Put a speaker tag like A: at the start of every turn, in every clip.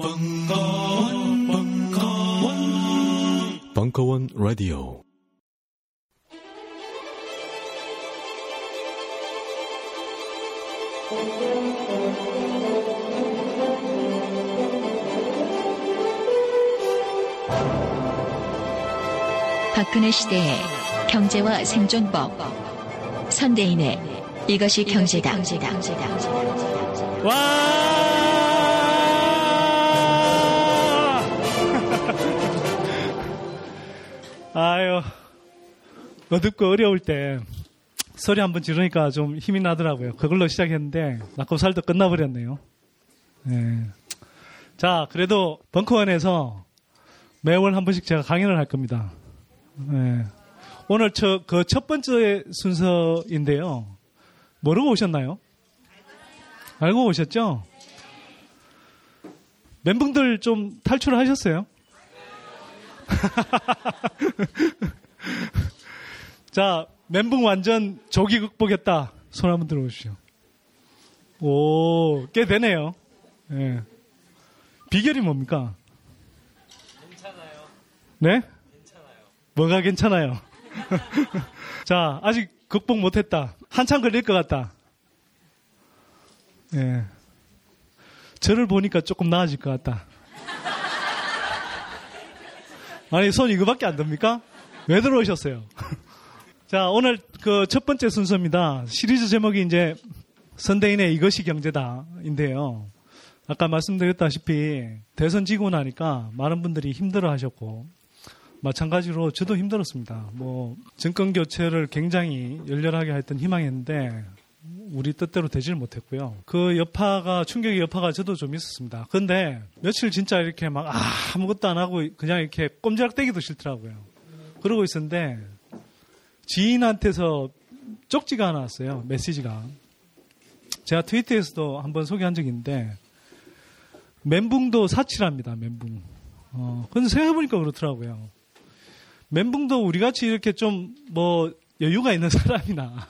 A: 벙커원, 벙커원,
B: 벙커원 라디오.
C: 박근혜 시대의 경제와 생존법. 선대인의 이것이 경제다.
D: 와! 아유, 어둡고 어려울 때 소리 한번 지르니까 좀 힘이 나더라고요. 그걸로 시작했는데 낙고살도 끝나버렸네요. 네. 자, 그래도 벙커원에서 매월 한 번씩 제가 강연을 할 겁니다. 네. 오늘 저, 그 첫 번째 순서인데요. 모르고 오셨나요? 알고 오셨죠? 멘붕들 좀 탈출하셨어요? 자, 멘붕 완전 조기 극복했다. 손 한번 들어보시죠. 오, 꽤 되네요. 예. 비결이 뭡니까? 괜찮아요. 네? 괜찮아요. 뭐가 괜찮아요? 자, 아직 극복 못했다. 한참 걸릴 것 같다. 예. 저를 보니까 조금 나아질 것 같다. 아니, 손 이거밖에 안 됩니까? 왜 들어오셨어요? 자, 오늘 그 첫 번째 순서입니다. 시리즈 제목이 이제 선대인의 이것이 경제다인데요. 아까 말씀드렸다시피 대선 지고 나니까 많은 분들이 힘들어 하셨고 마찬가지로 저도 힘들었습니다. 뭐 정권 교체를 굉장히 열렬하게 했던 희망이었는데 우리 뜻대로 되질 못했고요. 그 여파가 충격의 여파가 저도 좀 있었습니다. 그런데 며칠 진짜 이렇게 막 아 무것도 안 하고 그냥 이렇게 꼼지락대기도 싫더라고요. 그러고 있었는데 지인한테서 쪽지가 하나 왔어요. 메시지가. 제가 트위터에서도 한번 소개한 적이 있는데 멘붕도 사치랍니다. 멘붕. 어, 근데 생각해보니까 그렇더라고요. 멘붕도 우리 같이 이렇게 좀 뭐 여유가 있는 사람이나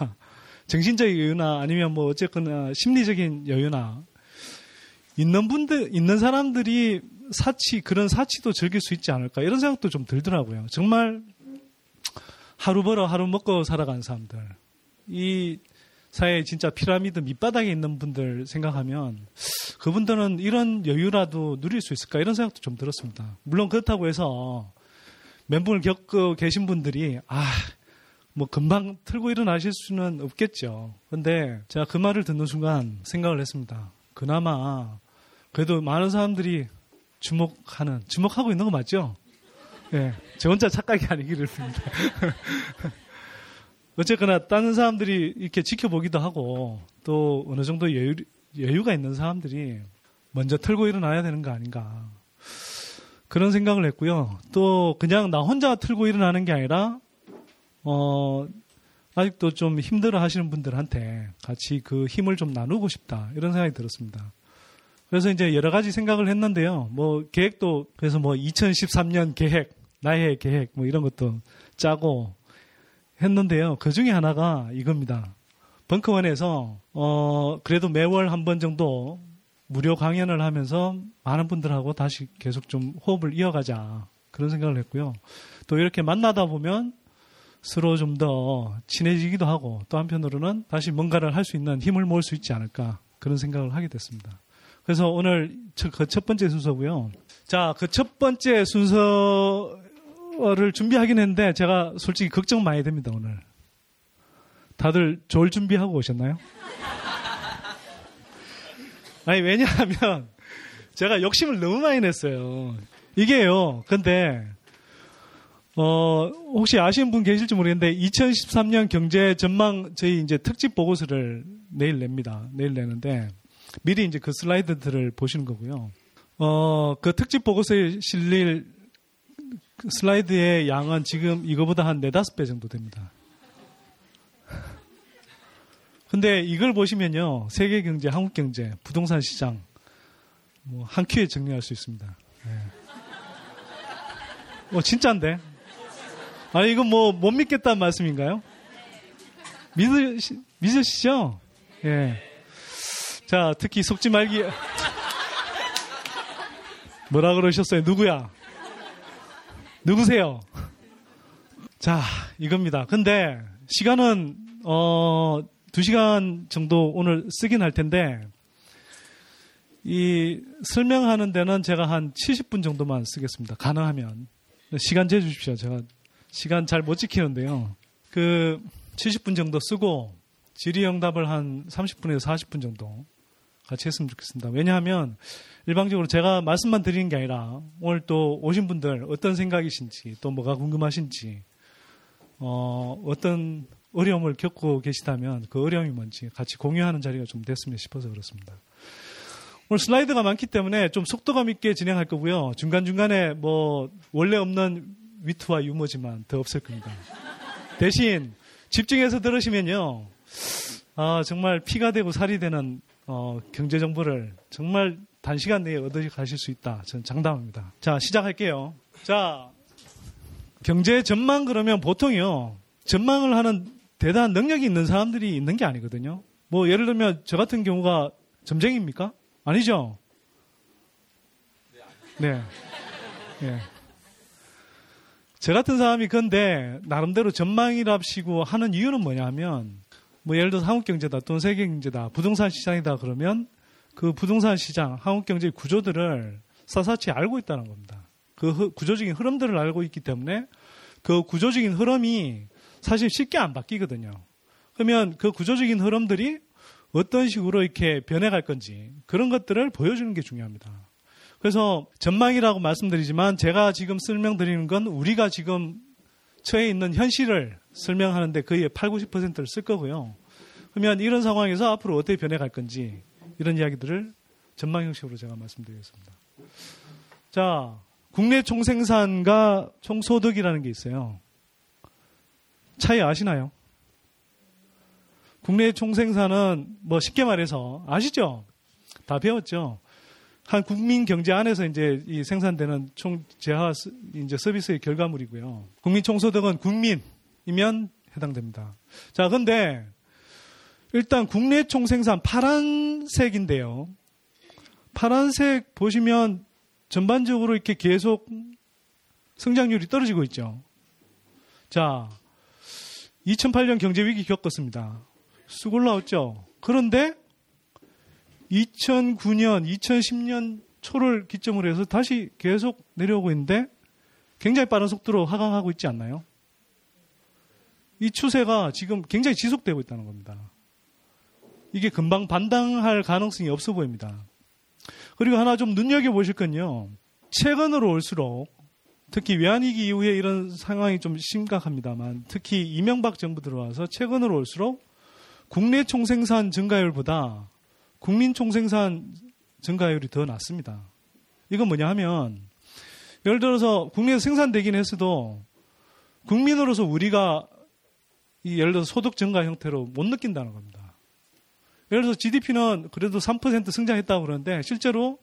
D: 정신적인 여유나 아니면 뭐 어쨌거나 심리적인 여유나 있는 분들 있는 사람들이 사치 그런 사치도 즐길 수 있지 않을까 이런 생각도 좀 들더라고요. 정말 하루 벌어 하루 먹고 살아가는 사람들 이 사회 진짜 피라미드 밑바닥에 있는 분들 생각하면 그분들은 이런 여유라도 누릴 수 있을까 이런 생각도 좀 들었습니다. 물론 그렇다고 해서 멘붕을 겪고 계신 분들이 아, 뭐 금방 틀고 일어나실 수는 없겠죠. 근데 제가 그 말을 듣는 순간 생각을 했습니다. 그나마 그래도 많은 사람들이 주목하는 주목하고 있는 거 맞죠? 예. 네, 저 혼자 착각이 아니기를 빕니다. 어쨌거나 다른 사람들이 이렇게 지켜보기도 하고 또 어느 정도 여유, 여유가 있는 사람들이 먼저 털고 일어나야 되는 거 아닌가. 그런 생각을 했고요. 또 그냥 나 혼자 틀고 일어나는 게 아니라 어 아직도 좀 힘들어 하시는 분들한테 같이 그 힘을 좀 나누고 싶다. 이런 생각이 들었습니다. 그래서 이제 여러 가지 생각을 했는데요. 뭐 계획도 그래서 뭐 2013년 계획, 나의 계획 뭐 이런 것도 짜고 했는데요. 그 중에 하나가 이겁니다. 벙커원에서 어 그래도 매월 한 번 정도 무료 강연을 하면서 많은 분들하고 다시 계속 좀 호흡을 이어가자 그런 생각을 했고요. 또 이렇게 만나다 보면 서로 좀 더 친해지기도 하고 또 한편으로는 다시 뭔가를 할 수 있는 힘을 모을 수 있지 않을까 그런 생각을 하게 됐습니다. 그래서 오늘 그 첫 번째 순서고요. 자, 그 첫 번째 순서를 준비하긴 했는데 제가 솔직히 걱정 많이 됩니다, 오늘. 다들 좋을 준비하고 오셨나요? 아니, 왜냐하면 제가 욕심을 너무 많이 냈어요. 이게요, 근데, 어, 혹시 아시는 분 계실지 모르겠는데, 2013년 경제 전망 저희 이제 특집 보고서를 내일 냅니다. 내일 내는데, 미리 이제 그 슬라이드들을 보시는 거고요. 어, 그 특집 보고서에 실릴 그 슬라이드의 양은 지금 이거보다 한 네다섯 배 정도 됩니다. 근데 이걸 보시면요. 세계 경제, 한국 경제, 부동산 시장, 뭐, 한 큐에 정리할 수 있습니다. 네. 뭐, 진짜인데? 아니, 이거 뭐, 못 믿겠다는 말씀인가요? 믿으시, 믿으시죠? 예. 자, 특히 속지 말기. 뭐라 그러셨어요? 누구야? 누구세요? 자, 이겁니다. 근데 시간은 어 2시간 정도 오늘 쓰긴 할 텐데 이 설명하는 데는 제가 한 70분 정도만 쓰겠습니다. 가능하면. 시간 재 주십시오. 제가 시간 잘 못 지키는데요. 그 70분 정도 쓰고 질의응답을 한 30분에서 40분 정도 같이 했으면 좋겠습니다. 왜냐하면 일방적으로 제가 말씀만 드리는 게 아니라 오늘 또 오신 분들 어떤 생각이신지 또 뭐가 궁금하신지 어, 어떤 어려움을 겪고 계시다면 그 어려움이 뭔지 같이 공유하는 자리가 좀 됐으면 싶어서 그렇습니다. 오늘 슬라이드가 많기 때문에 좀 속도감 있게 진행할 거고요. 중간중간에 뭐 원래 없는 위트와 유머지만 더 없을 겁니다. 대신 집중해서 들으시면요. 아, 정말 피가 되고 살이 되는 어, 경제 정보를 정말 단시간 내에 얻어 가실 수 있다. 저는 장담합니다. 자, 시작할게요. 자, 경제 전망 그러면 보통요. 전망을 하는 대단한 능력이 있는 사람들이 있는 게 아니거든요. 뭐 예를 들면 저 같은 경우가 점쟁입니까? 아니죠. 네. 네. 저 같은 사람이 근데 나름대로 전망이랍시고 하는 이유는 뭐냐면 뭐 예를 들어서 한국 경제다 또는 세계 경제다 부동산 시장이다 그러면 그 부동산 시장 한국 경제의 구조들을 사사치 알고 있다는 겁니다. 그 구조적인 흐름들을 알고 있기 때문에 그 구조적인 흐름이 사실 쉽게 안 바뀌거든요. 그러면 그 구조적인 흐름들이 어떤 식으로 이렇게 변해갈 건지 그런 것들을 보여주는 게 중요합니다. 그래서 전망이라고 말씀드리지만 제가 지금 설명드리는 건 우리가 지금 처해 있는 현실을 설명하는데 거의 8, 90%를 쓸 거고요. 그러면 이런 상황에서 앞으로 어떻게 변해갈 건지 이런 이야기들을 전망 형식으로 제가 말씀드리겠습니다. 자, 국내 총생산과 총소득이라는 게 있어요. 차이 아시나요? 국내 총생산은 뭐 쉽게 말해서 아시죠? 다 배웠죠? 한 국민 경제 안에서 이제 이 생산되는 총 재화 이제 서비스의 결과물이고요. 국민 총소득은 국민이면 해당됩니다. 자, 근데 일단 국내 총생산 파란색인데요. 파란색 보시면 전반적으로 이렇게 계속 성장률이 떨어지고 있죠. 자, 2008년 경제 위기 겪었습니다. 쑥 올라왔죠. 그런데 2009년, 2010년 초를 기점으로 해서 다시 계속 내려오고 있는데 굉장히 빠른 속도로 하강하고 있지 않나요? 이 추세가 지금 굉장히 지속되고 있다는 겁니다. 이게 금방 반당할 가능성이 없어 보입니다. 그리고 하나 좀 눈여겨보실 건요. 최근으로 올수록 특히 외환위기 이후에 이런 상황이 좀 심각합니다만 특히 이명박 정부 들어와서 최근으로 올수록 국내 총생산 증가율보다 국민 총생산 증가율이 더 낮습니다. 이건 뭐냐 하면 예를 들어서 국내에서 생산되긴 했어도 국민으로서 우리가 이 예를 들어서 소득 증가 형태로 못 느낀다는 겁니다. 예를 들어서 GDP는 그래도 3% 성장했다고 그러는데 실제로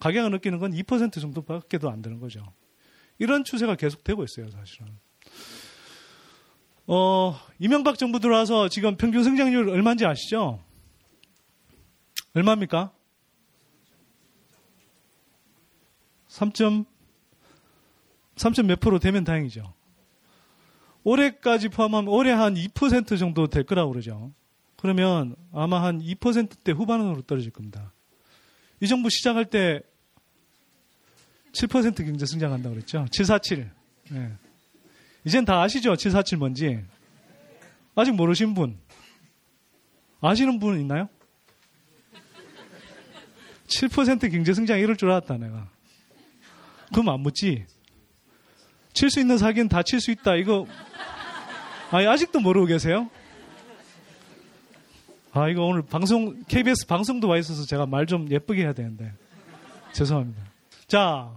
D: 가격을 느끼는 건 2% 정도밖에도 안 되는 거죠. 이런 추세가 계속되고 있어요, 사실은. 어, 이명박 정부 들어와서 지금 평균 성장률 얼마인지 아시죠? 얼마입니까? 3. 3. 몇 프로 되면 다행이죠. 올해까지 포함하면 올해 한 2% 정도 될 거라고 그러죠. 그러면 아마 한 2%대 후반으로 떨어질 겁니다. 이 정부 시작할 때 7% 경제 성장한다고 그랬죠. 747. 네. 이젠 다 아시죠? 747 뭔지. 아직 모르신 분. 아시는 분 있나요? 7% 경제 성장 이럴 줄 알았다, 내가. 그럼 안 묻지. 칠 수 있는 사기는 다 칠 수 있다. 이거, 아 아직도 모르고 계세요? 아, 이거 오늘 방송, KBS 방송도 와 있어서 제가 말 좀 예쁘게 해야 되는데. 죄송합니다. 자,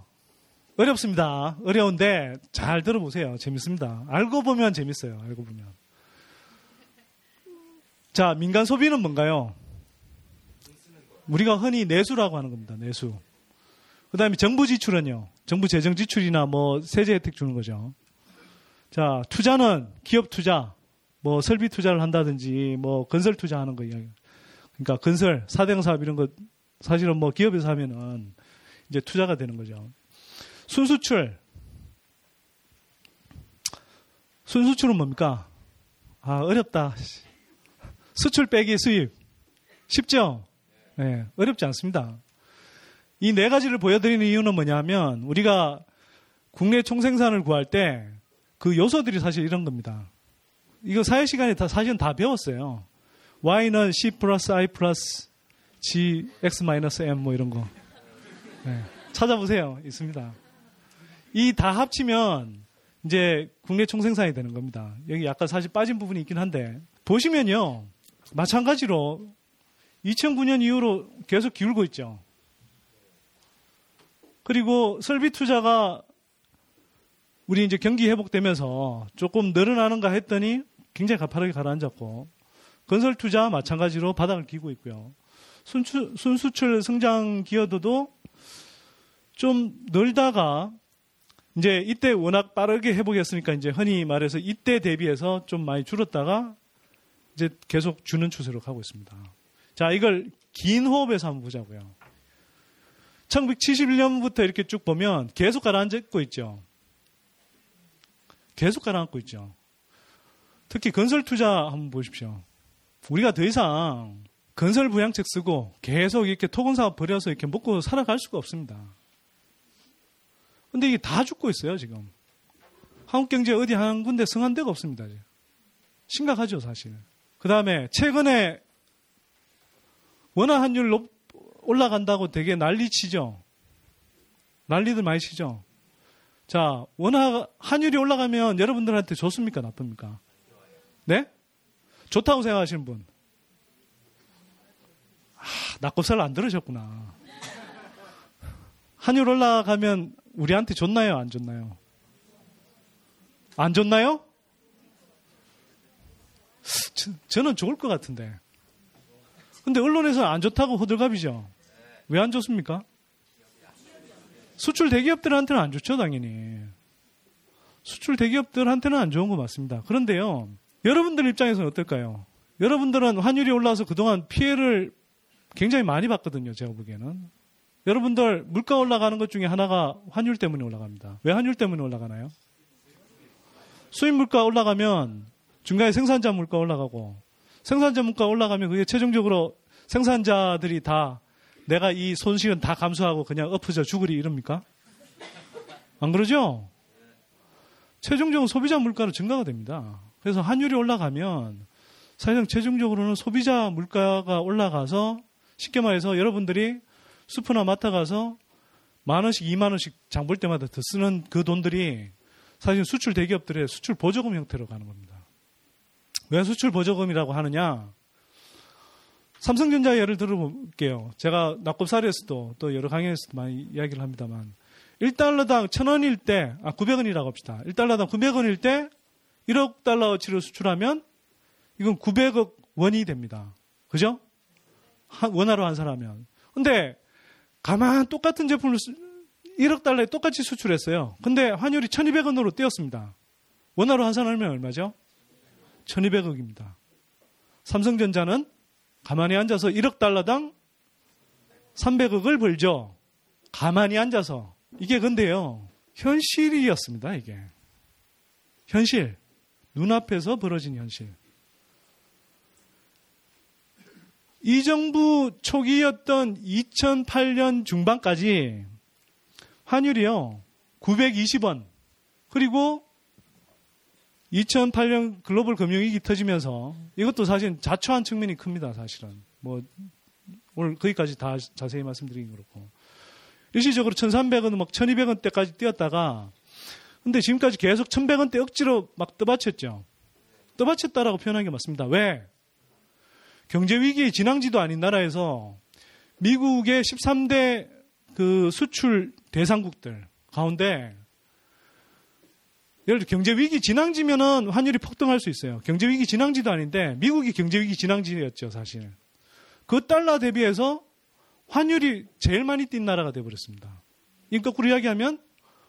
D: 어렵습니다. 어려운데 잘 들어보세요. 재밌습니다. 알고 보면 재밌어요. 알고 보면. 자, 민간 소비는 뭔가요? 우리가 흔히 내수라고 하는 겁니다. 내수. 그 다음에 정부 지출은요. 정부 재정 지출이나 뭐 세제 혜택 주는 거죠. 자, 투자는 기업 투자, 뭐 설비 투자를 한다든지 뭐 건설 투자하는 거 이야기. 그러니까 건설, 사대강 사업 이런 거 사실은 뭐 기업에서 하면은 이제 투자가 되는 거죠. 순수출. 순수출은 뭡니까? 아, 어렵다. 수출 빼기 수입. 쉽죠? 네, 어렵지 않습니다. 이 네 가지를 보여드리는 이유는 뭐냐면, 우리가 국내 총생산을 구할 때 그 요소들이 사실 이런 겁니다. 이거 사회 시간에 다, 사실은 다 배웠어요. y는 c 플러스 i 플러스 g x 마이너스 m 뭐 이런 거. 네, 찾아보세요. 있습니다. 이 다 합치면 이제 국내 총생산이 되는 겁니다. 여기 약간 사실 빠진 부분이 있긴 한데 보시면요. 마찬가지로 2009년 이후로 계속 기울고 있죠. 그리고 설비 투자가 우리 이제 경기 회복되면서 조금 늘어나는가 했더니 굉장히 가파르게 가라앉았고 건설 투자 마찬가지로 바닥을 기고 있고요. 순수, 순수출 성장 기여도도 좀 늘다가 이제 이때 워낙 빠르게 회복했으니까 이제 흔히 말해서 이때 대비해서 좀 많이 줄었다가 이제 계속 주는 추세로 가고 있습니다. 자, 이걸 긴 호흡에서 한번 보자고요. 1971년부터 이렇게 쭉 보면 계속 가라앉고 있죠. 계속 가라앉고 있죠. 특히 건설 투자 한번 보십시오. 우리가 더 이상 건설 부양책 쓰고 계속 이렇게 토건 사업 벌여서 이렇게 먹고 살아갈 수가 없습니다. 근데 이게 다 죽고 있어요, 지금. 한국 경제 어디 한 군데 성한 데가 없습니다. 심각하죠, 사실. 그 다음에 최근에 원화 환율 높, 올라간다고 되게 난리 치죠. 난리들 많이 치죠. 자, 원화 환율이 올라가면 여러분들한테 좋습니까? 나쁩니까? 네? 좋다고 생각하시는 분. 아, 낙곱살 안 들으셨구나. 환율 올라가면 우리한테 좋나요? 안 좋나요? 안 좋나요? 저, 는 좋을 것 같은데. 근데 언론에서 안 좋다고 호들갑이죠. 왜 안 좋습니까? 수출 대기업들한테는 안 좋죠, 당연히. 수출 대기업들한테는 안 좋은 거 맞습니다. 그런데요, 여러분들 입장에서는 어떨까요? 여러분들은 환율이 올라서 그동안 피해를 굉장히 많이 봤거든요, 제가 보기에는. 여러분들 물가 올라가는 것 중에 하나가 환율 때문에 올라갑니다. 왜 환율 때문에 올라가나요? 수입 물가 올라가면 중간에 생산자 물가 올라가고 생산자 물가 올라가면 그게 최종적으로 생산자들이 다 내가 이 손실은 다 감수하고 그냥 엎어져 죽으리 이럽니까? 안 그러죠? 최종적으로 소비자 물가로 증가가 됩니다. 그래서 환율이 올라가면 사실상 최종적으로는 소비자 물가가 올라가서 쉽게 말해서 여러분들이 슈퍼나 마트 가서 만 원씩, 이만 원씩 장 볼 때마다 더 쓰는 그 돈들이 사실 수출 대기업들의 수출 보조금 형태로 가는 겁니다. 왜 수출 보조금이라고 하느냐? 삼성전자 예를 들어볼게요. 제가 낙곱사리에서도 또 여러 강연에서도 많이 이야기를 합니다만 1달러당 1000원일 때, 아 900원이라고 합시다. 1달러당 900원일 때 1억 달러어치를 수출하면 이건 900억 원이 됩니다. 그죠? 원화로 환산하면. 근데 가만 똑같은 제품을 1억 달러에 똑같이 수출했어요. 근데 환율이 1200원으로 뛰었습니다. 원화로 환산하면 얼마죠? 1200억입니다. 삼성전자는 가만히 앉아서 1억 달러당 300억을 벌죠. 가만히 앉아서. 이게 근데요. 현실이었습니다, 이게. 현실. 눈앞에서 벌어진 현실. 이 정부 초기였던 2008년 중반까지 환율이요. 920원. 그리고 2008년 글로벌 금융위기 터지면서 이것도 사실 자초한 측면이 큽니다, 사실은. 뭐, 오늘 거기까지 다 자세히 말씀드리긴 그렇고. 일시적으로 1,300원, 막 1,200원 대까지 뛰었다가 근데 지금까지 계속 1,100원 대 억지로 막 떠받쳤죠. 떠받쳤다라고 표현한 게 맞습니다. 왜? 경제 위기의 진앙지도 아닌 나라에서 미국의 13대 그 수출 대상국들 가운데 예를 들어 경제 위기 진앙지면은 환율이 폭등할 수 있어요. 경제 위기 진앙지도 아닌데 미국이 경제 위기 진앙지였죠, 사실. 그 달러 대비해서 환율이 제일 많이 뛴 나라가 돼 버렸습니다. 이 거꾸로 이야기하면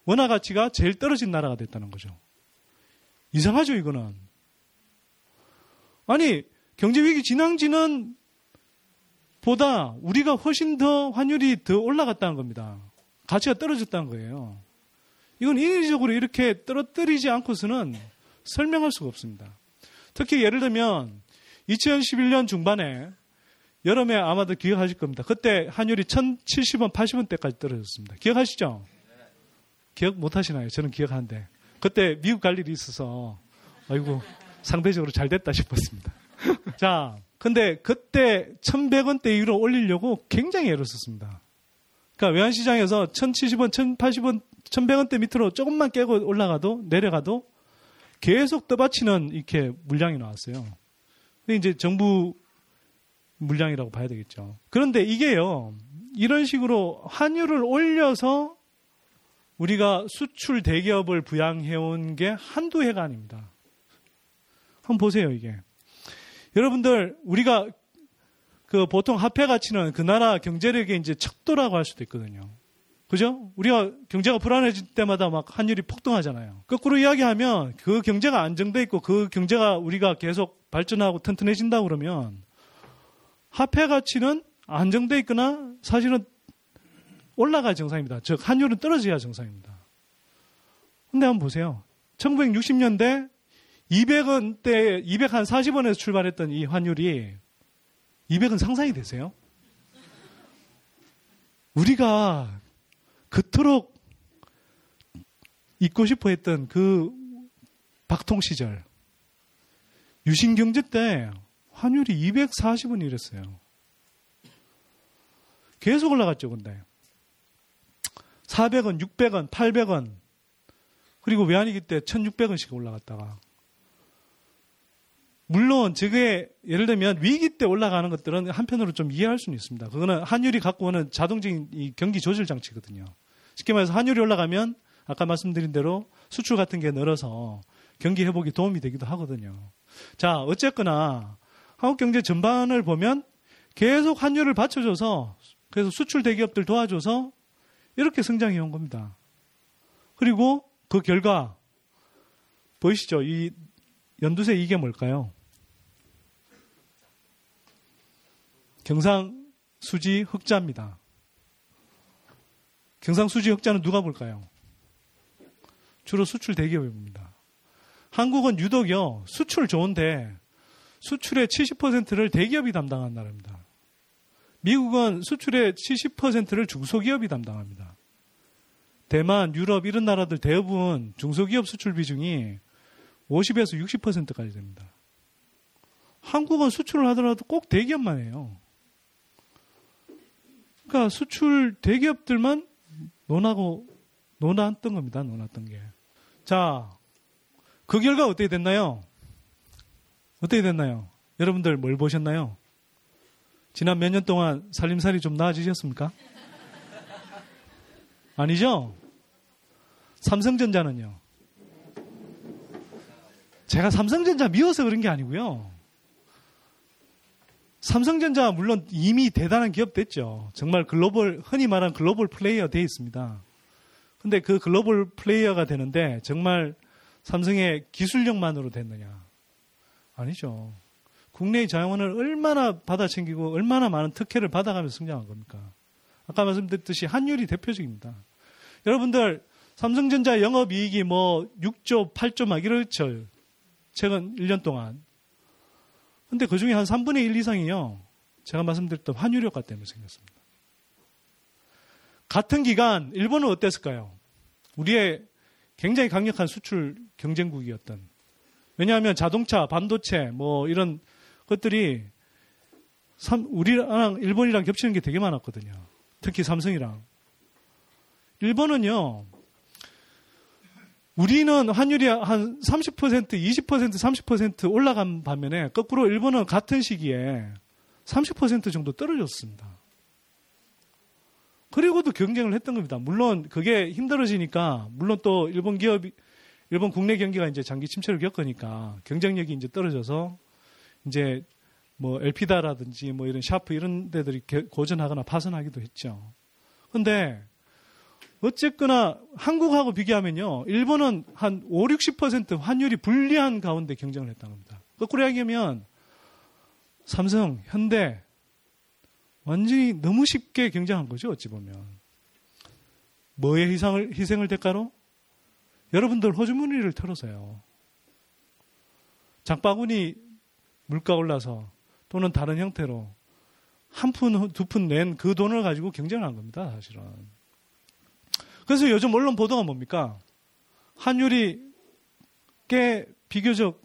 D: 원화 가치가 제일 떨어진 나라가 됐다는 거죠. 이상하죠, 이거는. 아니, 경제 위기 진앙지는 보다 우리가 훨씬 더 환율이 더 올라갔다는 겁니다. 가치가 떨어졌다는 거예요. 이건 인위적으로 이렇게 떨어뜨리지 않고서는 설명할 수가 없습니다. 특히 예를 들면 2011년 중반에 여름에 아마도 기억하실 겁니다. 그때 환율이 1,070원, 80원대까지 떨어졌습니다. 기억하시죠? 기억 못 하시나요? 저는 기억하는데. 그때 미국 갈 일이 있어서, 아이고, 상대적으로 잘 됐다 싶었습니다. 자, 근데 그때 1,100원대 이후로 올리려고 굉장히 애를 썼습니다. 그러니까 외환시장에서 1,070원, 1,080원, 1,100원대 밑으로 조금만 깨고 올라가도, 내려가도 계속 떠받치는 이렇게 물량이 나왔어요. 이제 정부 물량이라고 봐야 되겠죠. 그런데 이게요, 이런 식으로 환율을 올려서 우리가 수출 대기업을 부양해온 게 한두 해가 아닙니다. 한번 보세요, 이게. 여러분들, 우리가 그 보통 화폐 가치는 그 나라 경제력의 이제 척도라고 할 수도 있거든요. 그죠? 우리가 경제가 불안해질 때마다 막 환율이 폭등하잖아요. 거꾸로 이야기하면 그 경제가 안정돼 있고 그 경제가 우리가 계속 발전하고 튼튼해진다 그러면 화폐 가치는 안정돼 있거나 사실은 올라가 정상입니다. 즉 환율은 떨어져야 정상입니다. 근데 한번 보세요. 1960년대 200원대 240원에서 출발했던 이 환율이 200은 상상이 되세요? 우리가 그토록 잊고 싶어 했던 그 박통 시절 유신경제 때 환율이 240원 이랬어요. 계속 올라갔죠, 근데. 400원, 600원, 800원. 그리고 외환위기 때 1600원씩 올라갔다가. 물론, 저게, 예를 들면, 위기 때 올라가는 것들은 한편으로 좀 이해할 수는 있습니다. 그거는 환율이 갖고 오는 자동적인 이 경기 조절 장치거든요. 쉽게 말해서 환율이 올라가면, 아까 말씀드린 대로 수출 같은 게 늘어서 경기 회복에 도움이 되기도 하거든요. 자, 어쨌거나, 한국 경제 전반을 보면 계속 환율을 받쳐줘서 그래서 수출 대기업들 도와줘서 이렇게 성장해 온 겁니다. 그리고 그 결과 보이시죠? 이 연두색 이게 뭘까요? 경상 수지 흑자입니다. 경상수지 흑자는 누가 볼까요? 주로 수출 대기업입니다. 한국은 유독요, 수출 좋은데 수출의 70%를 대기업이 담당한 나라입니다. 미국은 수출의 70%를 중소기업이 담당합니다. 대만, 유럽 이런 나라들 대부분 중소기업 수출 비중이 50에서 60%까지 됩니다. 한국은 수출을 하더라도 꼭 대기업만 해요. 그러니까 수출 대기업들만 논하고 논았던 겁니다. 논았던 게. 자, 그 결과 어떻게 됐나요? 어떻게 됐나요? 여러분들 뭘 보셨나요? 지난 몇 년 동안 살림살이 좀 나아지셨습니까? 아니죠? 삼성전자는요? 제가 삼성전자 미워서 그런 게 아니고요. 삼성전자 물론 이미 대단한 기업 됐죠. 정말 글로벌, 흔히 말하는 글로벌 플레이어 돼 있습니다. 근데 그 글로벌 플레이어가 되는데 정말 삼성의 기술력만으로 됐느냐? 아니죠. 국내의 자영원을 얼마나 받아 챙기고 얼마나 많은 특혜를 받아가면서 성장한 겁니까? 아까 말씀드렸듯이 환율이 대표적입니다. 여러분들 삼성전자 영업이익이 뭐 6조, 8조 막 이렇죠. 최근 1년 동안. 근데 그 중에 한 3분의 1 이상이요. 제가 말씀드렸던 환율 효과 때문에 생겼습니다. 같은 기간 일본은 어땠을까요? 우리의 굉장히 강력한 수출 경쟁국이었던 왜냐하면 자동차, 반도체, 뭐 이런 것들이 우리랑 일본이랑 겹치는 게 되게 많았거든요. 특히 삼성이랑. 일본은요, 우리는 환율이 한 30%, 20%, 30% 올라간 반면에 거꾸로 일본은 같은 시기에 30% 정도 떨어졌습니다. 그리고도 경쟁을 했던 겁니다. 물론 그게 힘들어지니까, 물론 또 일본 기업이, 일본 국내 경기가 이제 장기 침체를 겪으니까 경쟁력이 이제 떨어져서 이제 뭐 엘피다라든지 뭐 이런 샤프 이런 데들이 고전하거나 파손하기도 했죠. 근데 어쨌거나 한국하고 비교하면요. 일본은 한 5, 60% 환율이 불리한 가운데 경쟁을 했다는 겁니다. 거꾸로 이야기하면 삼성, 현대 완전히 너무 쉽게 경쟁한 거죠. 어찌 보면. 뭐의 희생을, 희생을 대가로? 여러분들 호주머니를 털어서요. 장바구니 물가 올라서 또는 다른 형태로 한 푼, 두 푼 낸 그 돈을 가지고 경쟁한 겁니다, 사실은. 그래서 요즘 언론 보도가 뭡니까? 환율이 꽤 비교적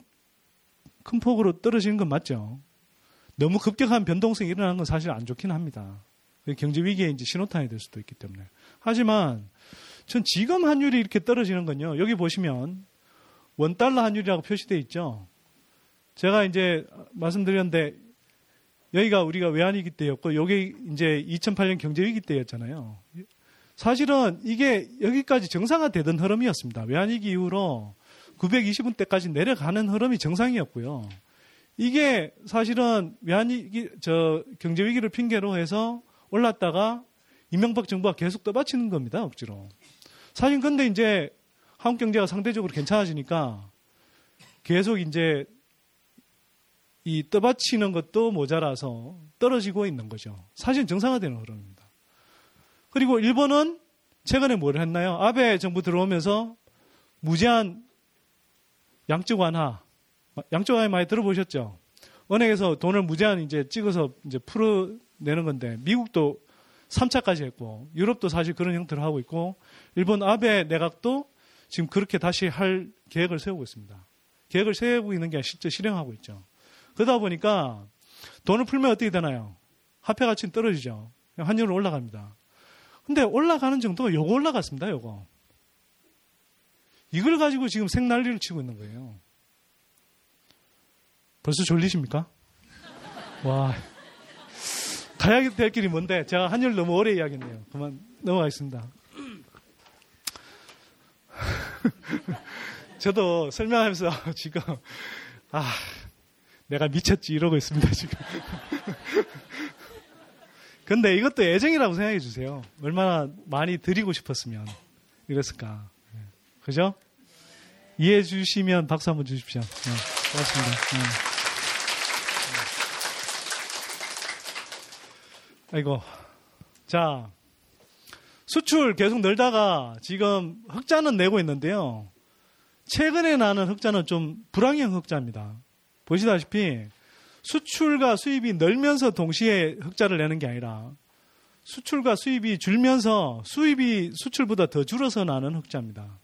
D: 큰 폭으로 떨어지는 건 맞죠. 너무 급격한 변동성이 일어나는 건 사실 안 좋긴 합니다. 경제 위기의 이제 신호탄이 될 수도 있기 때문에. 하지만 전 지금 환율이 이렇게 떨어지는 건요. 여기 보시면 원달러 환율이라고 표시되어 있죠. 제가 이제 말씀드렸는데 여기가 우리가 외환위기 때였고 여기 이제 2008년 경제위기 때였잖아요. 사실은 이게 여기까지 정상화되던 흐름이었습니다. 외환위기 이후로 920원 대까지 내려가는 흐름이 정상이었고요. 이게 사실은 외환위기, 저 경제위기를 핑계로 해서 올랐다가 이명박 정부가 계속 떠받치는 겁니다, 억지로. 사실 근데 이제 한국 경제가 상대적으로 괜찮아지니까 계속 이제 이 떠받치는 것도 모자라서 떨어지고 있는 거죠. 사실 정상화되는 흐름입니다. 그리고 일본은 최근에 뭘 했나요? 아베 정부 들어오면서 무제한 양적 완화, 양적 완화 많이 들어보셨죠? 은행에서 돈을 무제한 이제 찍어서 이제 풀어내는 건데 미국도 3차까지 했고 유럽도 사실 그런 형태로 하고 있고 일본 아베 내각도 지금 그렇게 다시 할 계획을 세우고 있습니다. 계획을 세우고 있는 게 실제 실행하고 있죠. 그러다 보니까 돈을 풀면 어떻게 되나요? 화폐 가치는 떨어지죠. 환율은 올라갑니다. 근데 올라가는 정도가 요거 올라갔습니다, 요거. 이걸 가지고 지금 생난리를 치고 있는 거예요. 벌써 졸리십니까? 와. 가야 될 길이 뭔데? 제가 한율 너무 오래 이야기했네요. 그만 넘어가겠습니다. 저도 설명하면서 지금, 아, 내가 미쳤지 이러고 있습니다, 지금. 근데 이것도 애정이라고 생각해 주세요. 얼마나 많이 드리고 싶었으면 이랬을까. 네. 그죠? 이해해 주시면 박수 한번 주십시오. 네, 고맙습니다. 네. 아이고. 자, 수출 계속 늘다가 지금 흑자는 내고 있는데요. 최근에 나는 흑자는 좀 불황형 흑자입니다. 보시다시피 수출과 수입이 늘면서 동시에 흑자를 내는 게 아니라 수출과 수입이 줄면서 수입이 수출보다 더 줄어서 나는 흑자입니다.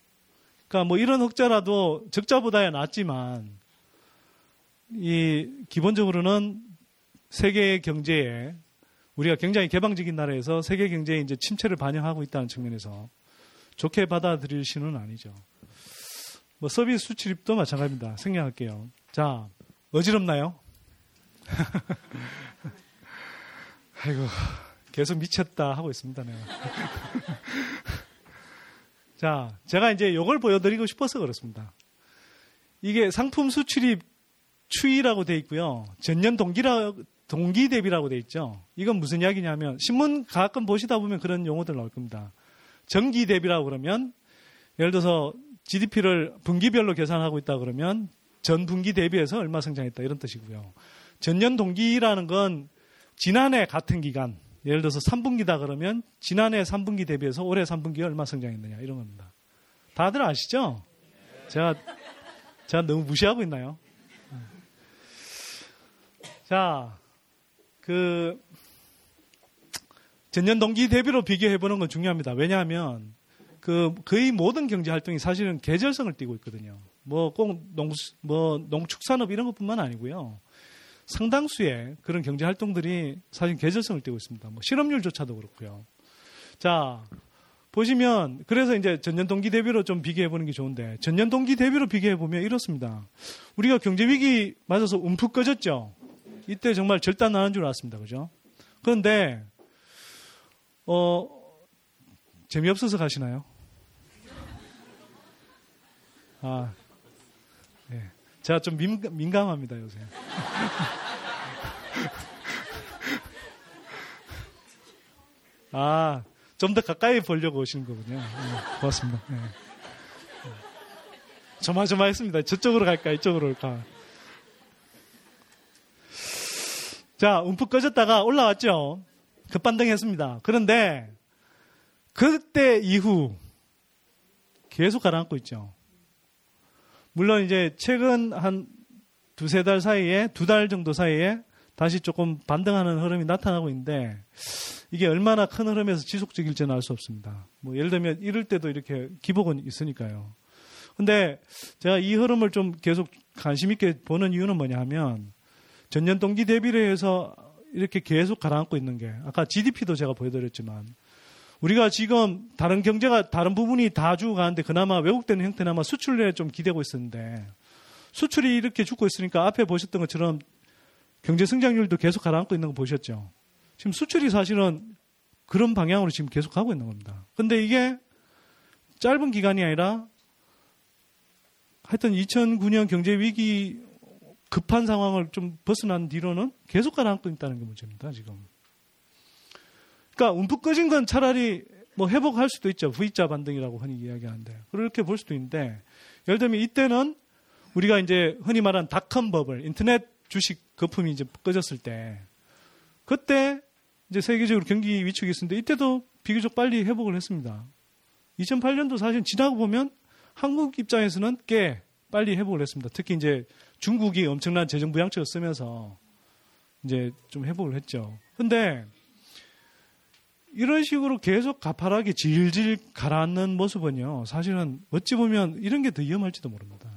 D: 그러니까 뭐 이런 흑자라도 적자보다야 낫지만 이 기본적으로는 세계 경제에 우리가 굉장히 개방적인 나라에서 세계 경제에 이제 침체를 반영하고 있다는 측면에서 좋게 받아들일 시는 아니죠. 뭐 서비스 수출입도 마찬가지입니다. 생략할게요. 자, 어지럽나요? 아이고, 계속 미쳤다 하고 있습니다. 내가. 자, 제가 이제 이걸 보여드리고 싶어서 그렇습니다. 이게 상품 수출입 추이라고 돼 있고요. 전년 동기라, 동기 대비라고 돼 있죠. 이건 무슨 이야기냐면, 신문 가끔 보시다 보면 그런 용어들 나올 겁니다. 정기 대비라고 그러면, 예를 들어서 GDP를 분기별로 계산하고 있다 그러면 전 분기 대비해서 얼마 성장했다 이런 뜻이고요. 전년 동기라는 건 지난해 같은 기간, 예를 들어서 3분기다 그러면 지난해 3분기 대비해서 올해 3분기에 얼마 성장했느냐 이런 겁니다. 다들 아시죠? 제가 제가 너무 무시하고 있나요? 자, 그 전년 동기 대비로 비교해 보는 건 중요합니다. 왜냐하면 그 거의 모든 경제 활동이 사실은 계절성을 띠고 있거든요. 뭐 꼭 농, 뭐 농축산업 이런 것뿐만 아니고요. 상당수의 그런 경제 활동들이 사실 계절성을 띠고 있습니다. 뭐 실업률조차도 그렇고요. 자, 보시면 그래서 이제 전년 동기 대비로 좀 비교해 보는 게 좋은데 전년 동기 대비로 비교해 보면 이렇습니다. 우리가 경제 위기 맞아서 움푹 꺼졌죠. 이때 정말 절단 나는 줄 알았습니다. 그죠? 그런데 어 재미없어서 가시나요? 아, 네. 제가 좀 민, 민감합니다, 요새. 아, 좀 더 가까이 보려고 오시는 거군요. 네, 고맙습니다. 네. 조마조마했습니다. 저쪽으로 갈까, 이쪽으로 올까. 자, 움푹 꺼졌다가 올라왔죠. 급반등했습니다. 그런데 그때 이후 계속 가라앉고 있죠. 물론 이제 최근 한 두세 달 사이에, 두 달 정도 사이에 다시 조금 반등하는 흐름이 나타나고 있는데 이게 얼마나 큰 흐름에서 지속적일지는 알 수 없습니다. 뭐 예를 들면 이럴 때도 이렇게 기복은 있으니까요. 근데 제가 이 흐름을 좀 계속 관심 있게 보는 이유는 뭐냐 하면 전년 동기 대비를 해서 이렇게 계속 가라앉고 있는 게 아까 GDP도 제가 보여드렸지만 우리가 지금 다른 경제가 다른 부분이 다 죽어가는데 그나마 왜곡되는 형태나마 수출에 좀 기대고 있었는데 수출이 이렇게 죽고 있으니까 앞에 보셨던 것처럼 경제 성장률도 계속 가라앉고 있는 거 보셨죠? 지금 수출이 사실은 그런 방향으로 지금 계속 가고 있는 겁니다. 근데 이게 짧은 기간이 아니라 하여튼 2009년 경제 위기 급한 상황을 좀 벗어난 뒤로는 계속 가라앉고 있다는 게 문제입니다, 지금. 그러니까 움푹 꺼진 건 차라리 뭐 회복할 수도 있죠. V자 반등이라고 흔히 이야기하는데. 그렇게 볼 수도 있는데, 예를 들면 이때는 우리가 이제 흔히 말하는 닷컴 버블, 인터넷 주식 거품이 이제 꺼졌을 때, 그때 이제 세계적으로 경기 위축이 있었는데, 이때도 비교적 빨리 회복을 했습니다. 2008년도 사실 지나고 보면 한국 입장에서는 꽤 빨리 회복을 했습니다. 특히 이제 중국이 엄청난 재정 부양책을 쓰면서 이제 좀 회복을 했죠. 근데 이런 식으로 계속 가파르게 질질 가라앉는 모습은요, 사실은 어찌 보면 이런 게 더 위험할지도 모릅니다.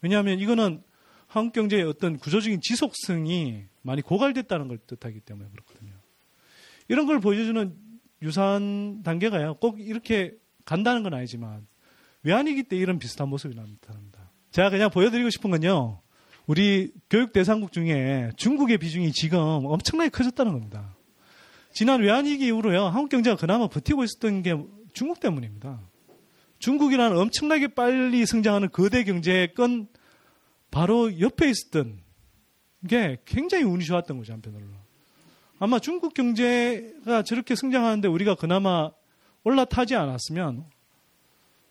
D: 왜냐하면 이거는 한국 경제의 어떤 구조적인 지속성이 많이 고갈됐다는 걸 뜻하기 때문에 그렇거든요. 이런 걸 보여주는 유사한 단계가요, 꼭 이렇게 간다는 건 아니지만, 외환위기 때 이런 비슷한 모습이 나타납니다. 제가 그냥 보여드리고 싶은 건요, 우리 교육 대상국 중에 중국의 비중이 지금 엄청나게 커졌다는 겁니다. 지난 외환위기 이후로요, 한국 경제가 그나마 버티고 있었던 게 중국 때문입니다. 중국이라는 엄청나게 빨리 성장하는 거대 경제의 건 바로 옆에 있었던 게 굉장히 운이 좋았던 거죠, 한편으로. 아마 중국 경제가 저렇게 성장하는데 우리가 그나마 올라타지 않았으면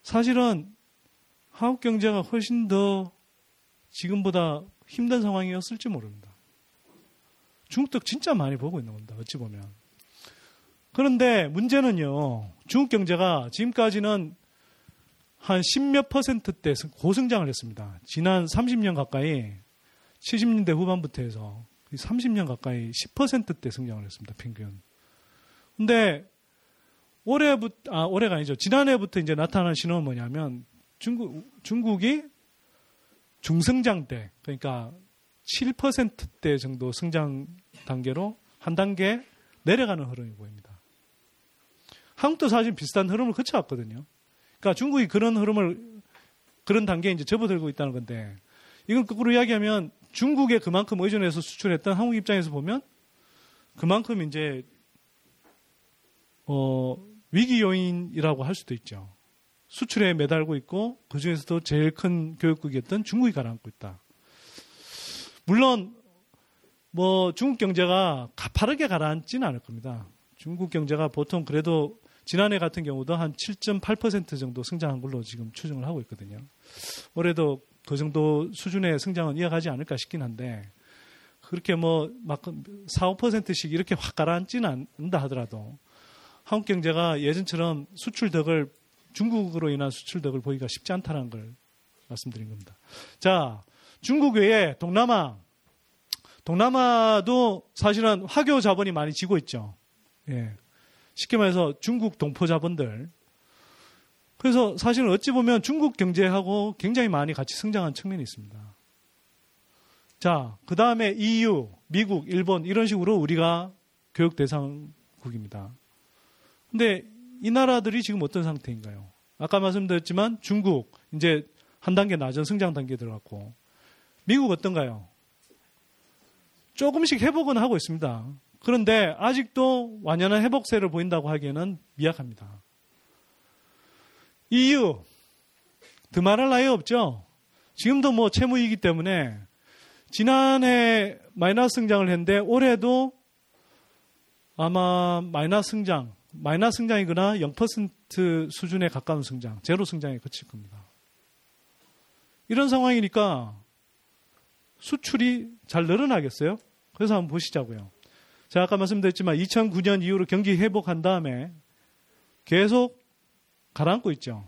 D: 사실은 한국 경제가 훨씬 더 지금보다 힘든 상황이었을지 모릅니다. 중국도 진짜 많이 보고 있는 겁니다. 어찌 보면. 그런데 문제는요, 중국 경제가 지금까지는 한 10몇 퍼센트대 고성장을 했습니다. 지난 30년 가까이 70년대 후반부터 해서 30년 가까이 10%대 성장을 했습니다. 평균. 근데 올해부터 아 올해가 아니죠. 지난해부터 이제 나타난 신호는 뭐냐면 중국 중국이 중성장 대 그러니까 7%대 정도 성장 단계로 한 단계 내려가는 흐름이 보입니다. 한국도 사실 비슷한 흐름을 거쳐왔거든요. 그러니까 중국이 그런 흐름을 그런 단계에 이제 접어들고 있다는 건데 이건 거꾸로 이야기하면 중국에 그만큼 의존해서 수출했던 한국 입장에서 보면 그만큼 이제 어, 위기 요인이라고 할 수도 있죠. 수출에 매달고 있고 그 중에서도 제일 큰 교육국이었던 중국이 가라앉고 있다. 물론 뭐 중국 경제가 가파르게 가라앉지는 않을 겁니다. 중국 경제가 보통 그래도 지난해 같은 경우도 한 7.8% 정도 성장한 걸로 지금 추정을 하고 있거든요. 올해도 그 정도 수준의 성장은 이어가지 않을까 싶긴 한데 그렇게 뭐막 4, 5%씩 이렇게 확 가라앉지는 않는다 하더라도 한국 경제가 예전처럼 수출 덕을 중국으로 인한 수출 덕을 보기가 쉽지 않다는 걸 말씀드린 겁니다. 자, 중국 외에 동남아, 동남아도 사실은 화교 자본이 많이 지고 있죠. 예. 쉽게 말해서 중국 동포 자본들. 그래서 사실은 어찌 보면 중국 경제하고 굉장히 많이 같이 성장한 측면이 있습니다. 자, 그 다음에 EU, 미국, 일본 이런 식으로 우리가 교육 대상국입니다. 근데 이 나라들이 지금 어떤 상태인가요? 아까 말씀드렸지만 중국 이제 한 단계 낮은 성장 단계에 들어갔고 미국 어떤가요? 조금씩 회복은 하고 있습니다. 그런데 아직도 완연한 회복세를 보인다고 하기에는 미약합니다. EU 드말할 나위 없죠. 지금도 뭐 채무이기 때문에 지난해 마이너스 성장을 했는데 올해도 아마 마이너스 성장, 마이너스 성장이거나 0% 수준에 가까운 성장, 제로 성장에 그칠 겁니다. 이런 상황이니까 수출이 잘 늘어나겠어요? 그래서 한번 보시자고요. 제가 아까 말씀드렸지만 2009년 이후로 경기 회복한 다음에 계속 가라앉고 있죠.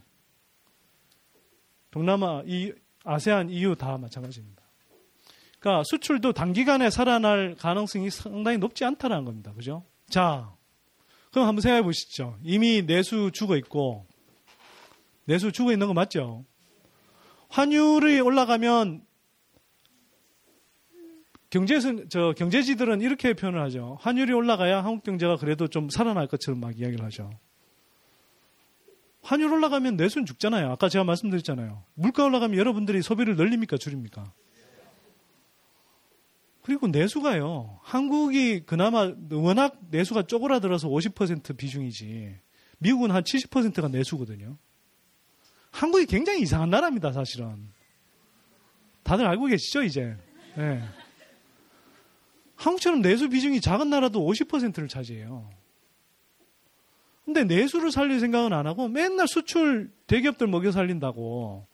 D: 동남아, 이 아세안, EU 다 마찬가지입니다. 그러니까 수출도 단기간에 살아날 가능성이 상당히 높지 않다는 겁니다. 그죠? 자, 그럼 한번 생각해 보시죠. 이미 내수 죽어 있고, 내수 죽어 있는 거 맞죠? 환율이 올라가면 경제선 저 경제지들은 이렇게 표현을 하죠. 환율이 올라가야 한국 경제가 그래도 좀 살아날 것처럼 막 이야기를 하죠. 환율 올라가면 내수는 죽잖아요. 아까 제가 말씀드렸잖아요. 물가 올라가면 여러분들이 소비를 늘립니까 줄입니까? 그리고 내수가요. 한국이 그나마 워낙 내수가 쪼그라들어서 50% 비중이지. 미국은 한 70%가 내수거든요. 한국이 굉장히 이상한 나라입니다, 사실은. 다들 알고 계시죠, 이제? 네. 한국처럼 내수 비중이 작은 나라도 50%를 차지해요. 근데 내수를 살릴 생각은 안 하고 맨날 수출 대기업들 먹여 살린다고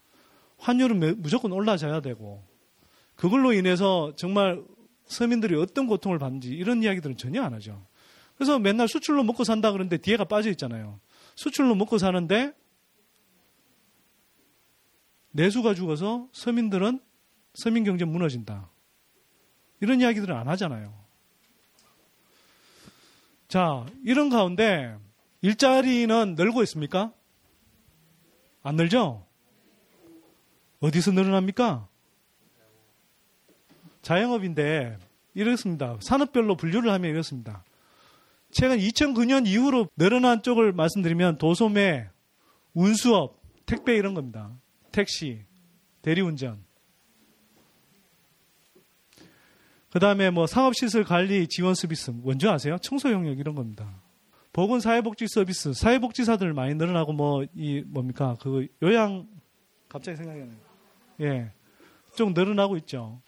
D: 환율은 무조건 올라져야 되고 그걸로 인해서 정말 서민들이 어떤 고통을 받는지 이런 이야기들은 전혀 안 하죠. 그래서 맨날 수출로 먹고 산다 그러는데 뒤에가 빠져 있잖아요. 수출로 먹고 사는데 내수가 죽어서 서민들은 서민 경제 무너진다. 이런 이야기들은 안 하잖아요. 자, 이런 가운데 일자리는 늘고 있습니까? 안 늘죠? 어디서 늘어납니까? 자영업인데 이렇습니다. 산업별로 분류를 하면 이렇습니다. 최근 2009년 이후로 늘어난 쪽을 말씀드리면 도소매, 운수업, 택배 이런 겁니다. 택시, 대리운전. 그 다음에 뭐 상업시설 관리 지원 서비스, 뭔지 아세요? 청소 영역 이런 겁니다. 보건 사회복지 서비스, 사회복지사들 많이 늘어나고 뭐, 이, 뭡니까? 그 요양, 갑자기 생각이 나네요. 예. 좀 늘어나고 있죠.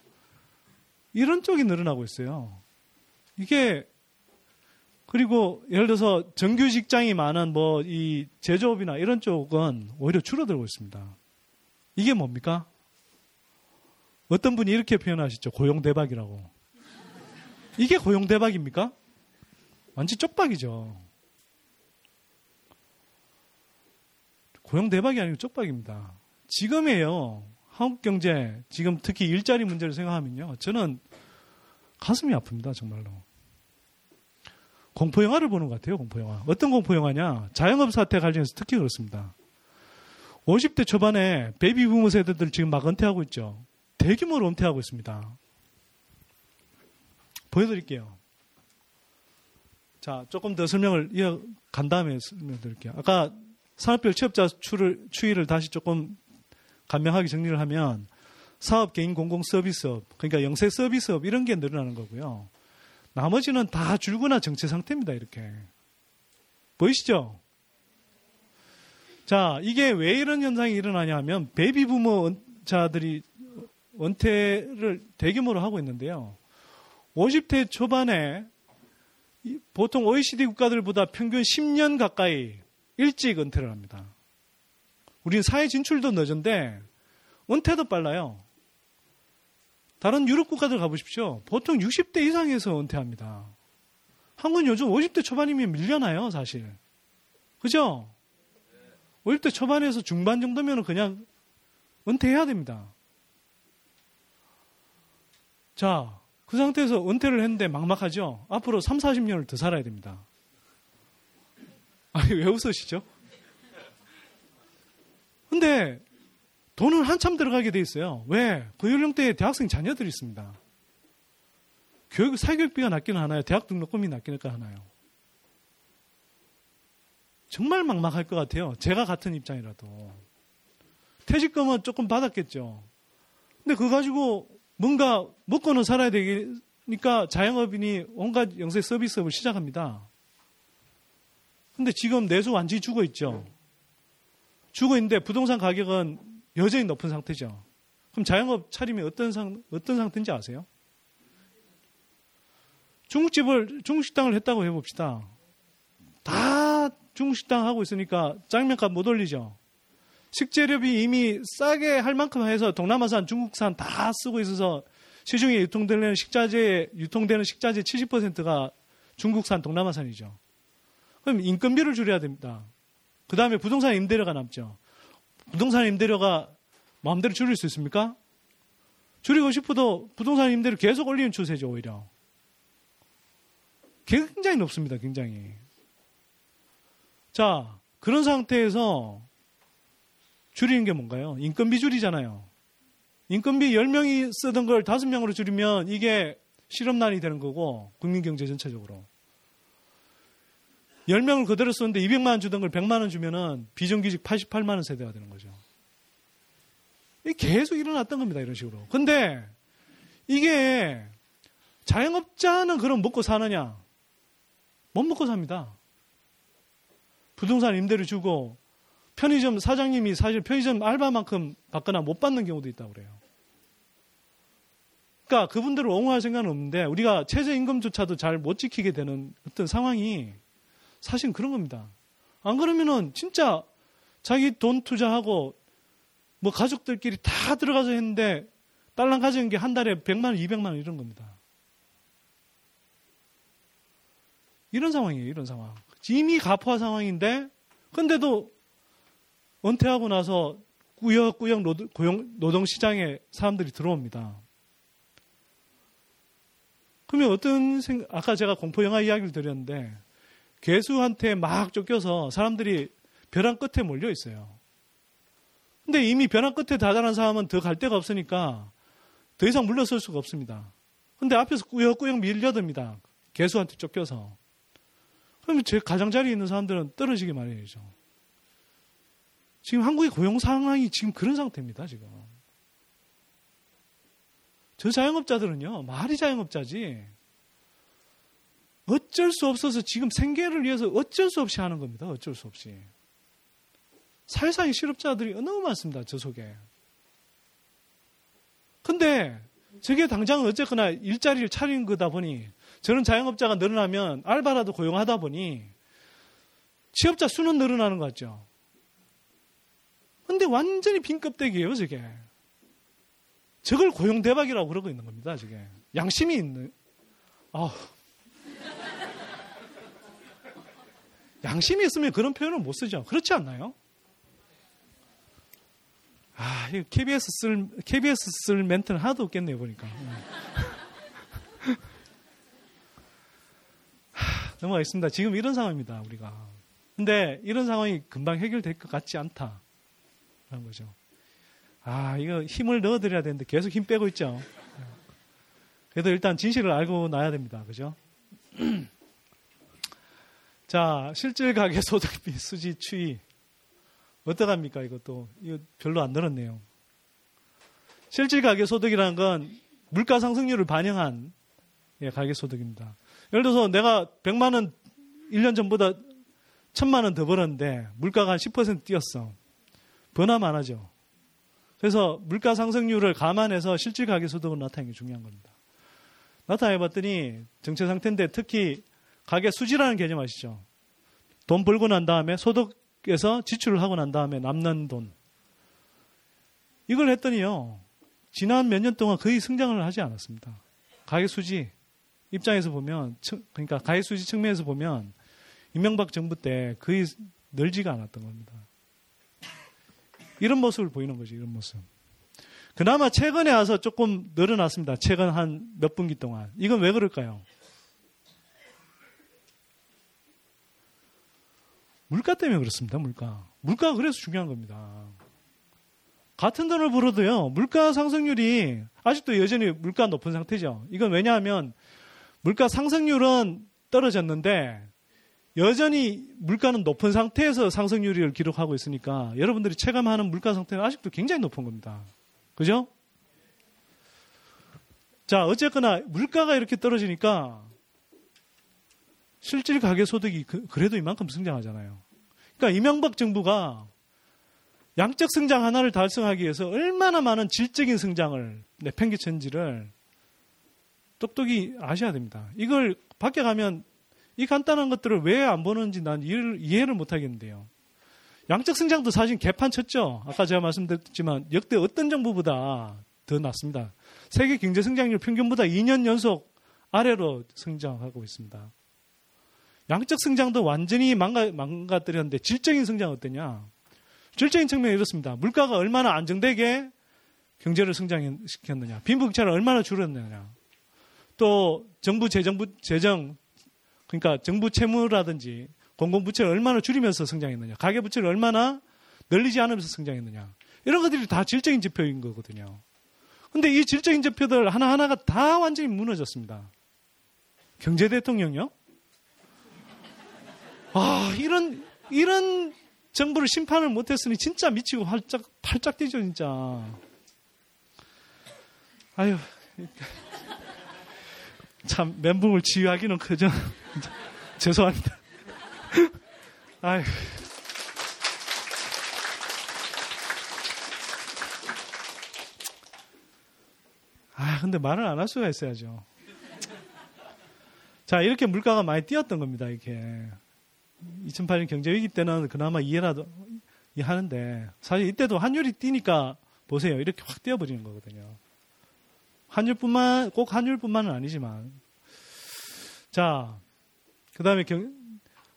D: 이런 쪽이 늘어나고 있어요. 이게, 그리고 예를 들어서 정규 직장이 많은 뭐 이 제조업이나 이런 쪽은 오히려 줄어들고 있습니다. 이게 뭡니까? 어떤 분이 이렇게 표현하시죠. 고용 대박이라고. 이게 고용 대박입니까? 완전 쪽박이죠. 고용 대박이 아니고 쪽박입니다. 지금에요. 한국 경제, 지금 특히 일자리 문제를 생각하면요. 저는 가슴이 아픕니다. 정말로. 공포 영화를 보는 것 같아요. 공포 영화. 어떤 공포 영화냐. 자영업 사태 관련해서 특히 그렇습니다. 50대 초반에 베이비 부모 세대들 지금 막 은퇴하고 있죠. 대규모로 은퇴하고 있습니다. 보여드릴게요. 자, 조금 더 설명을 이어간 다음에 설명드릴게요. 아까 산업별 취업자 추를, 추이를 다시 조금 간명하게 정리를 하면 사업, 개인, 공공 서비스업, 그러니까 영세 서비스업 이런 게 늘어나는 거고요. 나머지는 다 줄거나 정체 상태입니다. 이렇게 보이시죠? 자, 이게 왜 이런 현상이 일어나냐 하면 베이비 부모자들이 은퇴를 대규모로 하고 있는데요. 50대 초반에 보통 OECD 국가들보다 평균 10년 가까이 일찍 은퇴를 합니다. 우리는 사회 진출도 늦은데 은퇴도 빨라요. 다른 유럽 국가들 가보십시오. 보통 60대 이상에서 은퇴합니다. 한국은 요즘 50대 초반이면 밀려나요, 사실. 그죠? 50대 초반에서 중반 정도면 그냥 은퇴해야 됩니다. 자, 그 상태에서 은퇴를 했는데 막막하죠? 앞으로 3, 40년을 더 살아야 됩니다. 아니, 왜 웃으시죠? 근데 돈은 한참 들어가게 돼 있어요. 왜? 그 연령대에 대학생 자녀들이 있습니다. 교육, 사교육비가 낮기는 하나요? 대학 등록금이 낮기니까 하나요? 정말 막막할 것 같아요. 제가 같은 입장이라도. 퇴직금은 조금 받았겠죠. 근데 그거 가지고 뭔가 먹고는 살아야 되니까 자영업인이 온갖 영세 서비스업을 시작합니다. 근데 지금 내수 완전히 죽어 있죠. 죽어 있는데 부동산 가격은 여전히 높은 상태죠. 그럼 자영업 차림이 어떤 상, 어떤 상태인지 아세요? 중국집을, 중국식당을 했다고 해봅시다. 다 중국식당 하고 있으니까 짱면값 못 올리죠. 식재료비 이미 싸게 할 만큼 해서 동남아산, 중국산 다 쓰고 있어서 시중에 유통되는 식자재, 유통되는 식자재 70%가 중국산, 동남아산이죠. 그럼 인건비를 줄여야 됩니다. 그 다음에 부동산 임대료가 남죠. 부동산 임대료가 마음대로 줄일 수 있습니까? 줄이고 싶어도 부동산 임대를 계속 올리는 추세죠, 오히려. 굉장히 높습니다, 굉장히. 자, 그런 상태에서 줄이는 게 뭔가요? 인건비 줄이잖아요. 인건비 10명이 쓰던 걸 5명으로 줄이면 이게 실업난이 되는 거고, 국민경제 전체적으로. 10명을 그대로 쓰는데 200만 원 주던 걸 100만 원 주면은 비정규직 88만 원 세대가 되는 거죠. 계속 일어났던 겁니다. 이런 식으로. 근데 이게 자영업자는 그럼 먹고 사느냐? 못 먹고 삽니다. 부동산 임대를 주고 편의점 사장님이 사실 편의점 알바만큼 받거나 못 받는 경우도 있다고 그래요. 그러니까 그분들을 옹호할 생각은 없는데 우리가 최저임금조차도 잘 못 지키게 되는 어떤 상황이 사실 그런 겁니다. 안 그러면은 진짜 자기 돈 투자하고 뭐 가족들끼리 다 들어가서 했는데 딸랑 가져온 게한 달에 100만 원, 200만 원 이런 겁니다. 이런 상황이에요, 이런 상황. 이미 가포화 상황인데, 근데도 은퇴하고 나서 꾸역꾸역 노동, 노동 시장에 사람들이 들어옵니다. 그러면 어떤 생각, 아까 제가 공포 영화 이야기를 드렸는데, 개수한테 막 쫓겨서 사람들이 벼랑 끝에 몰려 있어요. 근데 이미 벼랑 끝에 다다른 사람은 더 갈 데가 없으니까 더 이상 물러설 수가 없습니다. 근데 앞에서 꾸역꾸역 밀려듭니다. 개수한테 쫓겨서. 그러면 제 가장자리에 있는 사람들은 떨어지게 마련이죠. 지금 한국의 고용 상황이 지금 그런 상태입니다, 지금. 저 자영업자들은요, 말이 자영업자지, 어쩔 수 없어서 지금 생계를 위해서 어쩔 수 없이 하는 겁니다. 어쩔 수 없이. 사회상의 실업자들이 너무 많습니다. 저 속에. 근데 저게 당장은 어쨌거나 일자리를 차리는 거다 보니 저는 자영업자가 늘어나면 알바라도 고용하다 보니 취업자 수는 늘어나는 것 같죠. 근데 완전히 빈 껍데기예요, 저게. 저걸 고용 대박이라고 그러고 있는 겁니다, 저게. 양심이 있는. 아우. 양심이 있으면 그런 표현을 못 쓰죠. 그렇지 않나요? 아, 이 KBS 쓸, KBS 쓸 멘트는 하나도 없겠네요, 보니까. 넘어가겠습니다. 지금 이런 상황입니다, 우리가. 근데 이런 상황이 금방 해결될 것 같지 않다. 라는 거죠. 아, 이거 힘을 넣어드려야 되는데 계속 힘 빼고 있죠. 그래도 일단 진실을 알고 나야 됩니다. 그죠? 자, 실질 가계 소득비 수지 추이. 어떡합니까, 이것도. 이거 별로 안 늘었네요. 실질 가계 소득이라는 건 물가 상승률을 반영한 예, 가계 소득입니다. 예를 들어서 내가 100만 원 1년 전보다 1000만 원 더 벌었는데 물가가 한 10% 뛰었어. 변화만 안 하죠. 그래서 물가 상승률을 감안해서 실질 가계 소득을 나타내는 게 중요한 겁니다. 나타내 봤더니 정체 상태인데 특히 가계 수지라는 개념 아시죠? 돈 벌고 난 다음에 소득에서 지출을 하고 난 다음에 남는 돈. 이걸 했더니요. 지난 몇 년 동안 거의 성장을 하지 않았습니다. 가계 수지 입장에서 보면 그러니까 가계 수지 측면에서 보면 이명박 정부 때 거의 늘지가 않았던 겁니다. 이런 모습을 보이는 거죠. 이런 모습. 그나마 최근에 와서 조금 늘어났습니다. 최근 한 몇 분기 동안. 이건 왜 그럴까요? 물가 때문에 그렇습니다. 물가. 물가가 그래서 중요한 겁니다. 같은 돈을 벌어도요. 물가 상승률이 아직도 여전히 물가 높은 상태죠. 이건 왜냐하면 물가 상승률은 떨어졌는데 여전히 물가는 높은 상태에서 상승률을 기록하고 있으니까 여러분들이 체감하는 물가 상태는 아직도 굉장히 높은 겁니다. 그죠? 자, 어쨌거나 물가가 이렇게 떨어지니까 실질 가계 소득이 그, 래도 이만큼 성장하잖아요. 그러니까 이명박 정부가 양적 성장 하나를 달성하기 위해서 얼마나 많은 질적인 성장을 내팽개쳤는지를 똑똑히 아셔야 됩니다. 이걸 밖에 가면 이 간단한 것들을 왜 안 보는지 난 이해를, 못 하겠는데요. 양적 성장도 사실 개판 쳤죠. 아까 제가 말씀드렸지만 역대 어떤 정부보다 더 낮습니다. 세계 경제 성장률 평균보다 2년 연속 아래로 성장하고 있습니다. 양적 성장도 완전히 망가, 망가뜨렸는데 질적인 성장 어떠냐? 질적인 측면이 이렇습니다. 물가가 얼마나 안정되게 경제를 성장시켰느냐, 빈부격차를 얼마나 줄였느냐, 또 정부 재정부 재정 그러니까 정부 채무라든지 공공부채를 얼마나 줄이면서 성장했느냐, 가계부채를 얼마나 늘리지 않으면서 성장했느냐, 이런 것들이 다 질적인 지표인 거거든요. 근데 이 질적인 지표들 하나하나가 다 완전히 무너졌습니다. 경제 대통령요? 아, 이런, 이런 정부를 심판을 못했으니 진짜 미치고 활짝, 팔짝 뛰죠, 진짜. 아유. 참, 멘붕을 치유하기는 그저, 죄송합니다. 아유. 아, 근데 말을 안 할 수가 있어야죠. 자, 이렇게 물가가 많이 뛰었던 겁니다, 이렇게. 2008년 경제위기 때는 그나마 이해라도 하는데, 사실 이때도 환율이 뛰니까 보세요. 이렇게 확 뛰어버리는 거거든요. 환율뿐만, 꼭 환율뿐만은 아니지만. 자, 그 다음에 경,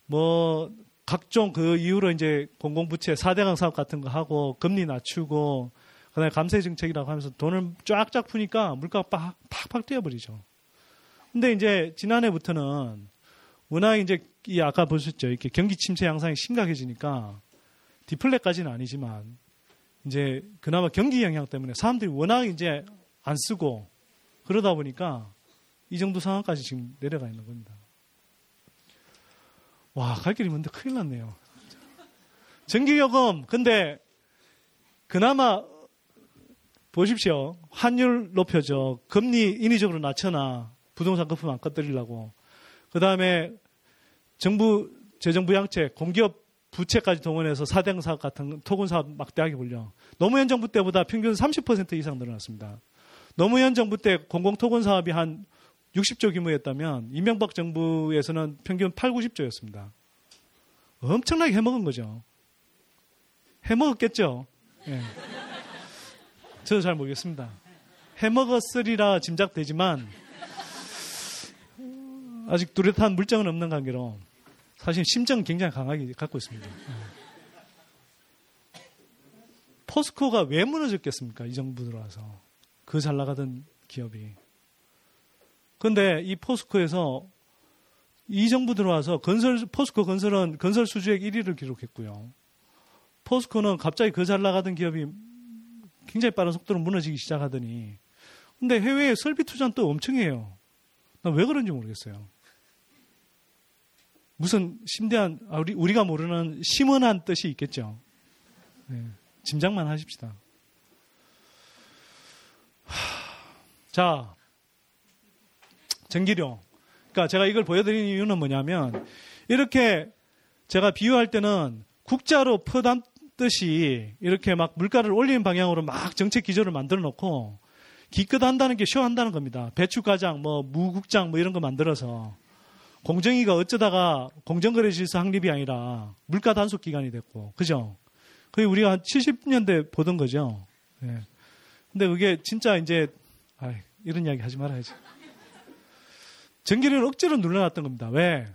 D: 뭐, 각종 그 이후로 이제 공공부채 4대강 사업 같은 거 하고, 금리 낮추고, 그 다음에 감세 정책이라고 하면서 돈을 쫙쫙 푸니까 물가가 팍팍 뛰어버리죠. 근데 이제 지난해부터는 워낙 이제 이 아까 보셨죠. 이렇게 경기 침체 양상이 심각해지니까 디플레까지는 아니지만 이제 그나마 경기 영향 때문에 사람들이 워낙 이제 안 쓰고 그러다 보니까 이 정도 상황까지 지금 내려가 있는 겁니다. 와, 갈 길이 먼데 큰일 났네요. 전기요금, 근데 그나마 보십시오. 환율 높여줘. 금리 인위적으로 낮춰놔. 부동산 거품 안 꺼뜨리려고. 그 다음에 정부, 재정부 양책, 공기업 부채까지 동원해서 사대강 사업 같은 토군 사업 막대하게 굴려. 노무현 정부 때보다 평균 30% 이상 늘어났습니다. 노무현 정부 때 공공 토군 사업이 한 60조 규모였다면 이명박 정부에서는 평균 8, 90조였습니다. 엄청나게 해먹은 거죠. 해먹었겠죠. 예. 저도 잘 모르겠습니다. 해먹었으리라 짐작되지만 아직 뚜렷한 물정은 없는 관계로 사실 심정은 굉장히 강하게 갖고 있습니다. 포스코가 왜 무너졌겠습니까? 이 정부 들어와서. 그 잘 나가던 기업이. 그런데 이 포스코에서 이 정부 들어와서 건설, 포스코 건설은 건설 수주액 1위를 기록했고요. 포스코는 갑자기 그 잘 나가던 기업이 굉장히 빠른 속도로 무너지기 시작하더니 근데 해외에 설비 투자는 또 엄청 해요. 나 왜 그런지 모르겠어요. 무슨 심대한 아, 우리 우리가 모르는 심원한 뜻이 있겠죠. 네, 짐작만 하십시다. 하, 자, 전기료. 그러니까 제가 이걸 보여드리는 이유는 뭐냐면 이렇게 제가 비유할 때는 국자로 퍼담듯이 이렇게 막 물가를 올리는 방향으로 막 정책 기조를 만들어 놓고 기껏 한다는 게 쇼한다는 겁니다. 배추가장, 뭐 무국장 뭐 이런 거 만들어서 공정위가 어쩌다가 공정거래 질서 확립이 아니라 물가 단속 기간이 됐고, 그죠? 그게 우리가 한 70년대 보던 거죠. 예. 근데 그게 진짜 이제, 아 이런 이야기 하지 말아야지. 전기를 억지로 눌러놨던 겁니다. 왜?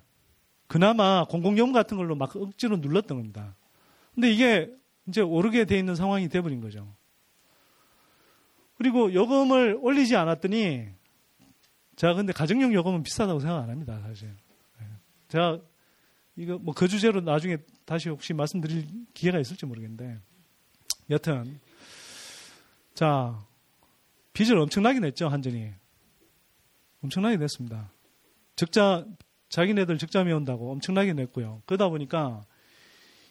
D: 그나마 공공요금 같은 걸로 막 억지로 눌렀던 겁니다. 근데 이게 이제 오르게 돼 있는 상황이 돼버린 거죠. 그리고 요금을 올리지 않았더니 제가 근데 가정용 요금은 비싸다고 생각 안 합니다, 사실. 네. 제가 이거 뭐 그 주제로 나중에 다시 혹시 말씀드릴 기회가 있을지 모르겠는데 여튼 자 빚을 엄청나게 냈죠 한전이 엄청나게 냈습니다. 적자 자기네들 적자 메운다고 엄청나게 냈고요. 그러다 보니까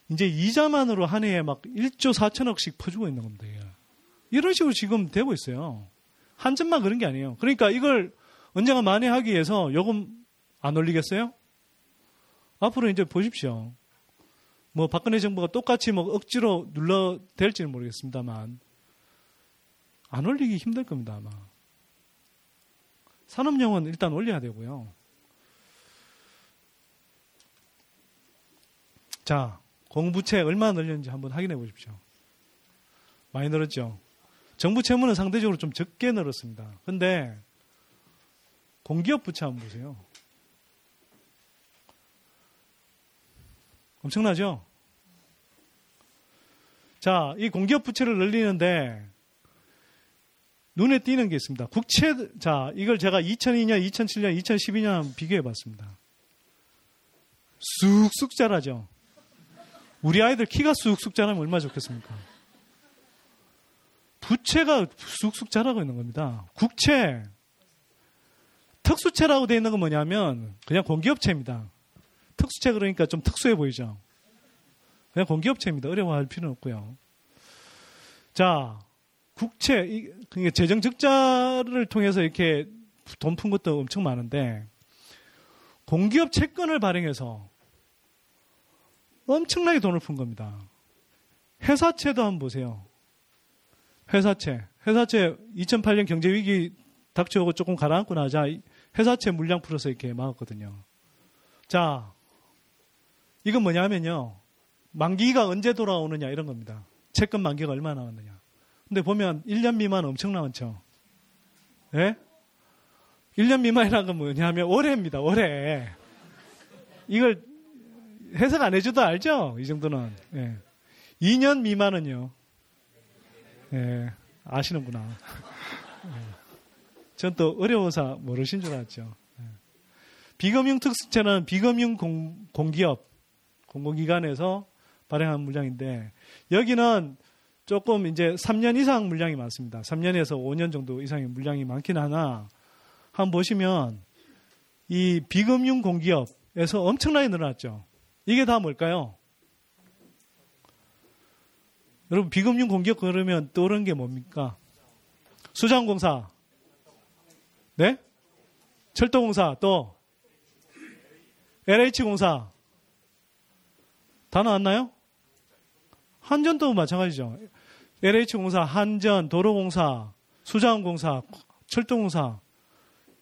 D: 이제 이자만으로 한 해에 막 1조 4천억씩 퍼주고 있는 겁니다. 이런 식으로 지금 되고 있어요. 한전만 그런 게 아니에요. 그러니까 이걸 언젠가 만회하기 위해서 요금 안 올리겠어요? 앞으로 이제 보십시오. 뭐 박근혜 정부가 똑같이 뭐 억지로 눌러 될지는 모르겠습니다만 안 올리기 힘들 겁니다 아마. 산업용은 일단 올려야 되고요. 자, 공부채 얼마나 늘렸는지 한번 확인해 보십시오. 많이 늘었죠. 정부 채무는 상대적으로 좀 적게 늘었습니다. 근데 공기업 부채 한번 보세요. 엄청나죠? 자, 이 공기업 부채를 늘리는데 눈에 띄는 게 있습니다. 국채, 자, 이걸 제가 2002년, 2007년, 2012년 비교해 봤습니다. 쑥쑥 자라죠. 우리 아이들 키가 쑥쑥 자라면 얼마나 좋겠습니까? 부채가 쑥쑥 자라고 있는 겁니다. 국채, 특수채라고 되어 있는 건 뭐냐면 그냥 공기업체입니다. 특수채 그러니까 좀 특수해 보이죠. 그냥 공기업체입니다. 어려워할 필요는 없고요. 자, 국채, 그러니까 재정 적자를 통해서 이렇게 돈 푼 것도 엄청 많은데 공기업 채권을 발행해서 엄청나게 돈을 푼 겁니다. 회사채도 한번 보세요. 회사채. 회사채 2008년 경제위기 닥쳐오고 조금 가라앉고 나자 회사채 물량 풀어서 이렇게 막았거든요. 자, 이건 뭐냐면요. 만기가 언제 돌아오느냐 이런 겁니다. 채권 만기가 얼마나 남았느냐. 근데 보면 1년 미만 엄청 남았죠. 예? 1년 미만이라는 건 뭐냐면 올해입니다. 올해. 이걸 해석 안 해줘도 알죠? 이 정도는. 예. 2년 미만은요. 예. 아시는구나. 예. 전또 어려워서 모르신 줄 알았죠. 예. 비금융 특수채는 비금융 공, 공기업, 공공기관에서 발행한 물량인데 여기는 조금 이제 3년 이상 물량이 많습니다. 3년에서 5년 정도 이상의 물량이 많긴 하나 한번 보시면 이 비금융 공기업에서 엄청나게 늘어났죠. 이게 다 뭘까요? 여러분 비금융 공기업 그러면 떠오르는 게 뭡니까? 수장공사, 네? 철도공사 또 LH공사 다 나왔나요? 한전도 마찬가지죠. LH공사, 한전, 도로공사, 수자원공사, 철도공사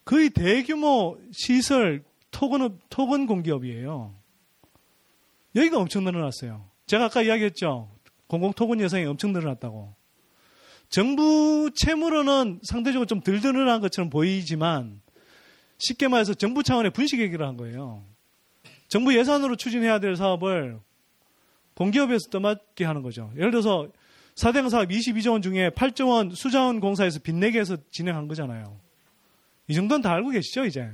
D: 거의 대규모 시설 토건, 토건 공기업이에요. 여기가 엄청 늘어났어요. 제가 아까 이야기했죠. 공공토건 예산이 엄청 늘어났다고. 정부 채무로는 상대적으로 좀 덜 늘어난 것처럼 보이지만 쉽게 말해서 정부 차원의 분식 얘기를 한 거예요. 정부 예산으로 추진해야 될 사업을 공기업에서 떠맡게 하는 거죠. 예를 들어서 사대강 사업 22조 원 중에 8조 원 수자원 공사에서 빚내게 해서 진행한 거잖아요. 이 정도는 다 알고 계시죠, 이제?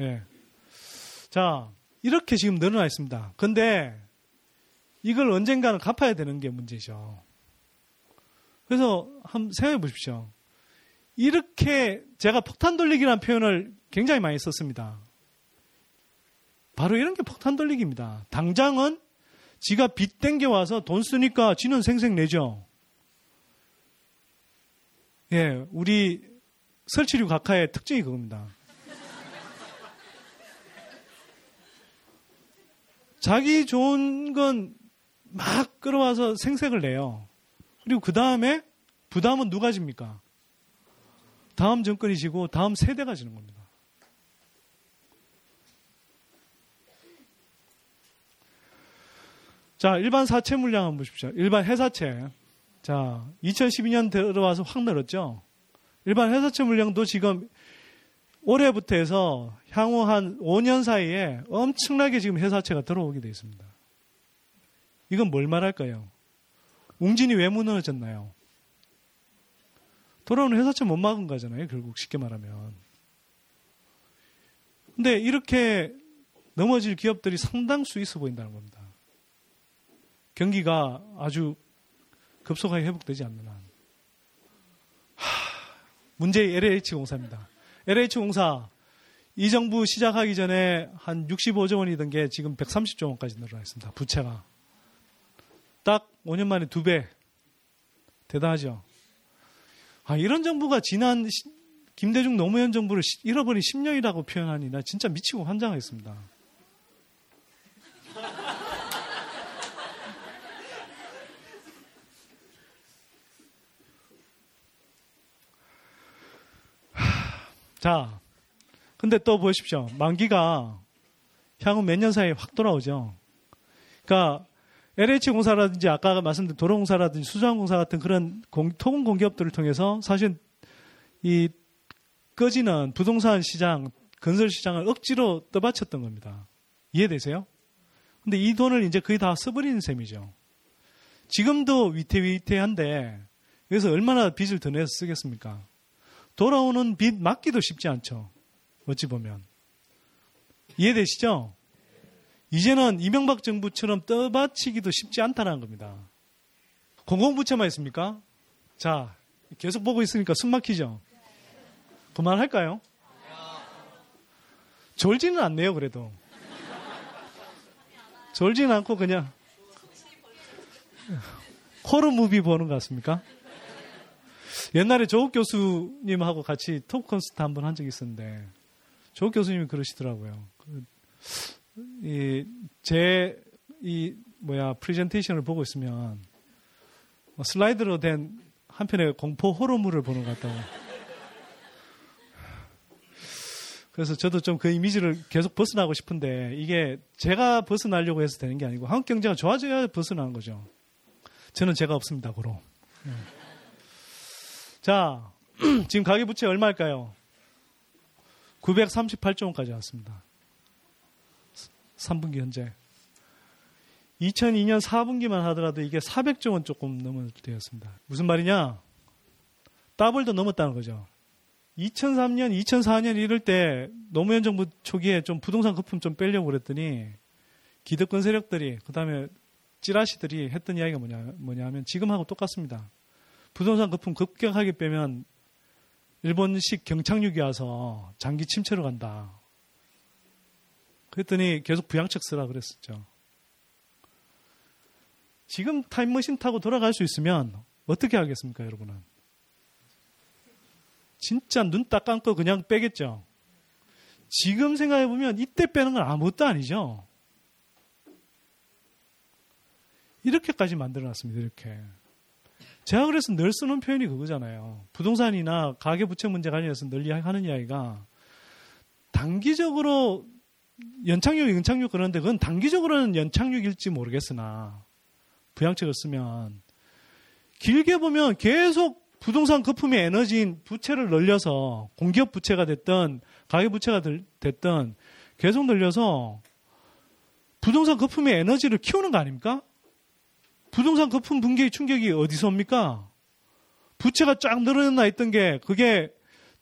D: 예. 자, 이렇게 지금 늘어나 있습니다. 근데 이걸 언젠가는 갚아야 되는 게 문제죠. 그래서 한번 생각해 보십시오. 이렇게 제가 폭탄 돌리기라는 표현을 굉장히 많이 썼습니다. 바로 이런 게 폭탄 돌리기입니다. 당장은 지가 빚 땡겨 와서 돈 쓰니까 지는 생색 내죠. 예, 우리 설치류 각하의 특징이 그겁니다. 자기 좋은 건 막 끌어와서 생색을 내요. 그리고 그 다음에 부담은 누가 집니까? 다음 정권이 지고 다음 세대가 지는 겁니다. 자, 일반 사채 물량 한번 보십시오. 일반 회사채. 자, 2012년 들어와서 확 늘었죠? 일반 회사채 물량도 지금 올해부터 해서 향후 한 5년 사이에 엄청나게 지금 회사채가 들어오게 되어 있습니다. 이건 뭘 말할까요? 웅진이 왜 무너졌나요? 돌아오는 회사채 못 막은 거잖아요. 결국 쉽게 말하면. 근데 이렇게 넘어질 기업들이 상당수 있어 보인다는 겁니다. 경기가 아주 급속하게 회복되지 않는 한. 하, 문제의 LH공사입니다. LH공사 이 정부 시작하기 전에 한 65조 원이던 게 지금 130조 원까지 늘어나 있습니다. 부채가. 딱 5년 만에 두 배. 대단하죠. 아, 이런 정부가 지난 시, 김대중 노무현 정부를 잃어버린 10년이라고 표현하니 나 진짜 미치고 환장했습니다. 자, 근데 또 보십시오. 만기가 향후 몇 년 사이에 확 돌아오죠. 그러니까 LH공사라든지 아까 말씀드린 도로 공사라든지 수자원 공사 같은 그런 공, 토건 공기업들을 통해서 사실 이 꺼지는 부동산 시장, 건설 시장을 억지로 떠받쳤던 겁니다. 이해되세요? 근데 이 돈을 이제 거의 다 써버리는 셈이죠. 지금도 위태위태한데 여기서 얼마나 빚을 더 내서 쓰겠습니까? 돌아오는 빚 막기도 쉽지 않죠. 어찌 보면. 이해되시죠? 이제는 이명박 정부처럼 떠받치기도 쉽지 않다는 겁니다. 공공부채만 있습니까? 자, 계속 보고 있으니까 숨 막히죠? 그만할까요? 졸지는 않네요, 그래도. 졸지는 않고 그냥 코로 무비 보는 것 같습니까? 옛날에 조국 교수님하고 같이 토크 콘서트 한 번 한 적이 있었는데 조국 교수님이 그러시더라고요. 그, 이, 제, 이, 뭐야, 프레젠테이션을 보고 있으면 뭐 슬라이드로 된 한 편의 공포 호러물을 보는 것 같다고. 그래서 저도 좀 그 이미지를 계속 벗어나고 싶은데 이게 제가 벗어나려고 해서 되는 게 아니고 한국 경제가 좋아져야 벗어나는 거죠. 저는 제가 없습니다, 고로. 네. 자, 지금 가계부채 얼마일까요? 938조 원까지 왔습니다. 3분기 현재. 2002년 4분기만 하더라도 이게 400조 원 조금 넘어되었습니다. 무슨 말이냐? 더블도 넘었다는 거죠. 2003년, 2004년 이럴 때 노무현 정부 초기에 좀 부동산 거품 좀 빼려고 그랬더니 기득권 세력들이 그다음에 찌라시들이 했던 이야기가 뭐냐 뭐냐 하면 지금하고 똑같습니다. 부동산 거품 급격하게 빼면 일본식 경착륙이 와서 장기 침체로 간다. 그랬더니 계속 부양책 쓰라 그랬었죠. 지금 타임머신 타고 돌아갈 수 있으면 어떻게 하겠습니까, 여러분은? 진짜 눈 딱 감고 그냥 빼겠죠. 지금 생각해보면 이때 빼는 건 아무것도 아니죠. 이렇게까지 만들어 놨습니다, 이렇게. 제가 그래서 늘 쓰는 표현이 그거잖아요. 부동산이나 가계부채 문제 관련해서 늘 하는 이야기가 단기적으로 연착륙, 연착륙 그러는데 그건 단기적으로는 연착륙일지 모르겠으나 부양책을 쓰면 길게 보면 계속 부동산 거품의 에너지인 부채를 늘려서 공기업 부채가 됐던 가계 부채가 됐던 계속 늘려서 부동산 거품의 에너지를 키우는 거 아닙니까? 부동산 거품 붕괴의 충격이 어디서 옵니까? 부채가 쫙 늘어나 있던 게 그게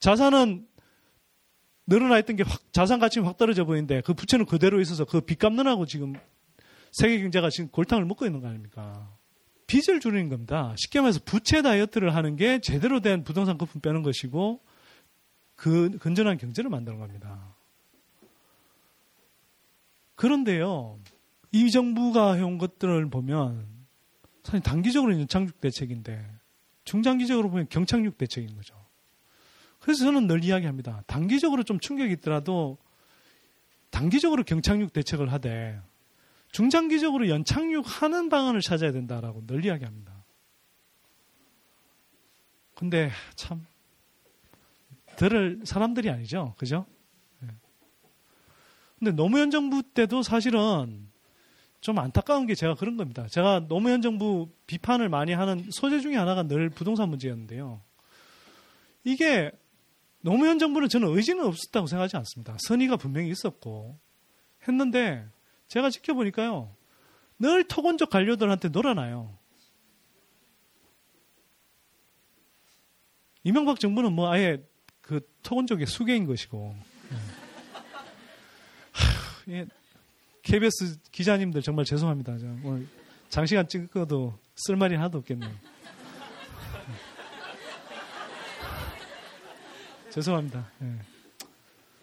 D: 자산은 늘어나 있던 게 확, 자산 가치는 확 떨어져 보이는데 그 부채는 그대로 있어서 그 빚 갚느라고 지금 세계 경제가 지금 골탕을 먹고 있는 거 아닙니까? 빚을 줄이는 겁니다. 쉽게 말해서 부채 다이어트를 하는 게 제대로 된 부동산 거품 빼는 것이고 그 건전한 경제를 만드는 겁니다. 그런데요, 이 정부가 해온 것들을 보면 사실 단기적으로 연착륙 대책인데 중장기적으로 보면 경착륙 대책인 거죠. 그래서 저는 늘 이야기합니다. 단기적으로 좀 충격이 있더라도 단기적으로 경착륙 대책을 하되 중장기적으로 연착륙하는 방안을 찾아야 된다라고 널리 이야기합니다. 근데 참 들을 사람들이 아니죠. 그죠? 네. 근데 노무현 정부 때도 사실은 좀 안타까운 게 제가 그런 겁니다. 제가 노무현 정부 비판을 많이 하는 소재 중에 하나가 늘 부동산 문제였는데요. 이게 노무현 정부는 저는 의지는 없었다고 생각하지 않습니다. 선의가 분명히 있었고 했는데 제가 지켜보니까요. 늘 토건적 관료들한테 놀아나요. 이명박 정부는 뭐 아예 그 토건적의 수개인 것이고. 예. KBS 기자님들 정말 죄송합니다. 오늘 장시간 찍어도 쓸 말이 하나도 없겠네요. 죄송합니다. 예.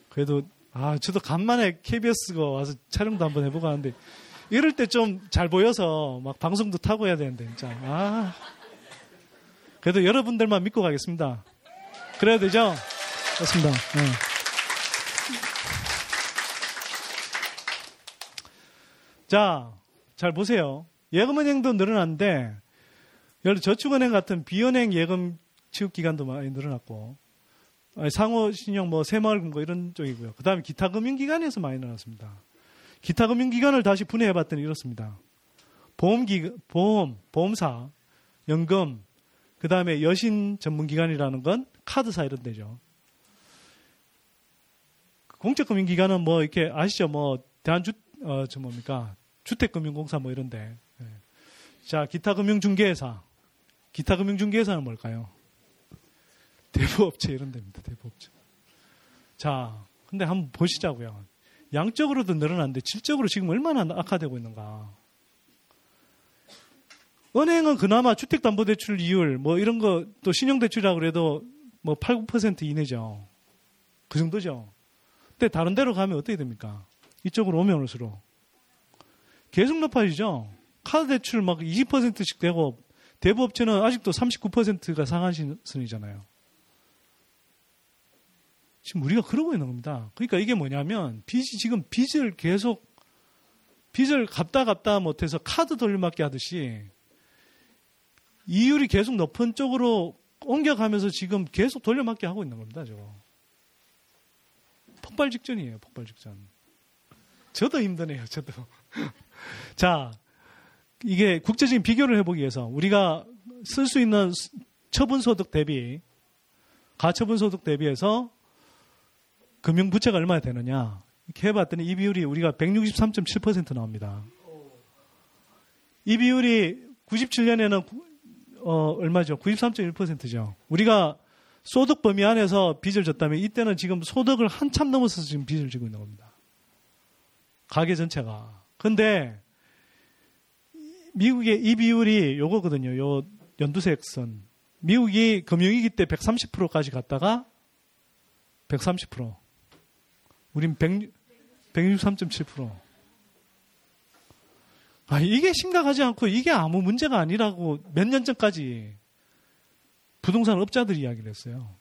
D: 그래도 아, 저도 간만에 KBS가 와서 촬영도 한번 해보고 하는데, 이럴 때 좀 잘 보여서 막 방송도 타고 해야 되는데, 진짜. 아. 그래도 여러분들만 믿고 가겠습니다. 그래야 되죠? 그렇습니다. 네. 자, 잘 보세요. 예금은행도 늘어났는데, 예를 저축은행 같은 비은행 예금 취급 기간도 많이 늘어났고, 상호 신용 뭐 새마을금고 이런 쪽이고요. 그 다음에 기타 금융기관에서 많이 나왔습니다. 기타 금융기관을 다시 분해해 봤더니 이렇습니다. 보험기, 보험, 보험사, 연금, 그 다음에 여신 전문기관이라는 건 카드사 이런 데죠. 공적금융기관은 뭐 이렇게 아시죠? 뭐 대한주, 어, 저 뭡니까? 주택금융공사 뭐 이런데. 네. 자, 기타 금융중개사. 기타 금융중개사는 뭘까요? 대부업체 이런 데입니다. 대부업체. 자, 근데 한번 보시자고요. 양적으로도 늘어났는데 질적으로 지금 얼마나 악화되고 있는가. 은행은 그나마 주택담보대출 이율 뭐 이런 거 또 신용대출이라고 그래도 뭐 8, 9% 이내죠. 그 정도죠. 근데 다른 데로 가면 어떻게 됩니까? 이쪽으로 오면 올수록 계속 높아지죠. 카드 대출 막 20%씩 되고 대부업체는 아직도 39%가 상한선이잖아요. 지금 우리가 그러고 있는 겁니다. 그러니까 이게 뭐냐면 빚이 지금 빚을 계속 빚을 갚다 갚다 못해서 카드 돌려막기 하듯이 이율이 계속 높은 쪽으로 옮겨가면서 지금 계속 돌려막기 하고 있는 겁니다. 저거. 폭발 직전이에요. 폭발 직전. 저도 힘드네요. 저도. 자, 이게 국제적인 비교를 해보기 위해서 우리가 쓸 수 있는 처분소득 대비 가처분소득 대비해서 금융부채가 얼마나 되느냐 이렇게 해봤더니 이 비율이 우리가 163.7% 나옵니다. 이 비율이 97년에는 어, 얼마죠? 93.1%죠. 우리가 소득 범위 안에서 빚을 졌다면 이때는 지금 소득을 한참 넘어서 지금 빚을 지고 있는 겁니다. 가계 전체가. 근데 미국의 이 비율이 요거거든요. 요 연두색 선. 미국이 금융위기 때 130%까지 갔다가 130%. 우린 100, 163.7%. 아, 이게 심각하지 않고 이게 아무 문제가 아니라고 몇 년 전까지 부동산 업자들이 이야기를 했어요.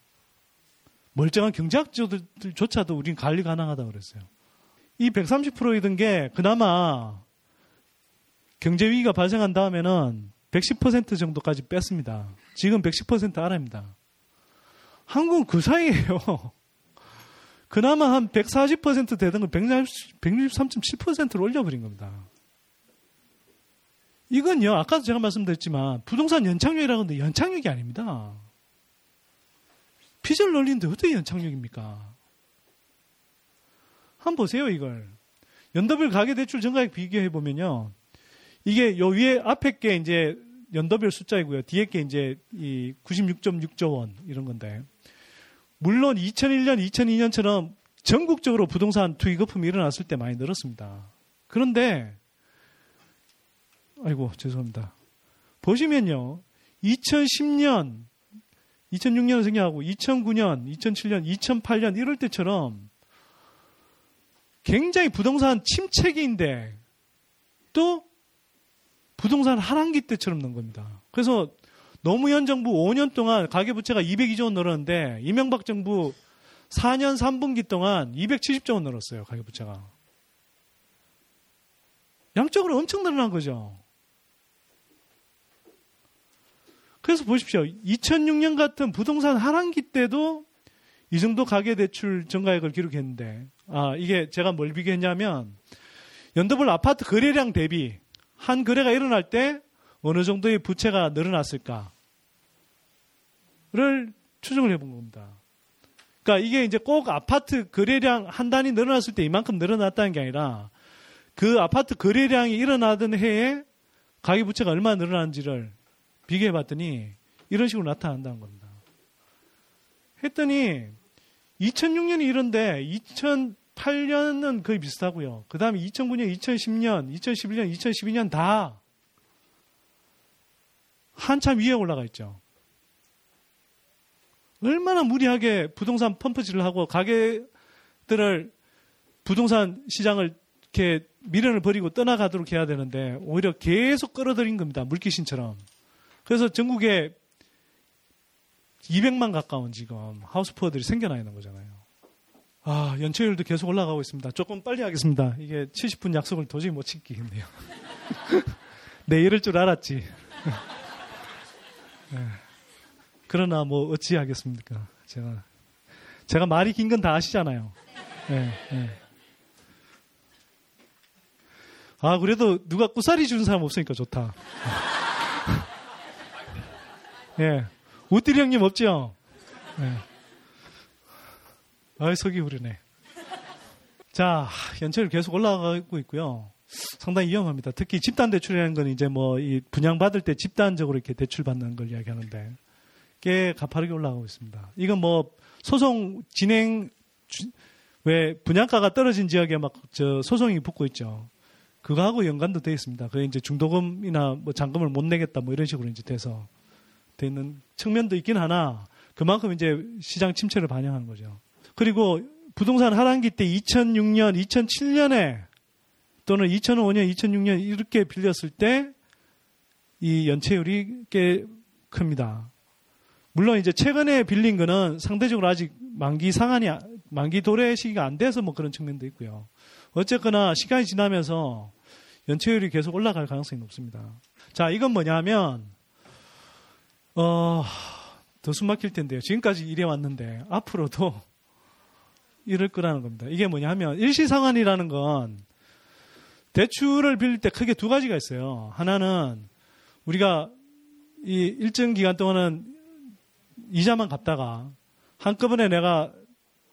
D: 멀쩡한 경제학자들조차도 우린 관리 가능하다고 그랬어요. 이 130%이던 게 그나마 경제 위기가 발생한 다음에는 110% 정도까지 뺐습니다. 지금 110% 아래입니다. 한국은 그 사이에요. 그나마 한 140% 되던 걸 163.7%로 올려버린 겁니다. 이건요, 아까도 제가 말씀드렸지만, 부동산 연착륙이라고 하는데 연착륙이 아닙니다. 빚을 늘리는데 어떻게 연착륙입니까? 한번 보세요, 이걸. 연도별 가계대출 증가액 비교해 보면요. 이게 요 위에 앞에 게 이제 연도별 숫자이고요. 뒤에 게 이제 이 96.6조 원 이런 건데. 물론 2001년, 2002년처럼 전국적으로 부동산 투기 거품이 일어났을 때 많이 늘었습니다. 그런데 아이고, 죄송합니다. 보시면요. 2010년, 2006년 생겨하고 2009년, 2007년, 2008년 이럴 때처럼 굉장히 부동산 침체기인데 또 부동산 하란기 때처럼 난 겁니다. 그래서 노무현 정부 5년 동안 가계부채가 202조 원 늘었는데 이명박 정부 4년 3분기 동안 270조 원 늘었어요. 가계부채가. 양적으로 엄청 늘어난 거죠. 그래서 보십시오. 2006년 같은 부동산 하란기 때도 이 정도 가계대출 증가액을 기록했는데, 아, 이게 제가 뭘 비교했냐면, 연도별 아파트 거래량 대비 한 거래가 일어날 때 어느 정도의 부채가 늘어났을까를 추정을 해본 겁니다. 그러니까 이게 이제 꼭 아파트 거래량 한 단위 늘어났을 때 이만큼 늘어났다는 게 아니라 그 아파트 거래량이 일어나던 해에 가계부채가 얼마나 늘어났는지를 비교해 봤더니 이런 식으로 나타난다는 겁니다. 했더니 2006년이 이런데 2008년은 거의 비슷하고요. 그 다음에 2009년, 2010년, 2011년, 2012년 다 한참 위에 올라가 있죠. 얼마나 무리하게 부동산 펌프질을 하고 가게들을 부동산 시장을 이렇게 미련을 버리고 떠나가도록 해야 되는데 오히려 계속 끌어들인 겁니다. 물귀신처럼. 그래서 전국에 200만 가까운 지금 하우스푸어들이 생겨나 있는 거잖아요. 아, 연체율도 계속 올라가고 있습니다. 조금 빨리 하겠습니다. 이게 70분 약속을 도저히 못 지키겠네요. 내 이럴 줄 알았지. 네. 그러나 뭐 어찌 하겠습니까? 제가 제가 말이 긴 건 다 아시잖아요. 네, 네. 아 그래도 누가 꾸사리 주는 사람 없으니까 좋다. 예. 우띠리 형님 없죠? 예. 아이, 속이 흐르네. 자, 연체율 계속 올라가고 있고요. 상당히 위험합니다. 특히 집단 대출이라는 건 이제 뭐 이 분양받을 때 집단적으로 이렇게 대출 받는 걸 이야기하는데 꽤 가파르게 올라가고 있습니다. 이건 뭐 소송 진행 왜 분양가가 떨어진 지역에 막 저 소송이 붙고 있죠. 그거하고 연관도 되어 있습니다. 그게 이제 중도금이나 뭐 잔금을 못 내겠다 뭐 이런 식으로 이제 돼서 돼 있는 측면도 있긴 하나 그만큼 이제 시장 침체를 반영하는 거죠. 그리고 부동산 하반기 때 2006년, 2007년에 또는 2005년, 2006년 이렇게 빌렸을 때 이 연체율이 꽤 큽니다. 물론 이제 최근에 빌린 거는 상대적으로 아직 만기 상한이 만기 도래 시기가 안 돼서 뭐 그런 측면도 있고요. 어쨌거나 시간이 지나면서 연체율이 계속 올라갈 가능성이 높습니다. 자, 이건 뭐냐면 어, 더 숨막힐 텐데요. 지금까지 이래 왔는데 앞으로도 이럴 거라는 겁니다. 이게 뭐냐 하면 일시상환이라는 건 대출을 빌릴 때 크게 두 가지가 있어요. 하나는 우리가 이 일정 기간 동안은 이자만 갚다가 한꺼번에 내가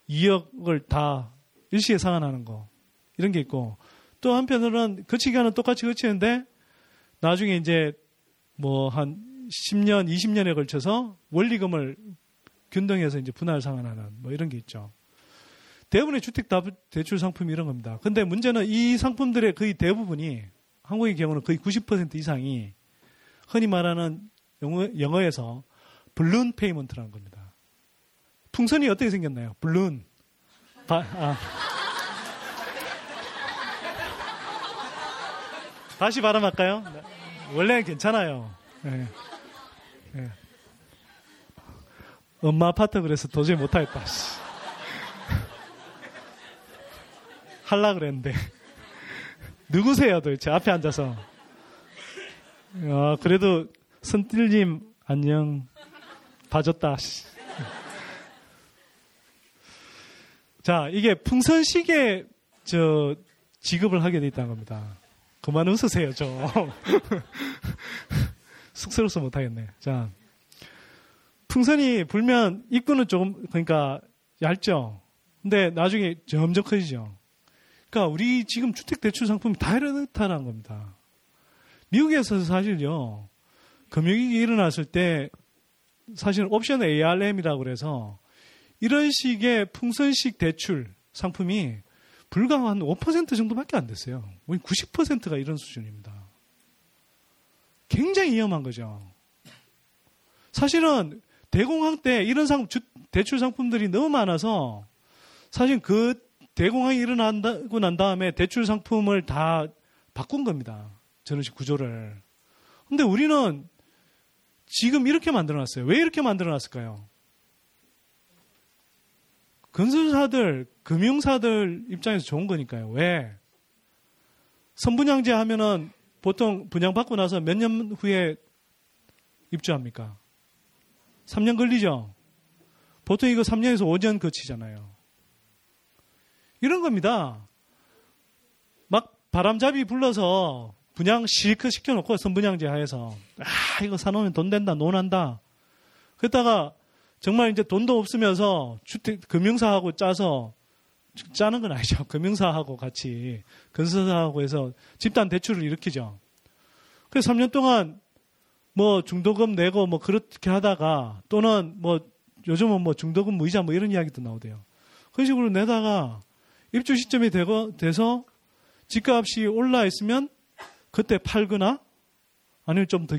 D: 2억을 다 일시에 상환하는 거 이런 게 있고 또 한편으로는 거치 기간은 똑같이 거치는데 나중에 이제 뭐한 10년, 20년에 걸쳐서 원리금을 균등해서 이제 분할 상환하는 뭐 이런 게 있죠. 대부분의 주택 대출 상품이 이런 겁니다. 근데 문제는 이 상품들의 거의 대부분이 한국의 경우는 거의 90% 이상이 흔히 말하는 영어, 영어에서 balloon payment라는 겁니다. 풍선이 어떻게 생겼나요? balloon. 바, 아. 다시 발음할까요? 원래는 괜찮아요. 네. 네. 엄마 아파트 그래서 도저히 못하겠다. 할라 그랬는데. 누구세요 도대체 앞에 앉아서. 아, 그래도 선뜰님 안녕 봐줬다. 자 이게 풍선시계 저 지급을 하게 돼 있다는 겁니다. 그만 웃으세요 좀. 쑥스러워서 못하겠네. 자 풍선이 불면 입구는 조금 그러니까 얇죠. 근데 나중에 점점 커지죠. 그러니까 우리 지금 주택 대출 상품이 다 이렇다는 겁니다. 미국에서 사실요, 금융위기 일어났을 때 사실 옵션 ARM이라고 그래서 이런 식의 풍선식 대출 상품이 불과 한 5% 정도밖에 안 됐어요. 우리 90%가 이런 수준입니다. 굉장히 위험한 거죠. 사실은 대공황 때 이런 상, 대출 상품들이 너무 많아서 사실 그 대공황이 일어나고 난 다음에 대출 상품을 다 바꾼 겁니다. 저런 식 구조를. 근데 우리는 지금 이렇게 만들어 놨어요. 왜 이렇게 만들어 놨을까요? 건설사들, 금융사들 입장에서 좋은 거니까요. 왜? 선분양제 하면은 보통 분양받고 나서 몇 년 후에 입주합니까? 3년 걸리죠? 보통 이거 3년에서 5년 거치잖아요. 이런 겁니다. 막 바람잡이 불러서 분양 실컷 시켜놓고 선분양제 하에서 아 이거 사놓으면 돈 된다 논한다 그러다가 정말 이제 돈도 없으면서 주택 금융사하고 짜서 짜는 건 아니죠 금융사하고 같이 건설사하고 해서 집단 대출을 일으키죠 그래서 3년 동안 뭐 중도금 내고 뭐 그렇게 하다가 또는 뭐 요즘은 뭐 중도금 무이자 뭐 이런 이야기도 나오대요 그런 식으로 내다가 입주 시점이 되고 돼서 집값이 올라 있으면 그때 팔거나 아니면 좀 더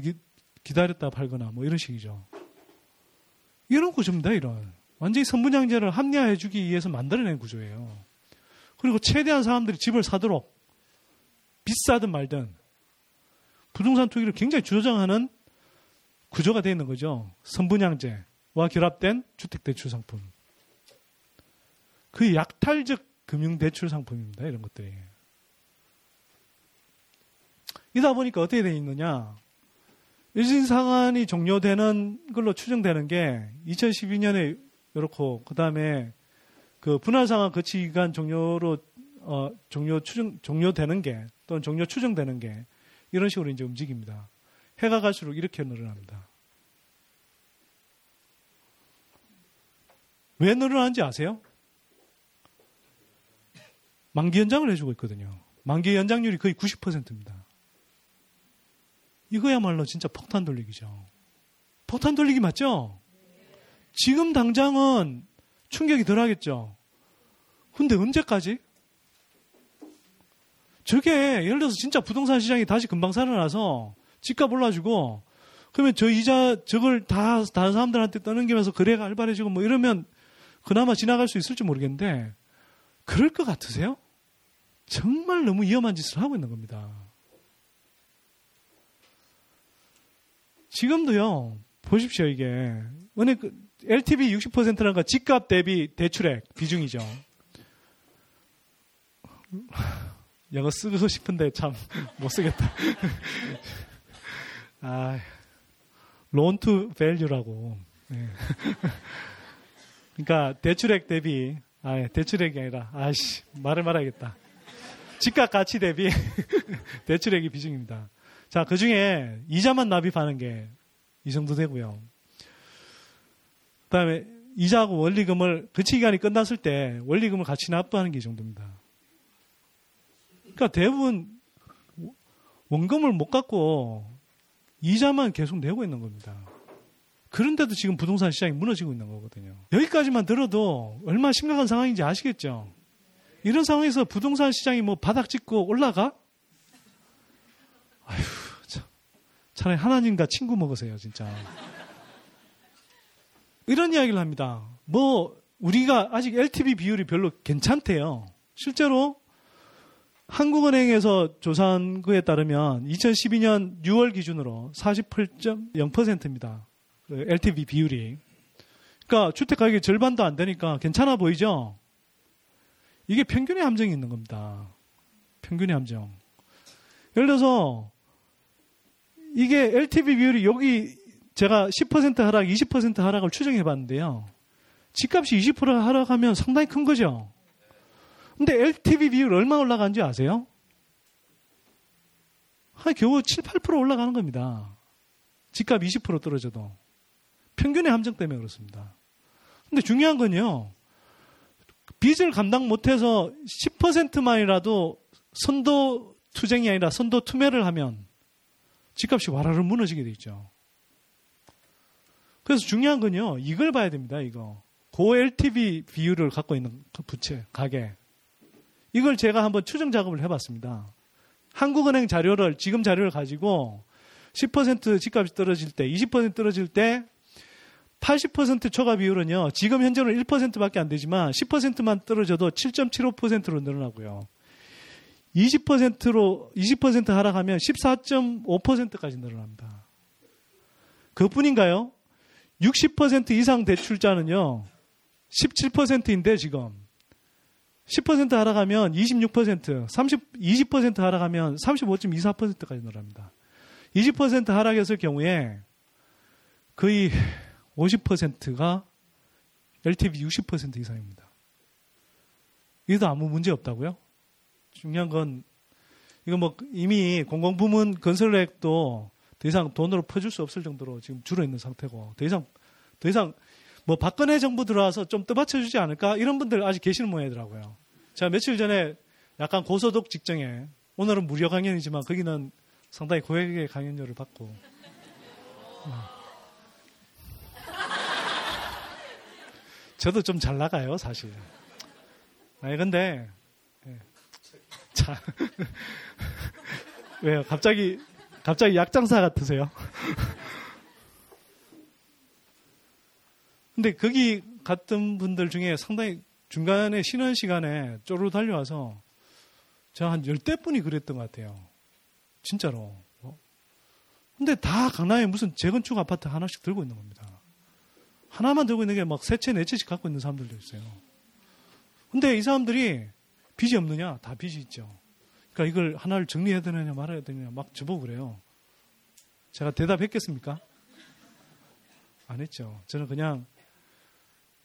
D: 기다렸다 팔거나 뭐 이런 식이죠. 이런 구조입니다, 이런. 완전히 선분양제를 합리화해주기 위해서 만들어낸 구조예요. 그리고 최대한 사람들이 집을 사도록 비싸든 말든 부동산 투기를 굉장히 조정하는 구조가 되어 있는 거죠. 선분양제와 결합된 주택대출 상품. 그 약탈적 금융대출 상품입니다, 이런 것들이. 이다 보니까 어떻게 되어 있느냐. 일신상한이 종료되는 걸로 추정되는 게 2012년에 이렇고 그 다음에 그 분할상한 거치 기간 종료로 어, 종료 추정 종료되는 게 또는 종료 추정되는 게 이런 식으로 이제 움직입니다. 해가 갈수록 이렇게 늘어납니다. 왜 늘어나는지 아세요? 만기 연장을 해주고 있거든요. 만기 연장률이 거의 90%입니다. 이거야말로 진짜 폭탄 돌리기죠. 폭탄 돌리기 맞죠? 지금 당장은 충격이 덜 하겠죠. 근데 언제까지? 저게 예를 들어서 진짜 부동산 시장이 다시 금방 살아나서 집값 올라주고 그러면 저 이자 저걸 다 다른 사람들한테 떠넘기면서 거래가 활발해지고 뭐 이러면 그나마 지나갈 수 있을지 모르겠는데 그럴 것 같으세요? 정말 너무 위험한 짓을 하고 있는 겁니다. 지금도요, 보십시오, 이게. 은행, LTV 60%라는 거 집값 대비 대출액 비중이죠. 영어 쓰고 싶은데 참 못 쓰겠다. 아, 론투 밸류라고. 네. 그러니까 대출액 대비 아, 대출액이 아니라 아씨 말을 말아야겠다. 집값 가치 대비 대출액이 비중입니다. 자, 그 중에 이자만 납입하는 게 이 정도 되고요. 그 다음에 이자하고 원리금을 그치 기간이 끝났을 때 원리금을 같이 납부하는 게 이 정도입니다. 그러니까 대부분 원금을 못 갖고 이자만 계속 내고 있는 겁니다. 그런데도 지금 부동산 시장이 무너지고 있는 거거든요. 여기까지만 들어도 얼마나 심각한 상황인지 아시겠죠? 이런 상황에서 부동산 시장이 뭐 바닥 찍고 올라가? 아휴, 참. 차라리 하나님과 친구 먹으세요, 진짜. 이런 이야기를 합니다. 뭐, 우리가 아직 LTV 비율이 별로 괜찮대요. 실제로 한국은행에서 조사한 거에 따르면 2012년 6월 기준으로 48.0%입니다. 그 LTV 비율이. 그러니까 주택 가격이 절반도 안 되니까 괜찮아 보이죠? 이게 평균의 함정이 있는 겁니다. 평균의 함정. 예를 들어서 이게 LTV 비율이 여기 제가 10% 하락, 20% 하락을 추정해 봤는데요. 집값이 20% 하락하면 상당히 큰 거죠. 근데 LTV 비율 얼마 올라간지 아세요? 한 겨우 7, 8% 올라가는 겁니다. 집값 20% 떨어져도. 평균의 함정 때문에 그렇습니다. 근데 중요한 건요. 빚을 감당 못해서 10%만이라도 선도 투쟁이 아니라 선도 투매를 하면 집값이 와라로 무너지게 돼 있죠. 그래서 중요한 건요. 이걸 봐야 됩니다. 이거. 고 LTV 비율을 갖고 있는 그 부채, 가계. 이걸 제가 한번 추정 작업을 해봤습니다. 한국은행 자료를, 지금 자료를 가지고 10% 집값이 떨어질 때, 20% 떨어질 때, 80% 초과 비율은요, 지금 현재는 1%밖에 안 되지만 10%만 떨어져도 7.75%로 늘어나고요. 20%로, 20% 하락하면 14.5%까지 늘어납니다. 그 뿐인가요? 60% 이상 대출자는요, 17%인데 지금. 10% 하락하면 26%, 30, 20% 하락하면 35.24%까지 늘어납니다. 20% 하락했을 경우에 거의 50%가 LTV 60% 이상입니다. 이도 아무 문제 없다고요? 중요한 건 이거 뭐 이미 공공부문 건설액도 더 이상 돈으로 퍼줄 수 없을 정도로 지금 줄어 있는 상태고 더 이상 더 이상 뭐 박근혜 정부 들어와서 좀 떠받쳐 주지 않을까 이런 분들 아직 계시는 모양이더라고요. 제가 며칠 전에 약간 고소득 직정에 오늘은 무료 강연이지만 거기는 상당히 고액의 강연료를 받고 저도 좀 잘 나가요 사실. 아니 근데 예. 자 왜요? 갑자기 갑자기 약장사 같으세요? 근데 거기 갔던 분들 중에 상당히 중간에 쉬는 시간에 쪼르르 달려와서 제가 한 열대 분이 그랬던 것 같아요. 진짜로. 근데 다 강남에 무슨 재건축 아파트 하나씩 들고 있는 겁니다. 하나만 들고 있는 게 막 세 채, 네 채씩 갖고 있는 사람들도 있어요. 근데 이 사람들이 빚이 없느냐? 다 빚이 있죠. 그러니까 이걸 하나를 정리해야 되느냐 말아야 되느냐 막 저보고 그래요. 제가 대답했겠습니까? 안 했죠. 저는 그냥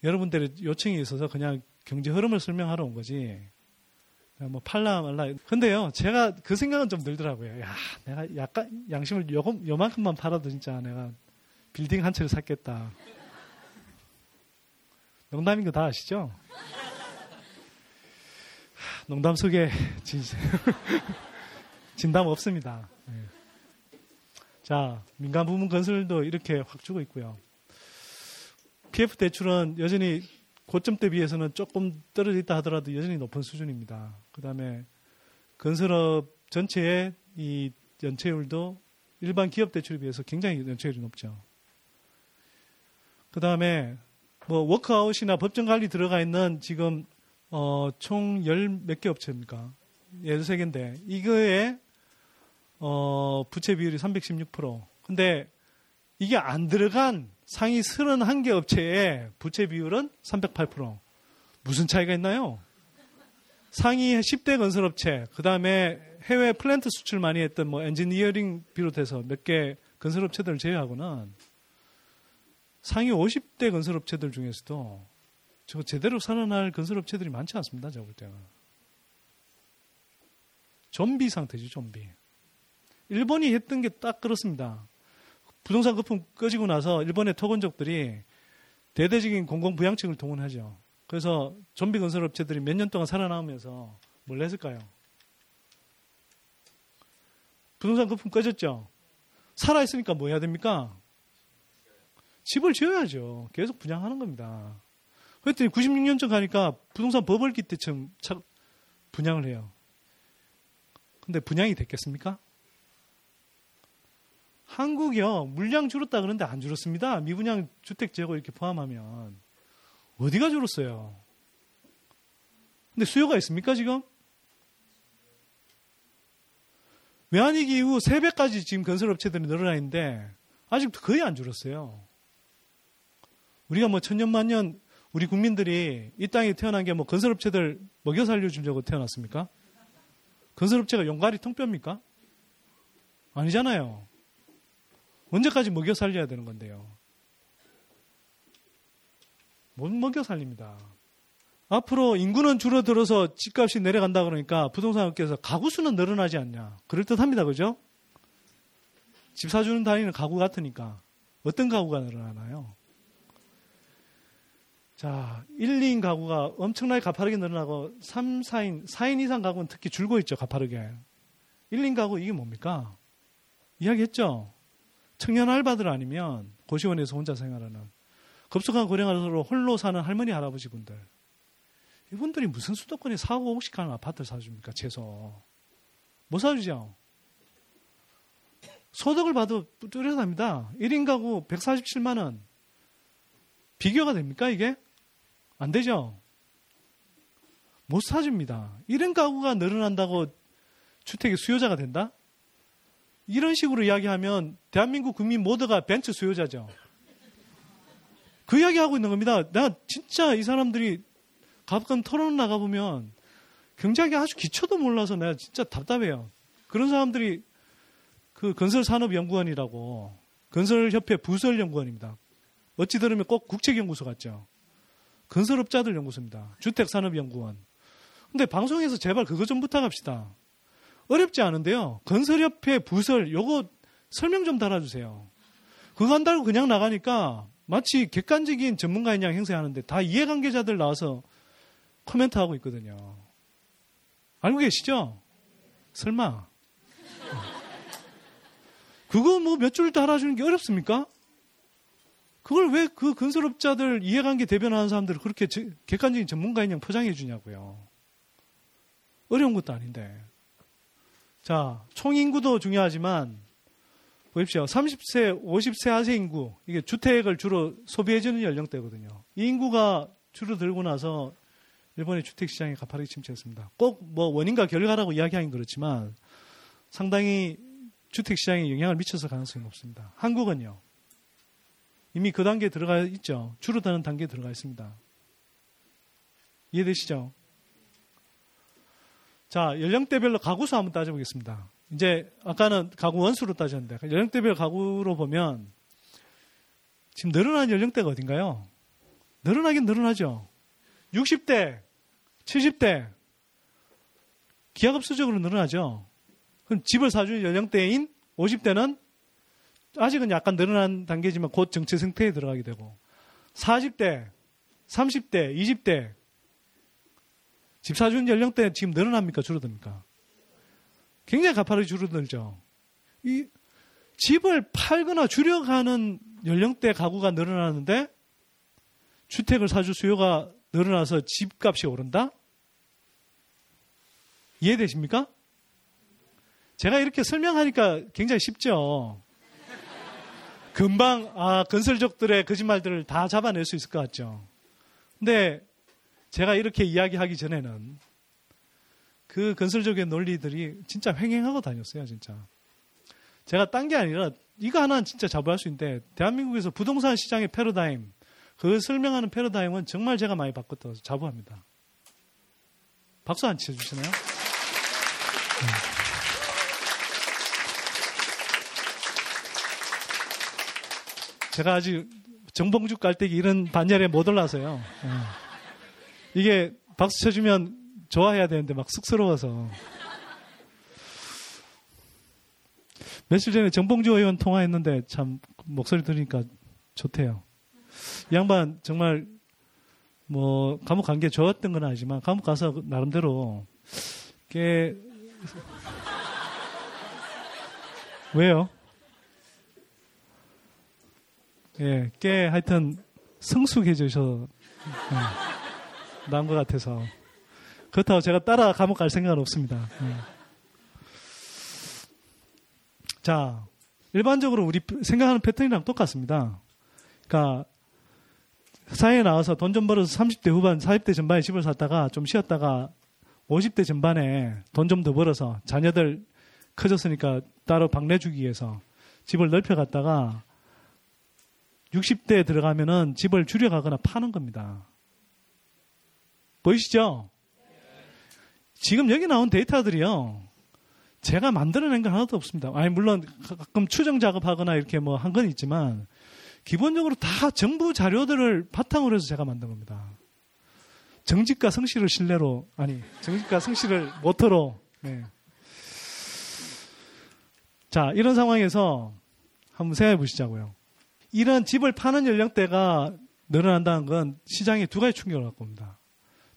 D: 여러분들의 요청이 있어서 그냥 경제 흐름을 설명하러 온 거지. 뭐 팔라 말라. 근데요, 제가 그 생각은 좀 들더라고요. 야, 내가 약간 양심을 요, 요만큼만 팔아도 진짜 내가 빌딩 한 채를 샀겠다. 농담인 거 다 아시죠? 농담 속에 진, 진담 없습니다. 네. 자, 민간 부문 건설도 이렇게 확 주고 있고요. PF 대출은 여전히 고점대 비해서는 조금 떨어져 있다 하더라도 여전히 높은 수준입니다. 그 다음에 건설업 전체의 이 연체율도 일반 기업 대출에 비해서 굉장히 연체율이 높죠. 그 다음에 뭐 워크아웃이나 법정 관리 들어가 있는 지금 어, 총 열 몇 개 업체입니까? 열세 개인데 이거에 어, 부채 비율이 316%. 근데 이게 안 들어간 상위 31개 업체의 부채 비율은 308%. 무슨 차이가 있나요? 상위 10대 건설업체, 그 다음에 해외 플랜트 수출 많이 했던 뭐 엔지니어링 비롯해서 몇 개 건설업체들 제외하고는 상위 50대 건설업체들 중에서도 저 제대로 살아날 건설업체들이 많지 않습니다. 제가 볼 때는. 좀비 상태죠, 좀비. 일본이 했던 게 딱 그렇습니다. 부동산 거품 꺼지고 나서 일본의 토건족들이 대대적인 공공부양책을 동원하죠. 그래서 좀비 건설업체들이 몇 년 동안 살아남으면서 뭘 했을까요? 부동산 거품 꺼졌죠? 살아있으니까 뭐 해야 됩니까? 집을 지어야죠. 계속 분양하는 겁니다. 그랬더니 96년쯤 가니까 부동산 버벌기 때쯤 분양을 해요. 근데 분양이 됐겠습니까? 한국이요, 물량 줄었다 그러는데 안 줄었습니다. 미분양 주택 재고 이렇게 포함하면. 어디가 줄었어요? 근데 수요가 있습니까, 지금? 외환위기 이후 3배까지 지금 건설업체들이 늘어나 있는데, 아직 도 거의 안 줄었어요. 우리가 뭐 천년만년 우리 국민들이 이 땅에 태어난 게 뭐 건설업체들 먹여 살려주려고 태어났습니까? 건설업체가 용가리 통뼈입니까? 아니잖아요. 언제까지 먹여 살려야 되는 건데요. 못 먹여 살립니다. 앞으로 인구는 줄어들어서 집값이 내려간다 그러니까 부동산 업계에서 가구 수는 늘어나지 않냐. 그럴듯 합니다. 그죠? 집 사주는 다니는 가구 같으니까 어떤 가구가 늘어나나요? 자, 1, 2인 가구가 엄청나게 가파르게 늘어나고 3, 4인, 4인 이상 가구는 특히 줄고 있죠, 가파르게. 1, 2인 가구 이게 뭡니까? 이야기했죠? 청년 알바들 아니면 고시원에서 혼자 생활하는 급속한 고령화로 홀로 사는 할머니, 할아버지분들. 이분들이 무슨 수도권에 4, 5억씩 하는 아파트를 사줍니까, 최소. 못 사주죠? 소득을 봐도 뚜렷합니다. 1인 가구 147만 원. 비교가 됩니까, 이게? 안 되죠? 못 사줍니다. 이런 가구가 늘어난다고 주택의 수요자가 된다? 이런 식으로 이야기하면 대한민국 국민 모두가 벤츠 수요자죠. 그 이야기 하고 있는 겁니다. 내가 진짜 이 사람들이 가끔 토론 나가보면 경제학이 아주 기초도 몰라서 내가 진짜 답답해요. 그런 사람들이 그 건설산업연구원이라고 건설협회 부설연구원입니다. 어찌 들으면 꼭 국책연구소 같죠. 건설업자들 연구소입니다. 주택산업연구원. 근데 방송에서 제발 그거 좀 부탁합시다. 어렵지 않은데요. 건설협회 부설 요거 설명 좀 달아주세요. 그거 안 달고 그냥 나가니까 마치 객관적인 전문가인 양 행세하는데 다 이해관계자들 나와서 코멘트 하고 있거든요. 알고 계시죠? 설마. 그거 뭐 몇 줄 달아주는 게 어렵습니까? 그걸 왜그 건설업자들 이해관계 대변하는 사람들을 그렇게 객관적인 전문가인 양 포장해 주냐고요. 어려운 것도 아닌데. 자, 총 인구도 중요하지만 보십시오. 30세, 50세 하세 인구, 이게 주택을 주로 소비해주는 연령대거든요. 이 인구가 줄어들고 나서 일본의 주택 시장이 가파르게 침체했습니다. 꼭 뭐 원인과 결과라고 이야기하긴 그렇지만 상당히 주택 시장에 영향을 미쳐서 가능성이 높습니다. 한국은요. 이미 그 단계에 들어가 있죠. 줄어드는 단계에 들어가 있습니다. 이해되시죠? 자, 연령대별로 가구수 한번 따져보겠습니다. 이제 아까는 가구 원수로 따졌는데 연령대별 가구로 보면 지금 늘어난 연령대가 어딘가요? 늘어나긴 늘어나죠. 60대, 70대 기하급수적으로 늘어나죠. 그럼 집을 사주는 연령대인 50대는 아직은 약간 늘어난 단계지만 곧 정체 상태에 들어가게 되고 40대, 30대, 20대 집 사주는 연령대 지금 늘어납니까? 줄어듭니까? 굉장히 가파르게 줄어들죠. 이 집을 팔거나 줄여가는 연령대 가구가 늘어나는데 주택을 사줄 수요가 늘어나서 집값이 오른다? 이해되십니까? 제가 이렇게 설명하니까 굉장히 쉽죠. 금방 아 건설족들의 거짓말들을 다 잡아낼 수 있을 것 같죠. 근데 제가 이렇게 이야기하기 전에는 그 건설적인 논리들이 진짜 횡행하고 다녔어요, 진짜. 제가 딴 게 아니라 이거 하나는 진짜 자부할 수 있는데 대한민국에서 부동산 시장의 패러다임 그 설명하는 패러다임은 정말 제가 많이 바꿨다고 자부합니다. 박수 안 치주시나요? 네. 제가 아직 정봉주 깔때기 이런 반열에 못 올라서요. 네. 이게 박수 쳐주면 좋아해야 되는데 막 쑥스러워서. 며칠 전에 정봉주 의원 통화했는데 참 목소리 들으니까 좋대요. 이 양반 정말 뭐 감옥 간 게 좋았던 건 아니지만 감옥 가서 나름대로 꽤 왜요? 예, 꽤 하여튼 성숙해져서 예, 나은 것 같아서 그렇다고 제가 따라 감옥 갈 생각은 없습니다. 예. 자, 일반적으로 우리 생각하는 패턴이랑 똑같습니다. 그러니까 사회에 나와서 돈 좀 벌어서 30대 후반, 40대 전반에 집을 샀다가 좀 쉬었다가 50대 전반에 돈 좀 더 벌어서 자녀들 커졌으니까 따로 방 내주기 위해서 집을 넓혀갔다가 60대에 들어가면은 집을 줄여가거나 파는 겁니다. 보이시죠? 지금 여기 나온 데이터들이요. 제가 만들어낸 건 하나도 없습니다. 아니, 물론 가끔 추정 작업하거나 이렇게 뭐 한 건 있지만 기본적으로 다 정부 자료들을 바탕으로 해서 제가 만든 겁니다. 정직과 성실을 신뢰로, 아니, 정직과 성실을 모토로, 네. 자, 이런 상황에서 한번 생각해 보시자고요. 이런 집을 파는 연령대가 늘어난다는 건 시장에 두 가지 충격을 갖고 옵니다.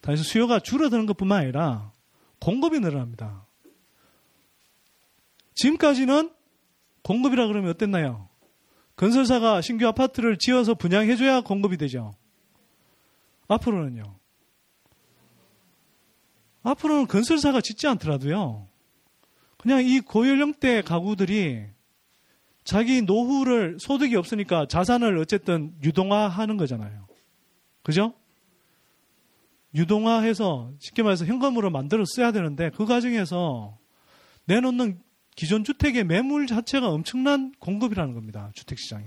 D: 단지 수요가 줄어드는 것 뿐만 아니라 공급이 늘어납니다. 지금까지는 공급이라 그러면 어땠나요? 건설사가 신규 아파트를 지어서 분양해줘야 공급이 되죠. 앞으로는요. 앞으로는 건설사가 짓지 않더라도요. 그냥 이 고연령대 가구들이 자기 노후를 소득이 없으니까 자산을 어쨌든 유동화하는 거잖아요. 그죠? 유동화해서 쉽게 말해서 현금으로 만들어 써야 되는데 그 과정에서 내놓는 기존 주택의 매물 자체가 엄청난 공급이라는 겁니다. 주택 시장에.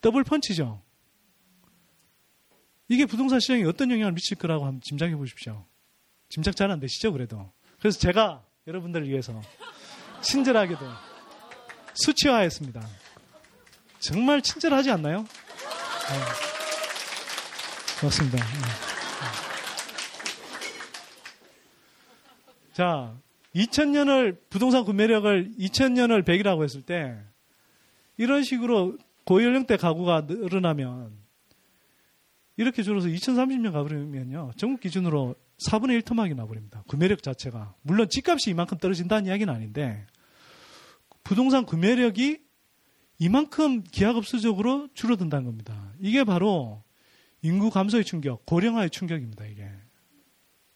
D: 더블 펀치죠. 이게 부동산 시장에 어떤 영향을 미칠 거라고 한번 짐작해 보십시오. 짐작 잘 안 되시죠, 그래도. 그래서 제가 여러분들을 위해서 친절하게도 수치화했습니다. 정말 친절하지 않나요? 네. 고맙습니다. 네. 자, 2000년을 부동산 구매력을 2000년을 100이라고 했을 때 이런 식으로 고연령대 가구가 늘어나면 이렇게 줄어서 2030년 가버리면요. 전국 기준으로 4분의 1 토막이 나버립니다. 구매력 자체가. 물론 집값이 이만큼 떨어진다는 이야기는 아닌데 부동산 구매력이 이만큼 기하급수적으로 줄어든다는 겁니다. 이게 바로 인구 감소의 충격, 고령화의 충격입니다, 이게.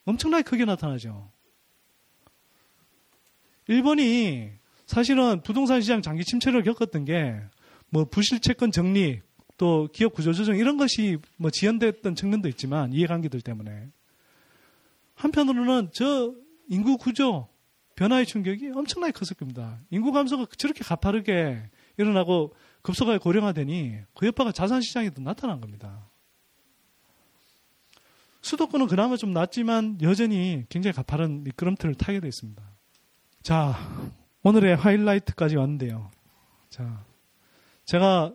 D: 엄청나게 크게 나타나죠. 일본이 사실은 부동산 시장 장기 침체를 겪었던 게 뭐 부실 채권 정리 또 기업 구조 조정 이런 것이 뭐 지연됐던 측면도 있지만 이해관계들 때문에 한편으로는 저 인구 구조 변화의 충격이 엄청나게 컸을 겁니다. 인구 감소가 저렇게 가파르게 일어나고 급속하게 고령화되니 그 여파가 자산 시장에도 나타난 겁니다. 수도권은 그나마 좀 낫지만 여전히 굉장히 가파른 미끄럼틀을 타게 되어 있습니다. 자, 오늘의 하이라이트까지 왔는데요. 자, 제가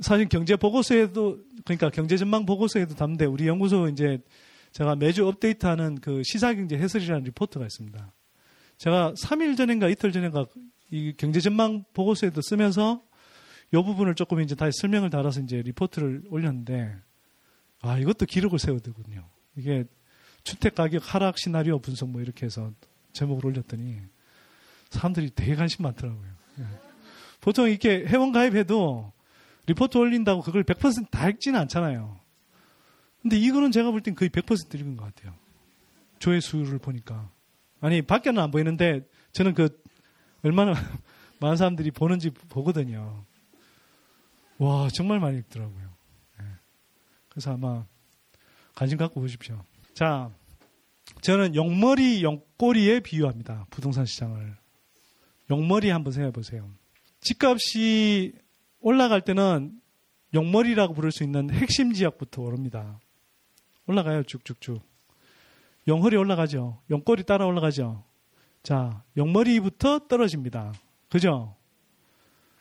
D: 사실 경제 보고서에도 그러니까 경제 전망 보고서에도 담는데 우리 연구소 이제 제가 매주 업데이트하는 그 시사경제 해설이라는 리포트가 있습니다. 제가 3일 전인가 이틀 전인가 이 경제 전망 보고서에도 쓰면서 이 부분을 조금 이제 다시 설명을 달아서 이제 리포트를 올렸는데 아 이것도 기록을 되거든요. 이게 주택 가격 하락 시나리오 분석 뭐 이렇게 해서 제목을 올렸더니 사람들이 되게 관심 많더라고요. 예. 보통 이렇게 회원 가입해도 리포트 올린다고 그걸 100%다 읽지는 않잖아요. 근데 이거는 제가 볼 땐 거의 100% 읽은 것 같아요. 조회수를 보니까. 아니, 밖에는 안 보이는데 저는 그 얼마나 많은 사람들이 보는지 보거든요. 와, 정말 많이 읽더라고요. 네. 그래서 아마 관심 갖고 보십시오. 자, 저는 용머리, 용꼬리에 비유합니다. 부동산 시장을. 용머리 한번 생각해 보세요. 집값이 올라갈 때는 용머리라고 부를 수 있는 핵심 지역부터 오릅니다. 올라가요, 쭉쭉쭉. 용허리 올라가죠. 용꼬리 따라 올라가죠. 자, 용머리부터 떨어집니다. 그죠?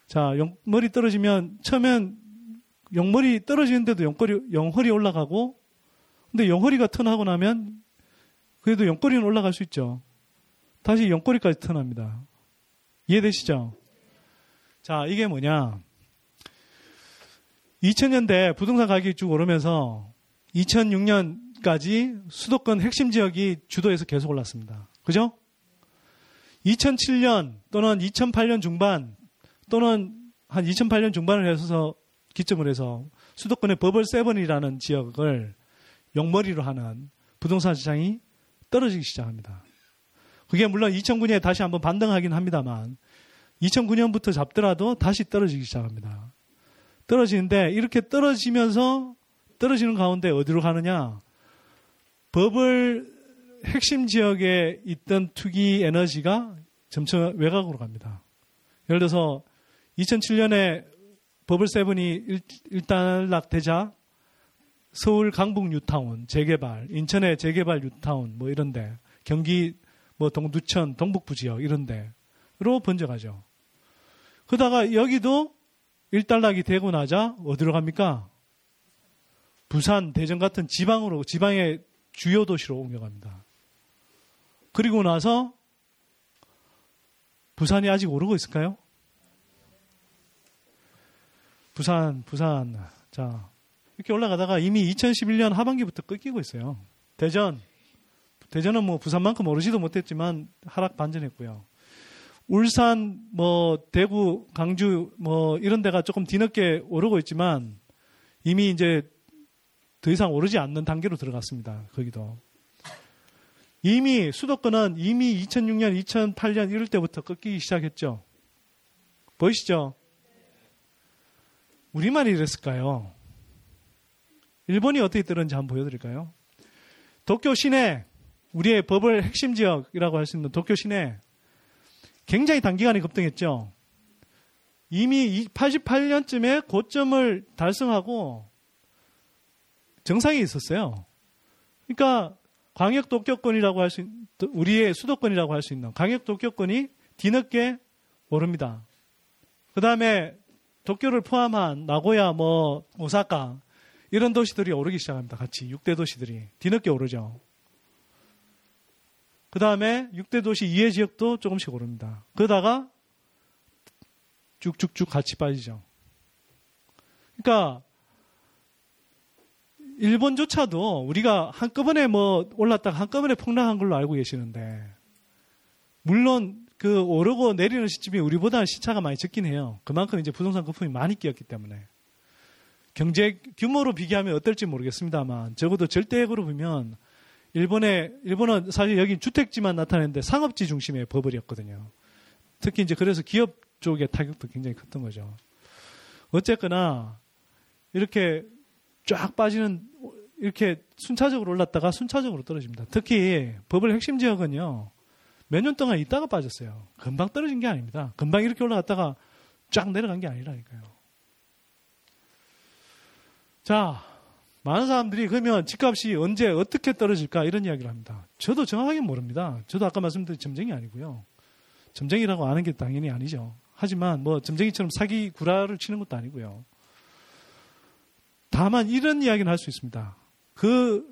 D: 자, 용머리 떨어지면 처음엔 용머리 떨어지는데도 용꼬리, 용허리 올라가고, 근데 용허리가 턴하고 나면 그래도 용꼬리는 올라갈 수 있죠. 다시 용꼬리까지 턴합니다. 이해되시죠? 자, 이게 뭐냐? 2000년대 부동산 가격이 쭉 오르면서 2006년 까지 수도권 핵심 지역이 주도해서 계속 올랐습니다. 그죠? 2007년 또는 2008년 중반 또는 한 2008년 중반을 해서 기점을 해서 수도권의 버블 세븐이라는 지역을 용머리로 하는 부동산 시장이 떨어지기 시작합니다. 그게 물론 2009년에 다시 한번 반등하긴 합니다만 2009년부터 잡더라도 다시 떨어지기 시작합니다. 떨어지는데 이렇게 떨어지면서 떨어지는 가운데 어디로 가느냐? 버블 핵심 지역에 있던 투기 에너지가 점점 외곽으로 갑니다. 예를 들어서 2007년에 버블 세븐이 일단락 되자 서울 강북 뉴타운 재개발, 인천의 재개발 뉴타운 뭐 이런데 경기 뭐 동두천 동북부 지역 이런데로 번져가죠. 그러다가 여기도 일단락이 되고 나자 어디로 갑니까? 부산, 대전 같은 지방으로 지방의 주요 도시로 옮겨갑니다. 그리고 나서 부산이 아직 오르고 있을까요? 부산, 부산. 자, 이렇게 올라가다가 이미 2011년 하반기부터 끊기고 있어요. 대전. 대전은 뭐 부산만큼 오르지도 못했지만 하락 반전했고요. 울산, 뭐 대구, 강주 뭐 이런 데가 조금 뒤늦게 오르고 있지만 이미 이제 더 이상 오르지 않는 단계로 들어갔습니다. 거기도. 이미 수도권은 이미 2006년, 2008년 이럴 때부터 꺾이기 시작했죠. 보이시죠? 우리만 이랬을까요? 일본이 어떻게 뜨는지 한번 보여드릴까요? 도쿄 시내, 우리의 버블 핵심 지역이라고 할 수 있는 도쿄 시내, 굉장히 단기간에 급등했죠. 이미 88년쯤에 고점을 달성하고 정상에 있었어요. 그러니까 광역 도쿄권이라고 할 수, 우리의 수도권이라고 할 수 있는 광역 도쿄권이 뒤늦게 오릅니다. 그 다음에 도쿄를 포함한 나고야, 뭐, 오사카, 이런 도시들이 오르기 시작합니다. 같이 6대 도시들이 뒤늦게 오르죠. 그 다음에 6대 도시 이해 지역도 조금씩 오릅니다. 그러다가 쭉쭉쭉 같이 빠지죠. 그러니까 일본조차도 우리가 한꺼번에 뭐 올랐다가 한꺼번에 폭락한 걸로 알고 계시는데 물론 그 오르고 내리는 시점이 우리보다는 시차가 많이 적긴 해요. 그만큼 이제 부동산 거품이 많이 끼었기 때문에 경제 규모로 비교하면 어떨지 모르겠습니다만 적어도 절대액으로 보면 일본의 일본은 사실 여기 주택지만 나타내는데 상업지 중심의 버블이었거든요. 특히 이제 그래서 기업 쪽의 타격도 굉장히 컸던 거죠. 어쨌거나 이렇게 쫙 빠지는 이렇게 순차적으로 올랐다가 순차적으로 떨어집니다. 특히 버블 핵심 지역은요. 몇 년 동안 있다가 빠졌어요. 금방 떨어진 게 아닙니다. 금방 이렇게 올라갔다가 쫙 내려간 게 아니라니까요. 자, 많은 사람들이 그러면 집값이 언제 어떻게 떨어질까 이런 이야기를 합니다. 저도 정확하게 모릅니다. 저도 아까 말씀드린 점쟁이 아니고요. 점쟁이라고 아는 게 당연히 아니죠. 하지만 뭐 점쟁이처럼 사기 구라를 치는 것도 아니고요. 다만 이런 이야기는 할 수 있습니다. 그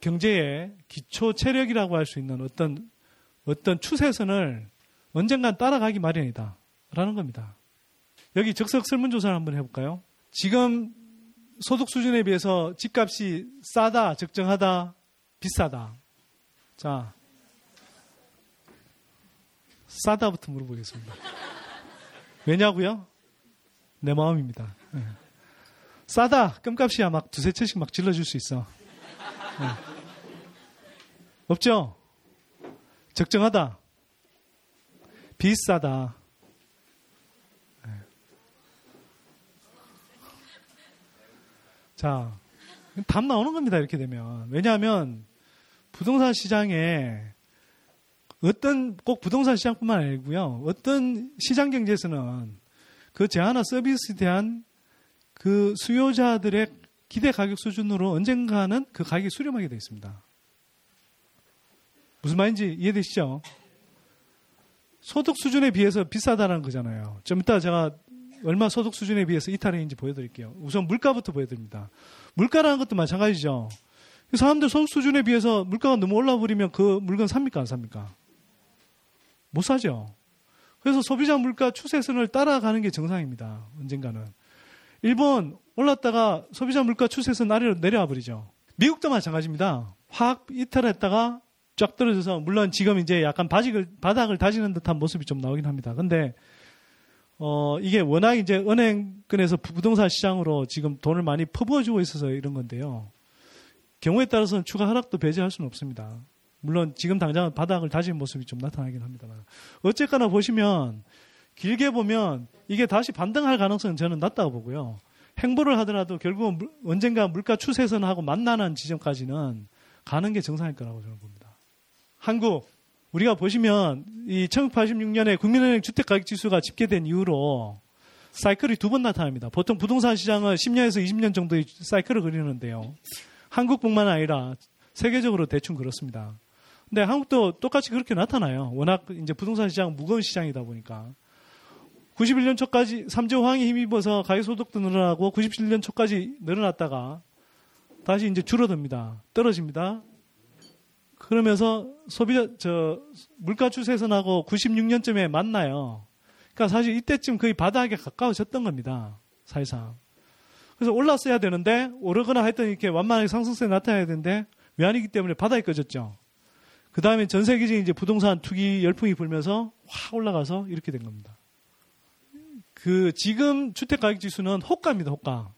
D: 경제의 기초 체력이라고 할 수 있는 어떤 어떤 추세선을 언젠간 따라가기 마련이다. 라는 겁니다. 여기 적석 설문조사를 한번 해볼까요? 지금 소득 수준에 비해서 집값이 싸다, 적정하다, 비싸다. 자, 싸다부터 물어보겠습니다. 왜냐고요? 내 마음입니다. 네. 싸다. 끔값이야 막 두세 채씩 막 질러줄 수 있어. 네. 없죠? 적정하다. 비싸다. 네. 자, 답 나오는 겁니다. 이렇게 되면. 왜냐하면 부동산 시장에 어떤 꼭 부동산 시장뿐만 아니고요. 어떤 시장 경제에서는 그 제한화 서비스에 대한 그 수요자들의 기대 가격 수준으로 언젠가는 그 가격이 수렴하게 되어 있습니다. 무슨 말인지 이해되시죠? 소득 수준에 비해서 비싸다는 거잖아요. 좀 이따 제가 얼마 소득 수준에 비해서 이탈했는지 보여드릴게요. 우선 물가부터 보여드립니다. 물가라는 것도 마찬가지죠. 사람들 소득 수준에 비해서 물가가 너무 올라 버리면 그 물건 삽니까 안 삽니까? 못 사죠. 그래서 소비자 물가 추세선을 따라가는 게 정상입니다. 언젠가는. 일본 올랐다가 소비자 물가 아래로 내려와 버리죠. 미국도 마찬가지입니다. 확 이탈했다가 쫙 떨어져서 물론 지금 이제 약간 바직을 바닥을 다지는 듯한 모습이 좀 나오긴 합니다. 근데 어 이게 워낙 이제 은행권에서 부동산 시장으로 지금 돈을 많이 퍼부어주고 있어서 이런 건데요. 경우에 따라서는 추가 하락도 배제할 수는 없습니다. 물론 지금 당장은 바닥을 다진 모습이 좀 나타나긴 합니다만. 어쨌거나 보시면 길게 보면 이게 다시 반등할 가능성은 저는 낮다고 보고요. 행보를 하더라도 결국은 물, 언젠가 물가 추세선하고 만나는 지점까지는 가는 게 정상일 거라고 저는 봅니다. 한국 우리가 보시면 이 1986년에 국민은행 주택가격지수가 집계된 이후로 사이클이 두 번 나타납니다. 보통 부동산 시장은 10년에서 20년 정도의 사이클을 그리는데요. 한국뿐만 아니라 세계적으로 대충 그렇습니다. 근데 한국도 똑같이 그렇게 나타나요. 워낙 이제 부동산 시장 무거운 시장이다 보니까. 91년 초까지 3조 황이 힘입어서 가계소득도 늘어나고 97년 초까지 늘어났다가 다시 이제 줄어듭니다. 떨어집니다. 그러면서 소비자, 저, 물가 추세선하고 96년쯤에 만나요. 그러니까 사실 이때쯤 거의 바닥에 가까워졌던 겁니다. 사실상. 그래서 올랐어야 되는데, 오르거나 했더니 이렇게 완만하게 상승세에 나타나야 되는데, 외환이기 때문에 바닥에 꺼졌죠. 그 다음에 전 세계적인 이제 부동산 투기 열풍이 불면서 확 올라가서 이렇게 된 겁니다. 그 지금 주택 가격 지수는 호가입니다. 호가.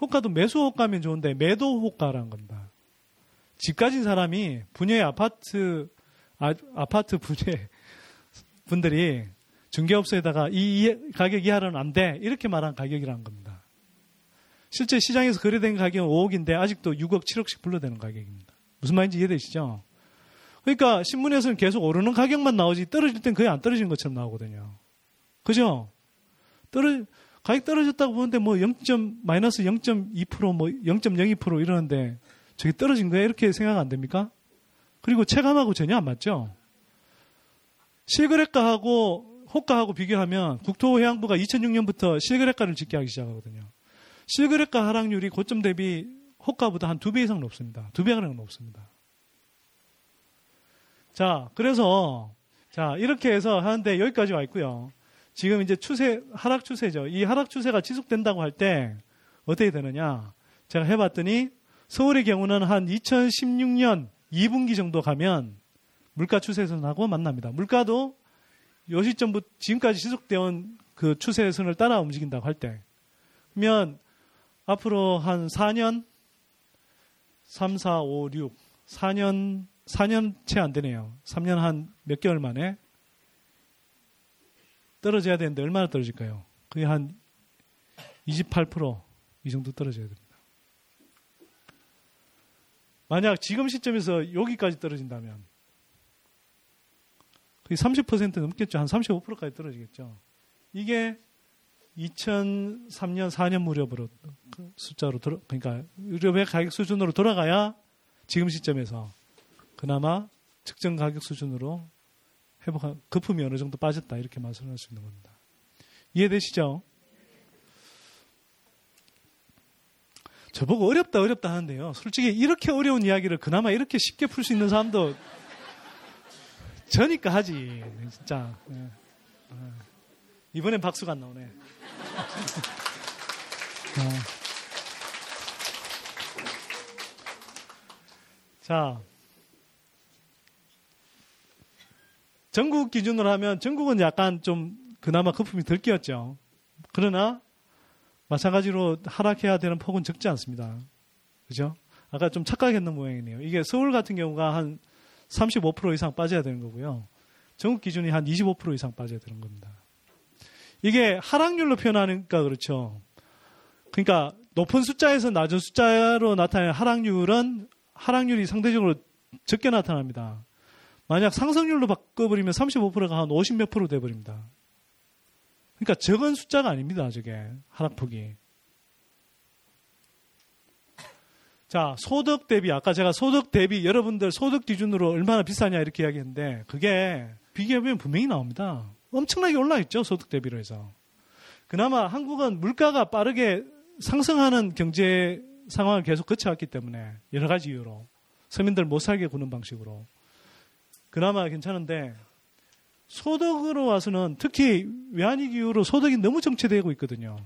D: 호가도 매수 호가면 좋은데 매도 호가라는 겁니다. 집 가진 사람이 분야의 아파트 아, 아파트 분야 분들이 중개업소에다가 이, 이 가격 이하로는 안 돼. 이렇게 말한 가격이라는 겁니다. 실제 시장에서 거래된 가격은 5억인데 아직도 6억, 7억씩 불러대는 가격입니다. 무슨 말인지 이해되시죠? 그러니까 신문에서는 계속 오르는 가격만 나오지 떨어질 땐 거의 안 떨어지는 것처럼 나오거든요. 그죠? 떨어 가격 떨어졌다고 보는데 뭐 0. 마이너스 0.2%뭐 0.02% 이러는데 저게 떨어진 거야 이렇게 생각 안 됩니까? 그리고 체감하고 전혀 안 맞죠. 실거래가하고 호가하고 비교하면 국토해양부가 2006년부터 실거래가를 짓게 하기 시작하거든요. 실거래가 하락률이 고점 대비 호가보다 한 두 배 이상 높습니다. 두 배가 높습니다. 자, 그래서, 자, 이렇게 해서 하는데 여기까지 와 있고요. 지금 이제 추세, 하락 추세죠. 이 하락 추세가 지속된다고 할 때 어떻게 되느냐. 제가 해봤더니 서울의 경우는 한 2016년 2분기 정도 가면 물가 추세선하고 만납니다. 물가도 요 시점부터 지금까지 지속되어 온 그 추세선을 따라 움직인다고 할 때. 그러면 앞으로 한 4년, 3, 4, 5, 6, 4년 4년 채 안 되네요. 3년 한 몇 개월 만에 떨어져야 되는데 얼마나 떨어질까요? 거의 한 28%이 정도 떨어져야 됩니다. 만약 지금 시점에서 여기까지 떨어진다면 거의 30% 넘겠죠. 한 35%까지 떨어지겠죠. 이게 2003년, 4년 무렵으로 그 숫자로 돌아, 그러니까 유럽의 가격 수준으로 돌아가야 지금 시점에서 그나마 측정 가격 수준으로 회복한 거품이 어느 정도 빠졌다 이렇게 말씀할 수 있는 겁니다. 이해되시죠? 저보고 어렵다 어렵다 하는데요. 솔직히 이렇게 어려운 이야기를 그나마 이렇게 쉽게 풀 수 있는 사람도 저니까 하지 진짜. 네. 이번엔 박수가 안 나오네. 자, 전국 기준으로 하면 전국은 약간 좀 그나마 거품이 덜 끼었죠. 그러나 마찬가지로 하락해야 되는 폭은 적지 않습니다. 그죠? 아까 좀 착각했는 모양이네요. 이게 서울 같은 경우가 한 35% 이상 빠져야 되는 거고요. 전국 기준이 한 25% 이상 빠져야 되는 겁니다. 이게 하락률로 표현하니까 그렇죠. 그러니까 높은 숫자에서 낮은 숫자로 나타나는 하락률은 하락률이 상대적으로 적게 나타납니다. 만약 상승률로 바꿔버리면 35%가 한 50 몇 프로 돼버립니다. 그러니까 적은 숫자가 아닙니다. 저게 하락폭이. 자, 소득 대비, 아까 제가 소득 대비, 여러분들 소득 기준으로 얼마나 비싸냐 이렇게 이야기했는데, 그게 비교해보면 분명히 나옵니다. 엄청나게 올라있죠, 소득 대비로 해서. 그나마 한국은 물가가 빠르게 상승하는 경제 상황을 계속 거쳐왔기 때문에, 여러 가지 이유로. 서민들 못 살게 구는 방식으로. 그나마 괜찮은데, 소득으로 와서는 특히 외환위기 이후로 소득이 너무 정체되고 있거든요.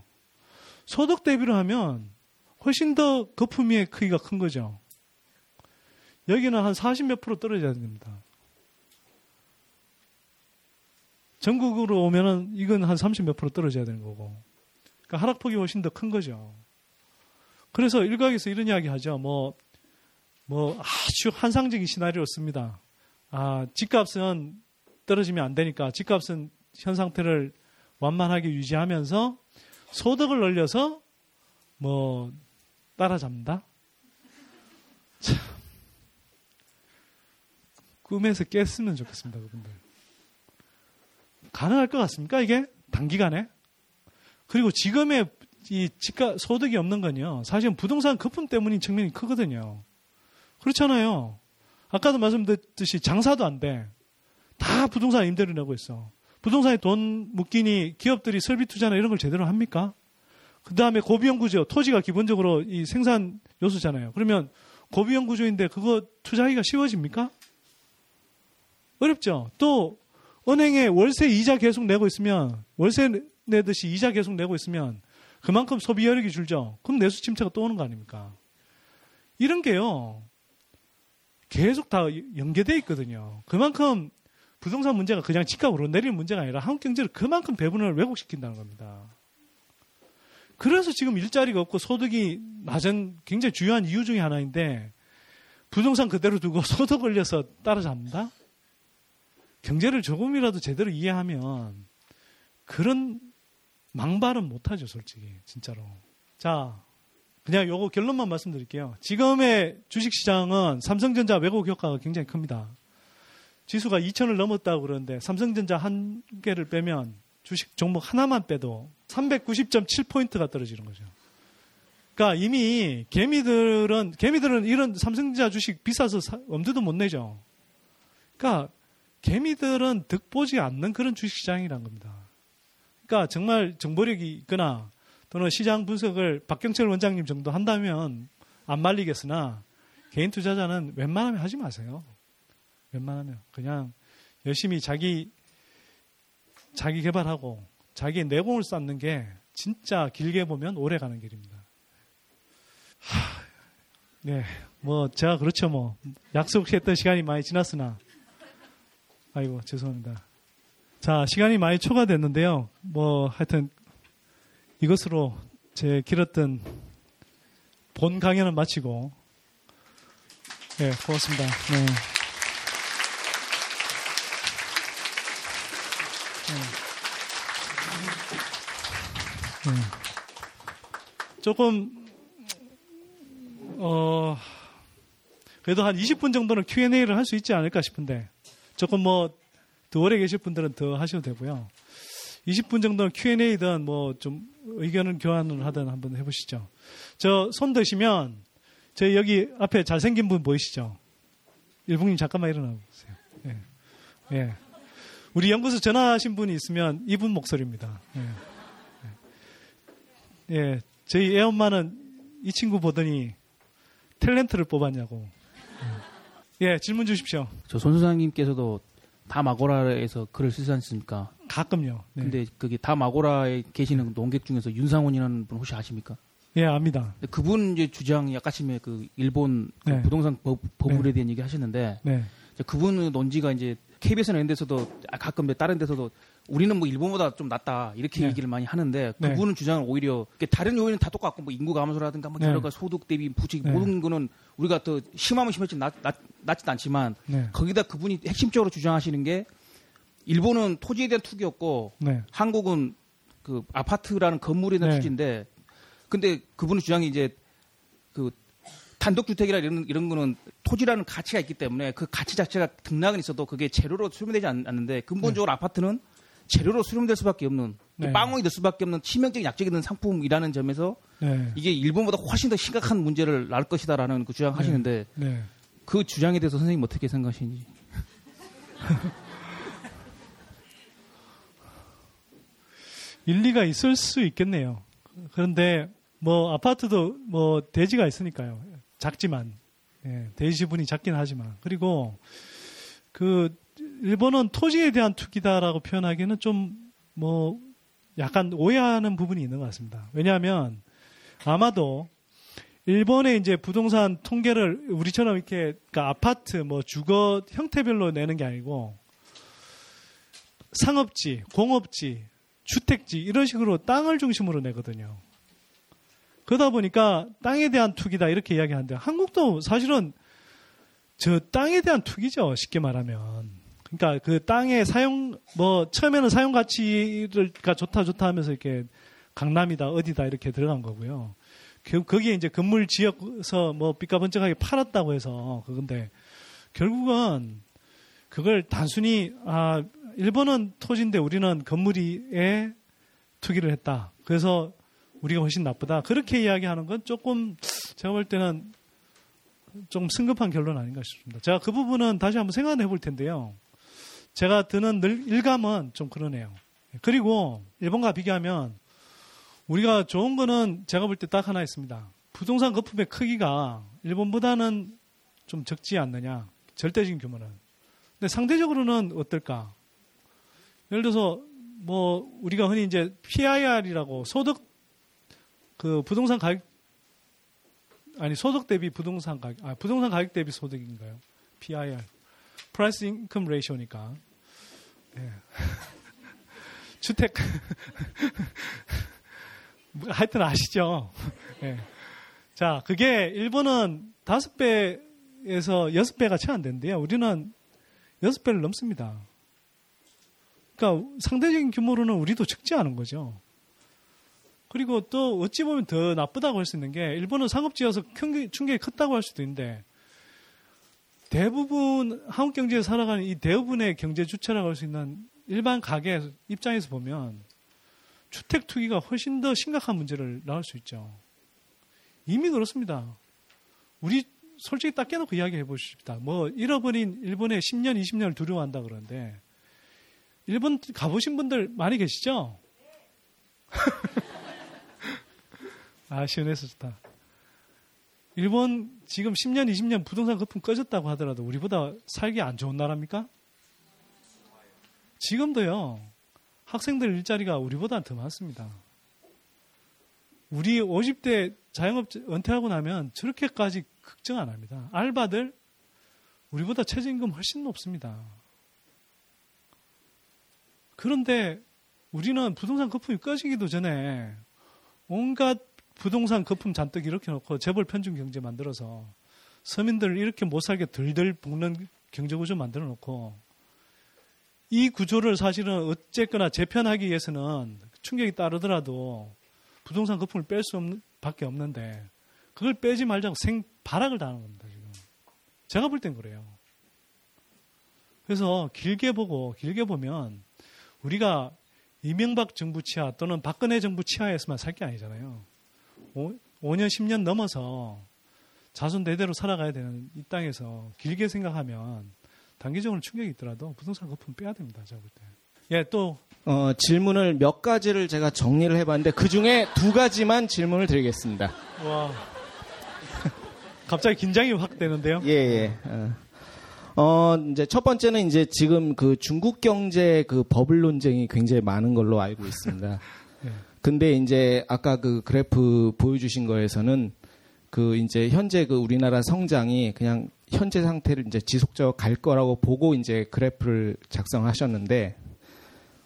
D: 소득 대비로 하면 훨씬 더 거품의 크기가 큰 거죠. 여기는 한 40 몇 프로 떨어져야 됩니다. 전국으로 오면은 이건 한 30 몇 프로 떨어져야 되는 거고. 그러니까 하락폭이 훨씬 더 큰 거죠. 그래서 일각에서 이런 이야기 하죠. 뭐, 뭐 아주 환상적인 시나리오를 씁니다. 아, 집값은 떨어지면 안 되니까 집값은 현 상태를 완만하게 유지하면서 소득을 늘려서 뭐 따라잡는다? 참. 꿈에서 깼으면 좋겠습니다, 그분들. 가능할 것 같습니까, 이게? 단기간에? 그리고 지금의 이 집가 소득이 없는 건요. 사실은 부동산 거품 때문인 측면이 크거든요. 그렇잖아요. 아까도 말씀드렸듯이 장사도 안 돼. 다 부동산 임대료 내고 있어. 부동산에 돈 묶이니 기업들이 설비 투자나 이런 걸 제대로 합니까? 그 다음에 고비형 구조, 토지가 기본적으로 이 생산 요소잖아요. 그러면 고비형 구조인데 그거 투자하기가 쉬워집니까? 어렵죠. 또 은행에 월세 이자 계속 내고 있으면 월세 내듯이 이자 계속 내고 있으면 그만큼 소비 여력이 줄죠. 그럼 내수 침체가 또 오는 거 아닙니까? 이런 게요. 계속 다 연계돼 있거든요. 그만큼 부동산 문제가 그냥 집값으로 내리는 문제가 아니라 한국 경제를 그만큼 배분을 왜곡시킨다는 겁니다. 그래서 지금 일자리가 없고 소득이 낮은 굉장히 중요한 이유 중에 하나인데 부동산 그대로 두고 소득 올려서 따라잡는다? 경제를 조금이라도 제대로 이해하면 그런 망발은 못하죠, 솔직히. 진짜로. 자, 그냥 요거 결론만 말씀드릴게요. 지금의 주식시장은 삼성전자 왜곡 효과가 굉장히 큽니다. 지수가 2천을 넘었다고 그러는데 삼성전자 한 개를 빼면 주식 종목 하나만 빼도 390.7포인트가 떨어지는 거죠. 그러니까 이미 개미들은 개미들은 이런 삼성전자 주식 비싸서 사, 엄두도 못 내죠. 그러니까 개미들은 득보지 않는 그런 주식시장이란 겁니다. 그러니까 정말 정보력이 있거나 또는 시장 분석을 박경철 원장님 정도 한다면 안 말리겠으나 개인 투자자는 웬만하면 하지 마세요. 웬만하면 그냥 열심히 자기 자기 개발하고 자기 내공을 쌓는 게 진짜 길게 보면 오래 가는 길입니다. 하, 네, 뭐 제가 그렇죠 뭐 약속했던 시간이 많이 지났으나 아이고 죄송합니다. 자 시간이 많이 초과됐는데요. 뭐 하여튼 이것으로 제 길었던 본 강연은 마치고 네 고맙습니다. 네. 음. 조금 어 그래도 한 20분 정도는 Q&A를 할 수 있지 않을까 싶은데 조금 뭐 더 오래 계실 분들은 더 하셔도 되고요. 20분 정도는 Q&A든 뭐 좀 의견을 교환을 하든 한번 해보시죠. 저 손 드시면 저희 여기 앞에 잘생긴 분 보이시죠? 일봉님 잠깐만 일어나 보세요. 예. 예. 우리 연구소 전화하신 분이 있으면 이분 목소리입니다. 예. 예, 저희 애엄마는 이 친구 보더니 탤런트를 뽑았냐고. 예, 질문 주십시오.
A: 저 손소장님께서도 다 마고라에서 글을 쓰지 않습니까?
D: 가끔요.
A: 네. 근데 그게 다마고라에 계시는 농객 중에서 윤상훈이라는 분 혹시 아십니까?
D: 예, 압니다.
A: 그분 이제 주장 약간쯤에 그 일본 그 네. 부동산 법, 법률에 네. 대한 얘기 하시는데 네. 그분 논지가 이제 KBS나 이런 데서도 아, 가끔 다른 데서도 우리는 뭐 일본보다 좀 낫다 이렇게
D: 네.
A: 얘기를 많이 하는데
D: 네.
A: 그분은 주장을 오히려 이렇게 다른 요인은 다 똑같고 뭐 인구 감소라든가 뭐
D: 네.
A: 여러 가지 소득 대비 부채
D: 네.
A: 모든 거는 우리가 더 심하면 심했지 낫, 낫, 낫지도 않지만
D: 네.
A: 거기다 그분이 핵심적으로 주장하시는 게 일본은 토지에 대한 투기였고
D: 네.
A: 한국은 그 아파트라는 건물에 대한
D: 네.
A: 투기인데 근데 그분의 주장이 이제 그 단독주택이라 이런 이런 거는 토지라는 가치가 있기 때문에 그 가치 자체가 등락은 있어도 그게 재료로 수렴되지 않, 않는데 근본적으로 아파트는 재료로 수렴될 수밖에 없는
D: 네.
A: 빵원이 될 수밖에 없는 치명적인 약적이 있는 상품이라는 점에서
D: 네.
A: 이게 일본보다 훨씬 더 심각한 문제를 낳을 것이다라는 그 주장하시는데
D: 네.
A: 그 주장에 대해서 선생님 어떻게 생각하시는지
D: 일리가 있을 수 있겠네요. 그런데 뭐 아파트도 뭐 대지가 있으니까요. 작지만 예, 대지 지분이 작긴 하지만 그리고 그 일본은 토지에 대한 투기다라고 표현하기는 좀 뭐 약간 오해하는 부분이 있는 것 같습니다. 왜냐하면 아마도 일본의 이제 부동산 통계를 우리처럼 이렇게 그러니까 아파트 뭐 주거 형태별로 내는 게 아니고 상업지, 공업지, 주택지 이런 식으로 땅을 중심으로 내거든요. 그러다 보니까 땅에 대한 투기다 이렇게 이야기하는데 한국도 사실은 저 땅에 대한 투기죠. 쉽게 말하면. 그러니까 그 땅의 사용 뭐 처음에는 사용 가치가 좋다 좋다 하면서 이렇게 강남이다 어디다 이렇게 들어간 거고요. 그- 거기에 이제 건물 지어서 뭐 삐까번쩍하게 팔았다고 해서 그건데 결국은 그걸 단순히 아 일본은 토지인데 우리는 건물이에 투기를 했다. 그래서 우리가 훨씬 나쁘다. 그렇게 이야기하는 건 조금 제가 볼 때는 좀 성급한 결론 아닌가 싶습니다. 제가 그 부분은 다시 한번 생각해 볼 텐데요. 제가 드는 늘- 일감은 좀 그러네요. 그리고 일본과 비교하면 우리가 좋은 거는 제가 볼 때 딱 하나 있습니다. 부동산 거품의 크기가 일본보다는 좀 적지 않느냐. 절대적인 규모는. 근데 상대적으로는 어떨까? 예를 들어서 뭐 우리가 흔히 이제 PIR이라고 소득 그 부동산 가격 아니 소득 대비 부동산 가격 아 부동산 가격 대비 소득인가요? PIR Price Income Ratio니까 예. 주택 뭐, 하여튼 아시죠? 예. 자 그게 일본은 다섯 배에서 여섯 배가 채안 되는데요. 우리는 여섯 배를 넘습니다. 그러니까 상대적인 규모로는 우리도 적지 않은 거죠. 그리고 또 어찌 보면 더 나쁘다고 할 수 있는 게 일본은 상업지여서 충격이, 컸다고 할 수도 있는데 대부분 한국 경제에 살아가는 이 대부분의 경제 주체라고 할 수 있는 일반 가게 입장에서 보면 주택 투기가 훨씬 더 심각한 문제를 낳을 수 있죠. 이미 그렇습니다. 우리 솔직히 딱 깨놓고 이야기해 보십시다. 뭐 잃어버린 일본의 10년, 20년을 두려워한다 그러는데 일본 가보신 분들 많이 계시죠? 아, 시원해서 좋다. 일본 지금 10년, 20년 부동산 거품 꺼졌다고 하더라도 우리보다 살기 안 좋은 나라입니까? 지금도요, 학생들 일자리가 우리보다 더 많습니다. 우리 50대 자영업 은퇴하고 나면 저렇게까지 걱정 안 합니다. 알바들 우리보다 최저임금 훨씬 높습니다. 그런데 우리는 부동산 거품이 꺼지기도 전에 온갖 부동산 거품 잔뜩 이렇게 놓고 재벌 편중 경제 만들어서 서민들을 이렇게 못 살게 들들 볶는 경제 구조 만들어 놓고 이 구조를 사실은 어쨌거나 재편하기 위해서는 충격이 따르더라도 부동산 거품을 뺄 수 없는 밖에 없는데 그걸 빼지 말자고 생 발악을 당하는 겁니다 지금 제가 볼 땐 그래요. 그래서 길게 보고 길게 보면 우리가 이명박 정부 치하 또는 박근혜 정부 치하에서만 살 게 아니잖아요. 5, 5년 10년 넘어서 자손 대대로 살아가야 되는 이 땅에서 길게 생각하면 단기적으로 충격이 있더라도 부동산 거품 빼야 됩니다. 제가 볼 때. 예, 또
B: 어, 질문을 몇 가지를 제가 정리를 해봤는데 그 중에 두 가지만 질문을 드리겠습니다.
D: 와. 갑자기 긴장이 확 되는데요.
B: 예, 예. 어. 어, 이제 첫 번째는 이제 지금 그 중국 경제 그 버블 논쟁이 굉장히 많은 걸로 알고 있습니다.
D: 예.
B: 근데 이제 아까 그 그래프 보여주신 거에서는 그 이제 현재 그 우리나라 성장이 그냥 현재 상태를 이제 지속적으로 갈 거라고 보고 이제 그래프를 작성하셨는데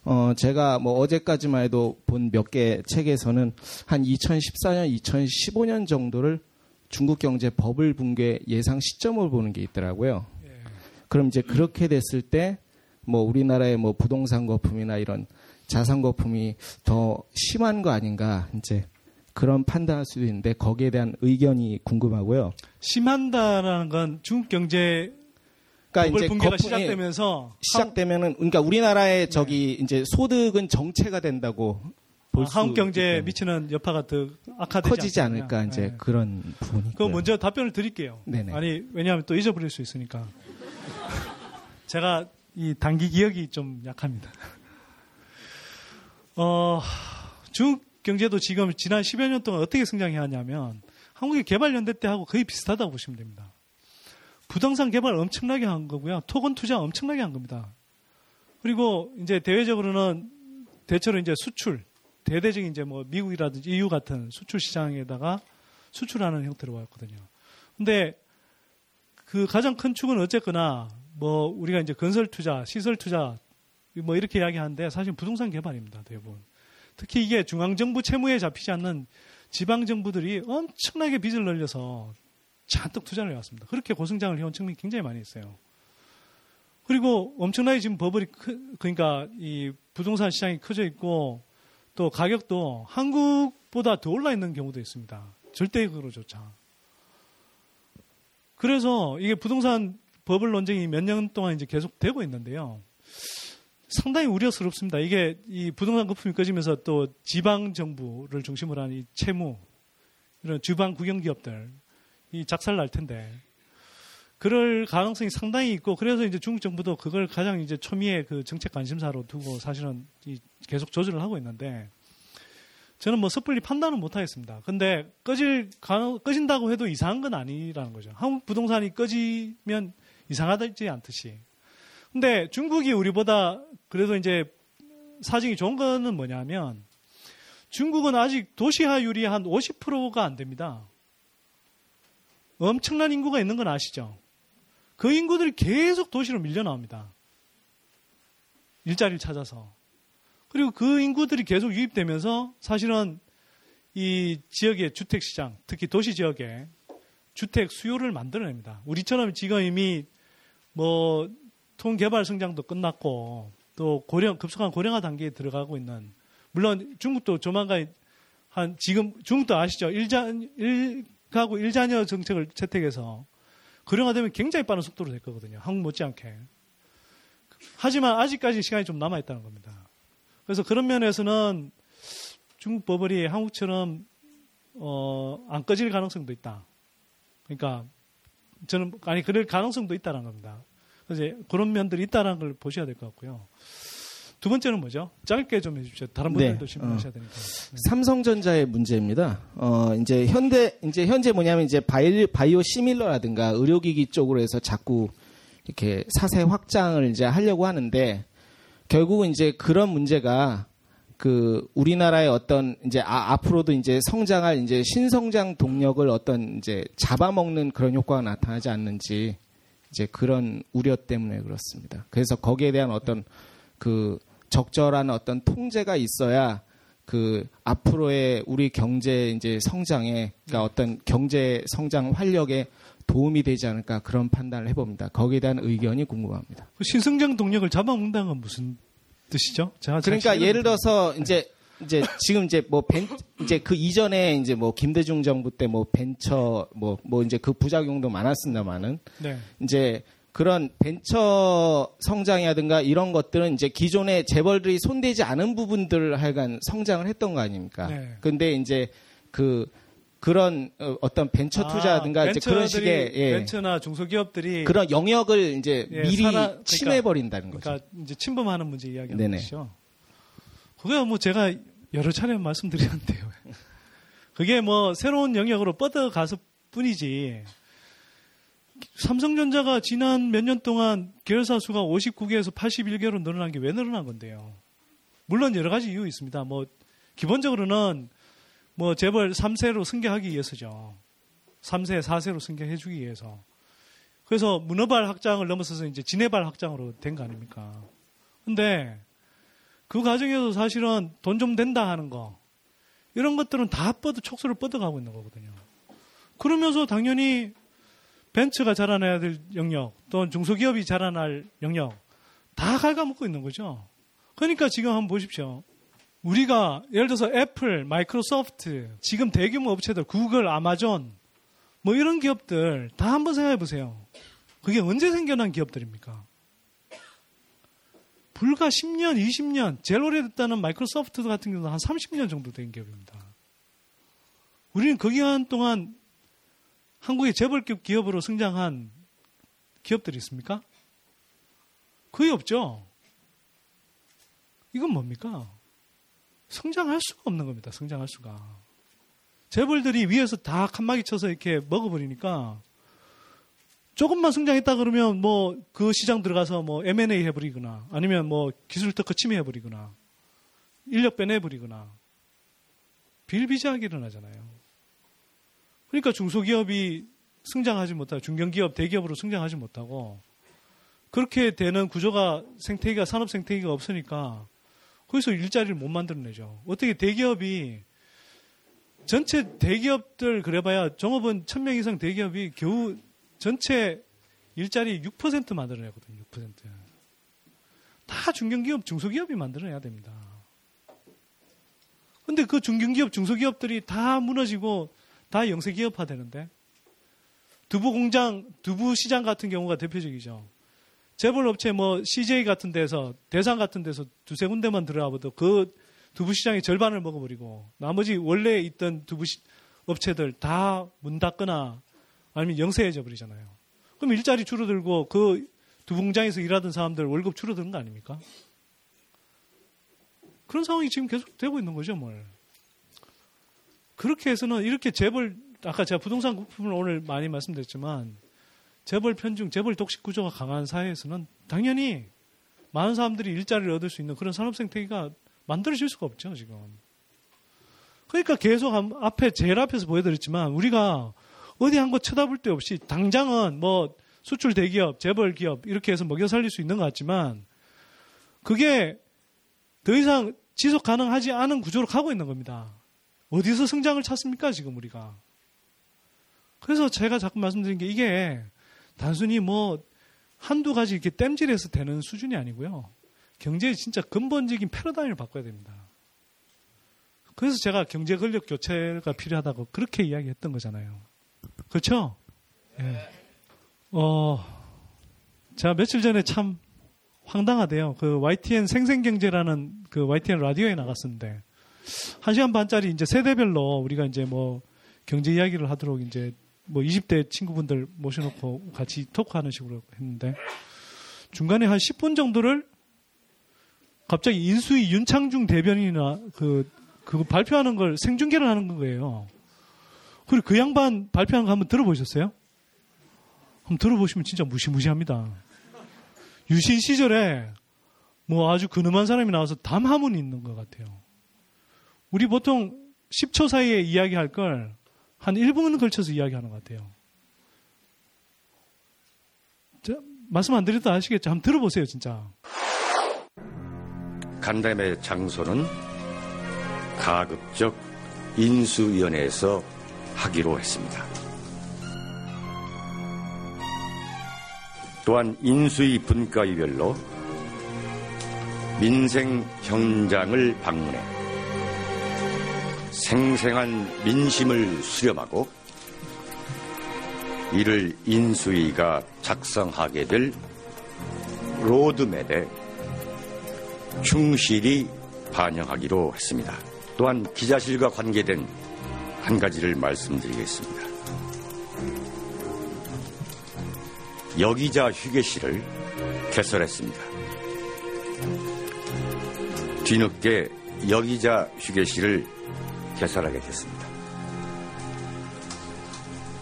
B: 어 제가 뭐 어제까지만 해도 본 몇 개 책에서는 한 2014년, 2015년 정도를 중국 경제 버블 붕괴 예상 시점을 보는 게 있더라고요. 그럼 이제 그렇게 됐을 때 뭐 우리나라의 뭐 부동산 거품이나 이런 자산 거품이 더 심한 거 아닌가 이제 그런 판단할 수도 있는데 거기에 대한 의견이 궁금하고요.
D: 심한다라는 건 중국 경제
B: 그러니까 이제 거품이
D: 시작되면서
B: 시작되면은 그러니까 우리나라의 저기 이제 소득은 정체가 된다고 볼 수,
D: 아, 한국 경제에. 미치는 여파가 더 악화되지
B: 커지지. 않을까 이제
D: 네.
B: 그런 부분이.
D: 그 먼저 답변을 드릴게요.
B: 네네.
D: 아니 왜냐하면 또 잊어버릴 수 있으니까. 제가 이 단기 기억이 좀 약합니다. 어, 중국 경제도 지금 지난 10여 년 동안 어떻게 성장해 왔냐면 한국의 개발연대 때하고 거의 비슷하다고 보시면 됩니다. 부동산 개발 엄청나게 한 거고요. 토건 투자 엄청나게 한 겁니다. 그리고 이제 대외적으로는 대체로 이제 수출, 대대적인 이제 뭐 미국이라든지 EU 같은 수출 시장에다가 수출하는 형태로 왔거든요. 근데 그 가장 큰 축은 어쨌거나 뭐 우리가 이제 건설 투자, 시설 투자 뭐 이렇게 이야기하는데 사실 부동산 개발입니다. 대부분. 특히 이게 중앙 정부 채무에 잡히지 않는 지방 정부들이 엄청나게 빚을 늘려서 잔뜩 투자를 해왔습니다. 그렇게 고성장을 해온 측면이 굉장히 많이 있어요. 그리고 엄청나게 지금 버블이 크, 그러니까 이 부동산 시장이 커져 있고 또 가격도 한국보다 더 올라 있는 경우도 있습니다. 절대적으로조차. 그래서 이게 부동산 버블 논쟁이 몇 년 동안 이제 계속 되고 있는데요. 상당히 우려스럽습니다. 이게 이 부동산 거품이 꺼지면서 또 지방 정부를 중심으로 한 이 채무 이런 주방 국영 기업들 이 작살 날 텐데 그럴 가능성이 상당히 있고 그래서 이제 중국 정부도 그걸 가장 이제 초미의 그 정책 관심사로 두고 사실은 이 계속 조절을 하고 있는데 저는 뭐 섣불리 판단은 못 하겠습니다. 근데 꺼질 가능 꺼진다고 해도 이상한 건 아니라는 거죠. 한국 부동산이 꺼지면 이상하지 않듯이. 근데 중국이 우리보다 그래도 이제 사정이 좋은 거는 뭐냐면 중국은 아직 도시화율이 한 50%가 안 됩니다. 엄청난 인구가 있는 건 아시죠? 그 인구들이 계속 도시로 밀려 나옵니다. 일자리를 찾아서. 그리고 그 인구들이 계속 유입되면서 사실은 이 지역의 주택 시장, 특히 도시 지역에 주택 수요를 만들어냅니다. 우리처럼 지금 이미 뭐 통개발 성장도 끝났고 또 고령 급속한 고령화 단계에 들어가고 있는 물론 중국도 조만간 한 지금 중국도 아시죠? 일자 일가구 일자녀 정책을 채택해서 고령화되면 굉장히 빠른 속도로 될 거거든요. 한국 못지않게. 하지만 아직까지 시간이 좀 남아 있다는 겁니다. 그래서 그런 면에서는 중국 버블이 한국처럼 어, 안 꺼질 가능성도 있다. 그러니까 저는 아니 그럴 가능성도 있다는 겁니다. 이제 그런 면들이 있다는 걸 보셔야 될 것 같고요. 두 번째는 뭐죠? 짧게 좀 해주십시오. 다른
B: 네,
D: 분들도 질문하셔야 되니까.
B: 삼성전자의 문제입니다. 어, 이제 현대, 이제 현재 뭐냐면 이제 바이, biosimilar라든가 의료기기 쪽으로 해서 자꾸 이렇게 사세 확장을 이제 하려고 하는데 결국은 이제 그런 문제가 그 우리나라의 어떤 이제 아, 앞으로도 이제 성장할 이제 신성장 동력을 어떤 이제 잡아먹는 그런 효과가 나타나지 않는지 이제 그런 우려 때문에 그렇습니다. 그래서 거기에 대한 어떤 그 적절한 어떤 통제가 있어야 그 앞으로의 우리 경제 이제 성장에 그러니까 어떤 경제 성장 활력에 도움이 되지 않을까 그런 판단을 해봅니다. 거기에 대한 의견이 궁금합니다.
D: 그 신성장 동력을 잡아먹는다는 건 무슨 뜻이죠? 제가 잘
B: 그러니까 예를
D: 안
B: 들어서 이제 이제 지금 이제 뭐 벤, 이제 그 이전에 이제 뭐 김대중 정부 때 뭐 벤처 뭐뭐 이제 그 부작용도 많았습니다만은
D: 네.
B: 이제 그런 벤처 성장이라든가 이런 것들은 이제 기존의 재벌들이 손대지 않은 부분들을 하여간 성장을 했던 거 아닙니까?
D: 네.
B: 근데 이제 그 그런 어, 어떤 벤처 투자라든가 이제 그런 식의 예,
D: 벤처나 중소기업들이
B: 그런 영역을 이제
D: 예,
B: 미리
D: 살아- 그러니까-
B: 침해 버린다는 거죠.
D: 그러니까 이제 침범하는 문제 이야기하는
B: 네네.
D: 것이죠. 그게 뭐 제가 여러 차례 말씀드렸는데요. 그게 뭐 새로운 영역으로 뻗어가서 뿐이지. 삼성전자가 지난 몇 년 동안 계열사 수가 59개에서 81개로 늘어난 게 왜 늘어난 건데요? 물론 여러 가지 이유 있습니다. 뭐 기본적으로는 뭐 재벌 3세로 승계하기 위해서죠. 3세, 4세로 승계해주기 위해서. 그래서 문어발 확장을 넘어서서 이제 진해발 확장으로 된 거 아닙니까? 근데 그 과정에서 사실은 돈 좀 된다 하는 거, 이런 것들은 다 뻗어, 촉수를 뻗어가고 있는 거거든요. 그러면서 당연히 벤츠가 자라나야 될 영역, 또는 중소기업이 자라날 영역, 다 갉아먹고 있는 거죠. 그러니까 지금 한번 보십시오. 우리가 예를 들어서 애플, 마이크로소프트, 지금 대규모 업체들, 구글, 아마존, 뭐 이런 기업들 다 한번 생각해 보세요. 그게 언제 생겨난 기업들입니까? 불과 10년, 20년, 제일 오래됐다는 마이크로소프트 같은 경우는 한 30년 정도 된 기업입니다. 우리는 그 기간 동안 한국의 재벌급 기업으로 성장한 기업들이 있습니까? 거의 없죠. 이건 뭡니까? 성장할 수가 없는 겁니다. 성장할 수가. 재벌들이 위에서 다 칸막이 쳐서 이렇게 먹어버리니까 조금만 성장했다 그러면 뭐 그 시장 들어가서 뭐 M&A 해버리거나 아니면 뭐 기술 특허 침해해버리거나 인력 빼내버리거나 빌비지하게 일어나잖아요. 그러니까 중소기업이 성장하지 못하고 중견기업, 대기업으로 성장하지 못하고 그렇게 되는 구조가 생태계가 산업 생태계가 없으니까 거기서 일자리를 못 만들어내죠. 어떻게 대기업이 전체 대기업들 그래봐야 종업원 1000명 이상 대기업이 겨우 전체 일자리 6% 만들어내거든요. 6%. 다 중견기업, 중소기업이 만들어내야 됩니다. 근데 그 중견기업, 중소기업들이 다 무너지고 다 영세기업화 되는데 두부 공장, 두부 시장 같은 경우가 대표적이죠. 재벌 업체 뭐 CJ 같은 데서 대상 같은 데서 두세 군데만 들어가봐도 그 두부 시장의 절반을 먹어버리고 나머지 원래 있던 두부 시, 업체들 다 문 닫거나 아니면 영세해져 버리잖아요. 그럼 일자리 줄어들고 그 두부 공장에서 일하던 사람들 월급 줄어드는 거 아닙니까? 그런 상황이 지금 계속 되고 있는 거죠, 뭘. 그렇게 해서는 이렇게 재벌 아까 제가 부동산 부품을 오늘 많이 말씀드렸지만 재벌 편중, 재벌 독식 구조가 강한 사회에서는 당연히 많은 사람들이 일자리를 얻을 수 있는 그런 산업 생태계가 만들어질 수가 없죠, 지금. 그러니까 계속 앞에, 제일 앞에서 보여드렸지만 우리가 어디 한곳 쳐다볼 데 없이 당장은 뭐 수출 대기업, 재벌 기업 이렇게 해서 먹여 살릴 수 있는 것 같지만 그게 더 이상 지속 가능하지 않은 구조로 가고 있는 겁니다. 어디서 성장을 찾습니까, 지금 우리가? 그래서 제가 자꾸 말씀드린 게 이게 단순히 뭐 한두 가지 이렇게 땜질해서 되는 수준이 아니고요. 경제의 진짜 근본적인 패러다임을 바꿔야 됩니다. 그래서 제가 경제 권력 교체가 필요하다고 그렇게 이야기했던 거잖아요. 그렇죠? 예. 어, 제가 며칠 전에 참 황당하대요. 그 YTN 생생경제라는 그 YTN 라디오에 나갔었는데 한 시간 반짜리 이제 세대별로 우리가 이제 뭐 경제 이야기를 하도록 이제 뭐 20대 친구분들 모셔놓고 같이 토크하는 식으로 했는데 중간에 한 10분 정도를 갑자기 인수위 윤창중 대변인이나 그, 그 발표하는 걸 생중계를 하는 거예요. 그리고 그 양반 발표하는 거 한번 들어보셨어요? 한번 들어보시면 진짜 무시무시합니다. 유신 시절에 뭐 아주 근엄한 사람이 나와서 담화문이 있는 것 같아요. 우리 보통 10초 사이에 이야기할 걸 한 1분을 걸쳐서 이야기하는 것 같아요. 자, 말씀 안 드려도 아시겠죠? 한번 들어보세요, 진짜.
E: 간담회 장소는 가급적 인수위원회에서 하기로 했습니다. 또한 인수위 분과위별로 민생 현장을 방문해 생생한 민심을 수렴하고 이를 인수위가 작성하게 될 로드맵에 충실히 반영하기로 했습니다. 또한 기자실과 관계된 한 가지를 말씀드리겠습니다. 여기자 휴게실을 개설했습니다. 뒤늦게 여기자 휴게실을 개설하게 됐습니다.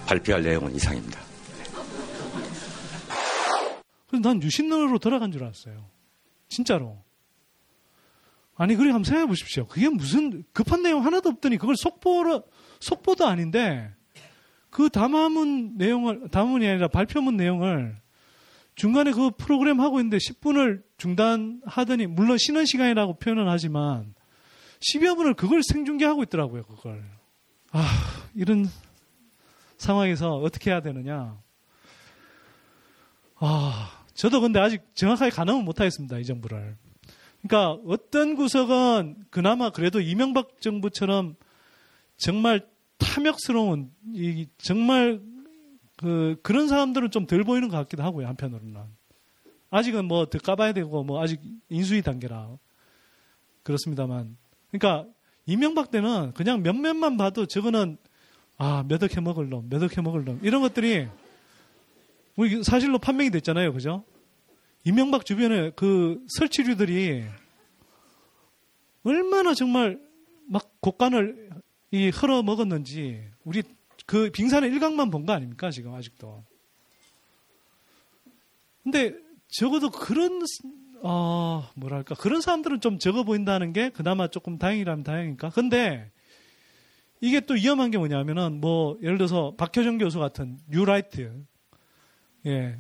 E: 발표할 내용은 이상입니다.
D: 그래서 난 유신론으로 돌아간 줄 알았어요. 진짜로. 아니, 그래, 한번 생각해 보십시오. 그게 무슨 급한 내용 하나도 없더니 그걸 속보로, 속보도 아닌데, 그 담화문 내용을 담화문이 아니라 발표문 내용을 중간에 그 프로그램 하고 있는데 10분을 중단하더니 물론 쉬는 시간이라고 표현은 하지만 10여 분을 그걸 생중계하고 있더라고요. 그걸. 아, 이런 상황에서 어떻게 해야 되느냐. 아, 저도 근데 아직 정확하게 가늠은 못하겠습니다. 이 정부를. 그러니까 어떤 구석은 그나마 그래도 이명박 정부처럼 정말 탐욕스러운 이 정말 그 그런 사람들은 좀 덜 보이는 것 같기도 하고요 한편으로는 아직은 뭐 더 까봐야 되고 뭐 아직 인수위 단계라 그렇습니다만 그러니까 이명박 때는 그냥 몇몇만 봐도 저거는 아 몇억 해먹을 놈, 몇억 해먹을 놈 이런 것들이 우리 사실로 판명이 됐잖아요, 그죠? 이명박 주변에 그 설치류들이 얼마나 정말 막 곡간을 이 흘러 먹었는지 우리 그 빙산의 일각만 본 거 아닙니까 지금 아직도. 근데 적어도 그런 어 뭐랄까 그런 사람들은 좀 적어 보인다는 게 그나마 조금 다행이라면 다행이니까. 근데 이게 또 위험한 게 뭐냐면은 뭐 예를 들어서 박효정 교수 같은 뉴라이트 예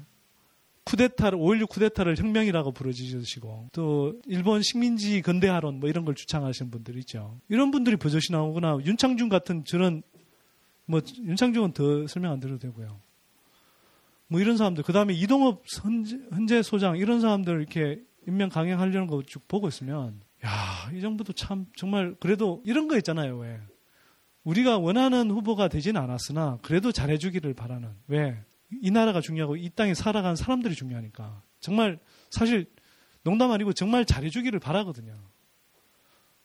D: 쿠데타를 5.16 쿠데타를 혁명이라고 부르짖으시고 또 일본 식민지 근대화론 뭐 이런 걸 주창하시는 분들 있죠. 이런 분들이 버젓이 나오거나 윤창중 같은 저는 뭐 윤창중은 더 설명 안 드려도 되고요. 뭐 이런 사람들 그 다음에 이동업 헌재 소장 이런 사람들 이렇게 임명 강행하려는 거 쭉 보고 있으면 야, 이 정부도 참 정말 그래도 이런 거 있잖아요. 왜 우리가 원하는 후보가 되지는 않았으나 그래도 잘해주기를 바라는 왜 이 나라가 중요하고 이 땅에 살아가는 사람들이 중요하니까 정말 사실 농담 아니고 정말 잘해주기를 바라거든요.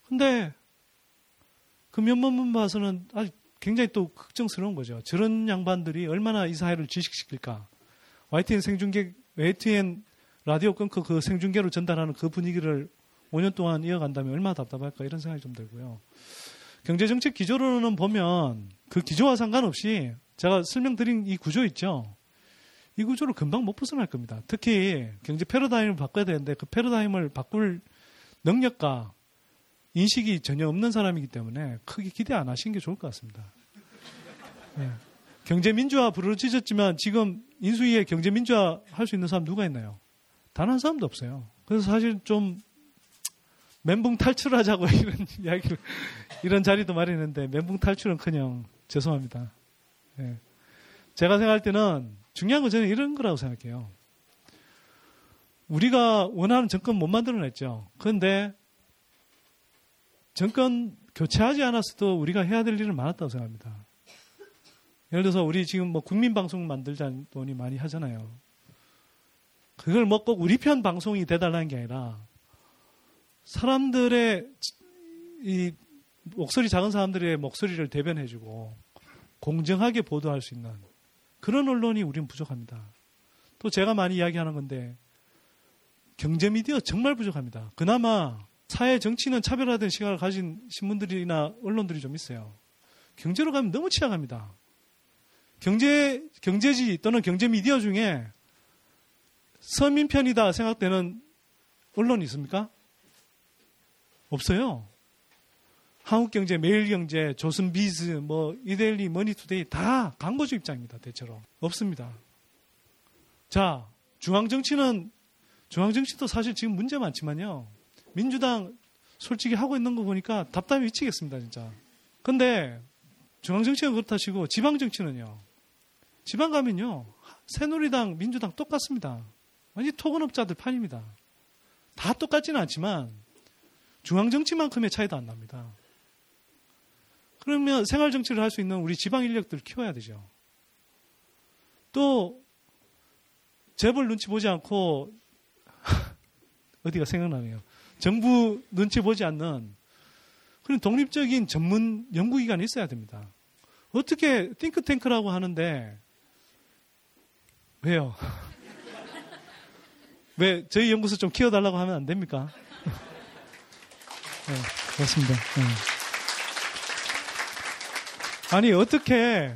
D: 근데 그 몇몇만 봐서는 아직 굉장히 또 걱정스러운 거죠. 저런 양반들이 얼마나 이 사회를 지식시킬까. YTN 생중계, YTN 라디오 끊고 그 생중계로 전달하는 그 분위기를 5년 동안 이어간다면 얼마나 답답할까 이런 생각이 좀 들고요. 경제정책 기조로는 보면 그 기조와 상관없이 제가 설명드린 이 구조 있죠. 이 구조를 금방 못 벗어날 겁니다. 특히 경제 패러다임을 바꿔야 되는데 그 패러다임을 바꿀 능력과 인식이 전혀 없는 사람이기 때문에 크게 기대 안 하시는 게 좋을 것 같습니다. 네. 경제 민주화 부르짖었지만 지금 인수위에 경제 민주화 할 수 있는 사람 누가 있나요? 단 한 사람도 없어요. 그래서 사실 좀 멘붕 탈출하자고 이런 이야기를 이런 자리도 마련했는데 멘붕 탈출은커녕 죄송합니다. 네. 제가 생각할 때는 중요한 건 저는 이런 거라고 생각해요. 우리가 원하는 정권 못 만들어냈죠. 그런데 정권 교체하지 않았어도 우리가 해야 될 일은 많았다고 생각합니다. 예를 들어서 우리 지금 뭐 국민 방송 만들자는 돈이 많이 하잖아요. 그걸 뭐 꼭 우리 편 방송이 돼달라는 게 아니라 사람들의 이 목소리 작은 사람들의 목소리를 대변해주고 공정하게 보도할 수 있는 그런 언론이 우리는 부족합니다. 또 제가 많이 이야기하는 건데 경제 미디어 정말 부족합니다. 그나마 사회 정치는 차별화된 시각을 가진 신문들이나 언론들이 좀 있어요. 경제로 가면 너무 취약합니다. 경제 경제지 또는 경제 미디어 중에 서민 편이다 생각되는 언론이 있습니까? 없어요. 한국경제, 매일경제, 조선비즈, 뭐 이데일리, 머니투데이 다 광고주 입장입니다. 대체로 없습니다. 자, 중앙정치는 중앙정치도 사실 지금 문제 많지만요. 민주당 솔직히 하고 있는 거 보니까 답답해 미치겠습니다, 진짜. 근데 중앙정치는 그렇다 치고 지방정치는요. 지방 가면요. 새누리당, 민주당 똑같습니다. 완전 토건업자들 판입니다. 다 똑같지는 않지만 중앙정치만큼의 차이도 안 납니다. 그러면 생활정치를 할 수 있는 우리 지방 인력들을 키워야 되죠. 또 재벌 눈치 보지 않고 어디가 생각나네요. 정부 눈치 보지 않는 그런 독립적인 전문 연구기관이 있어야 됩니다. 어떻게 띵크탱크라고 하는데 왜요? 왜 저희 연구소 좀 키워달라고 하면 안 됩니까? 네, 그렇습니다. 네. 아니 어떻게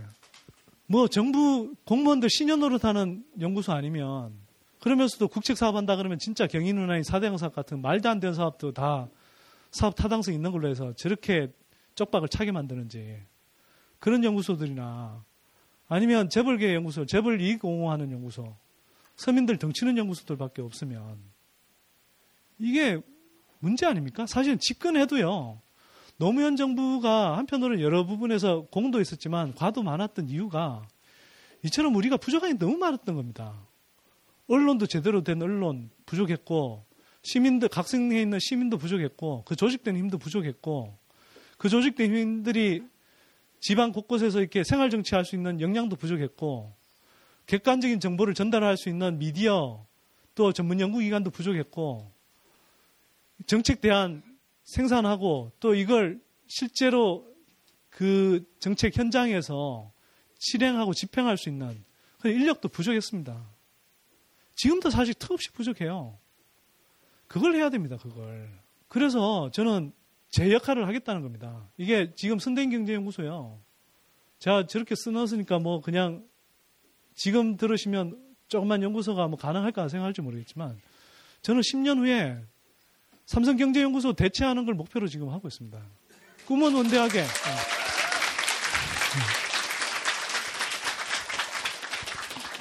D: 뭐 정부 공무원들 신년 노릇하는 연구소 아니면 그러면서도 국책 사업한다 그러면 진짜 경인은행이 사대강 사업 같은 말도 안 되는 사업도 다 사업 타당성 있는 걸로 해서 저렇게 쪽박을 차게 만드는지 그런 연구소들이나 아니면 재벌계 연구소, 재벌 이익 옹호하는 연구소, 서민들 덩치는 연구소들밖에 없으면 이게 문제 아닙니까? 사실 집권해도요. 노무현 정부가 한편으로는 여러 부분에서 공도 있었지만 과도 많았던 이유가 이처럼 우리가 부족한 게 너무 많았던 겁니다. 언론도 제대로 된 언론 부족했고 시민들 각성해 있는 시민도 부족했고 그 조직된 힘도 부족했고 그 조직된 힘들이 지방 곳곳에서 이렇게 생활 정치할 수 있는 역량도 부족했고 객관적인 정보를 전달할 수 있는 미디어 또 전문 연구기관도 부족했고 정책 대안 생산하고 또 이걸 실제로 그 정책 현장에서 실행하고 집행할 수 있는 그 인력도 부족했습니다. 지금도 사실 턱없이 부족해요. 그걸 해야 됩니다, 그걸. 그래서 저는 제 역할을 하겠다는 겁니다. 이게 지금 선대인경제연구소요. 제가 저렇게 써놨으니까 뭐 그냥 지금 들으시면 조금만 연구소가 뭐 가능할까 생각할지 모르겠지만 저는 10년 후에 삼성경제연구소 대체하는 걸 목표로 지금 하고 있습니다. 꿈은 원대하게. 네.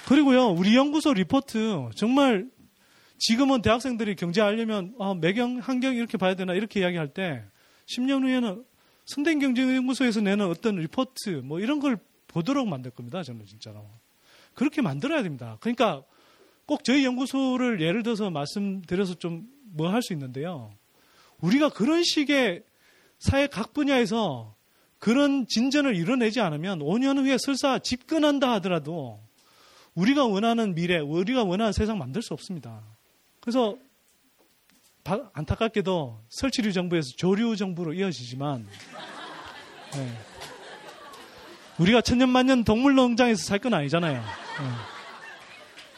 D: 그리고요, 우리 연구소 리포트 정말 지금은 대학생들이 경제하려면 아, 매경, 환경 이렇게 봐야 되나 이렇게 이야기할 때 10년 후에는 선대경제연구소에서 내는 어떤 리포트 뭐 이런 걸 보도록 만들 겁니다. 저는 진짜로. 그렇게 만들어야 됩니다. 그러니까 꼭 저희 연구소를 예를 들어서 말씀드려서 좀 뭐 할 수 있는데요. 우리가 그런 식의 사회 각 분야에서 그런 진전을 이뤄내지 않으면 5년 후에 설사 집권한다 하더라도 우리가 원하는 미래, 우리가 원하는 세상 만들 수 없습니다. 그래서 안타깝게도 설치류 정부에서 조류 정부로 이어지지만 네. 우리가 천년만년 동물농장에서 살 건 아니잖아요. 네.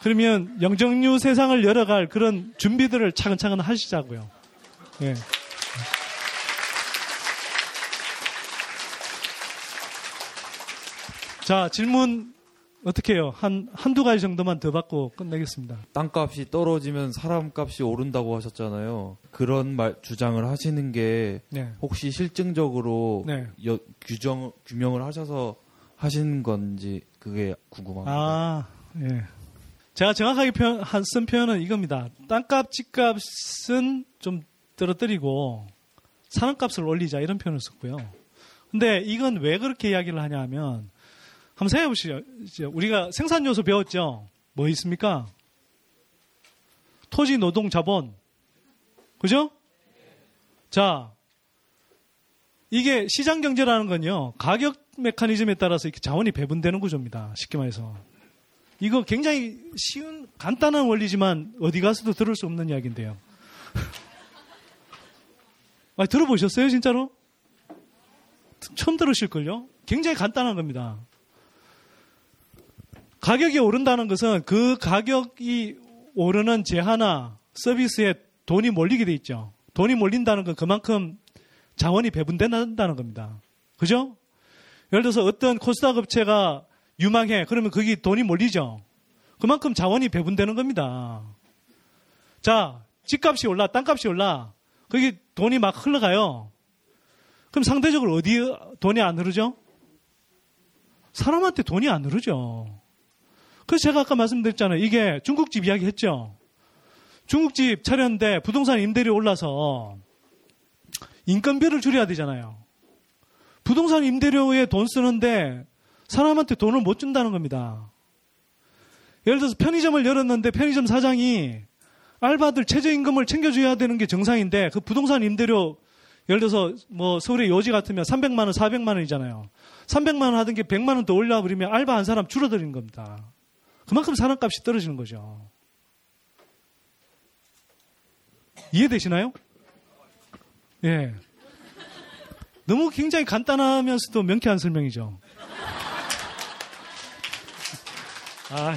D: 그러면 영정류 세상을 열어갈 그런 준비들을 차근차근 하시자고요. 네. 자, 질문 어떻게 해요? 한, 한두 가지 정도만 더 받고 끝내겠습니다.
F: 땅값이 떨어지면 사람값이 오른다고 하셨잖아요. 그런 말, 주장을 하시는 게 네. 혹시 실증적으로 네. 여, 규정, 규명을 하셔서 하신 건지 그게 궁금합니다.
D: 아, 예. 제가 정확하게 표현, 한, 쓴 표현은 이겁니다. 땅값, 집값은 좀 떨어뜨리고 사람값을 올리자 이런 표현을 썼고요. 근데 이건 왜 그렇게 이야기를 하냐 하면 한번 생각해 보시죠. 우리가 생산 요소 배웠죠? 뭐 있습니까? 토지, 노동, 자본. 그죠? 자, 이게 시장 경제라는 건요, 가격 메커니즘에 따라서 이렇게 자원이 배분되는 구조입니다. 쉽게 말해서. 이거 굉장히 쉬운, 간단한 원리지만 어디 가서도 들을 수 없는 이야기인데요. 아, 들어보셨어요, 진짜로? 처음 들으실걸요? 굉장히 간단한 겁니다. 가격이 오른다는 것은 그 가격이 오르는 제하나 서비스에 돈이 몰리게 돼 있죠. 돈이 몰린다는 건 그만큼 자원이 배분된다는 겁니다. 그죠? 예를 들어서 어떤 코스닥 업체가 유망해. 그러면 거기 돈이 몰리죠. 그만큼 자원이 배분되는 겁니다. 자, 집값이 올라, 땅값이 올라. 거기 돈이 막 흘러가요. 그럼 상대적으로 어디 돈이 안 흐르죠? 사람한테 돈이 안 흐르죠. 그래서 제가 아까 말씀드렸잖아요. 이게 중국집 이야기 했죠. 중국집 차렸는데 부동산 임대료 올라서 인건비를 줄여야 되잖아요. 부동산 임대료에 돈 쓰는데 사람한테 돈을 못 준다는 겁니다. 예를 들어서 편의점을 열었는데 편의점 사장이 알바들 최저임금을 챙겨줘야 되는 게 정상인데 그 부동산 임대료 예를 들어서 뭐 서울의 요지 같으면 300만 원, 400만 원이잖아요. 300만 원 하던 게 100만 원 더 올려 버리면 알바 한 사람 줄어드는 겁니다. 그만큼 사람값이 떨어지는 거죠. 이해되시나요? 예. 너무 굉장히 간단하면서도 명쾌한 설명이죠. 아,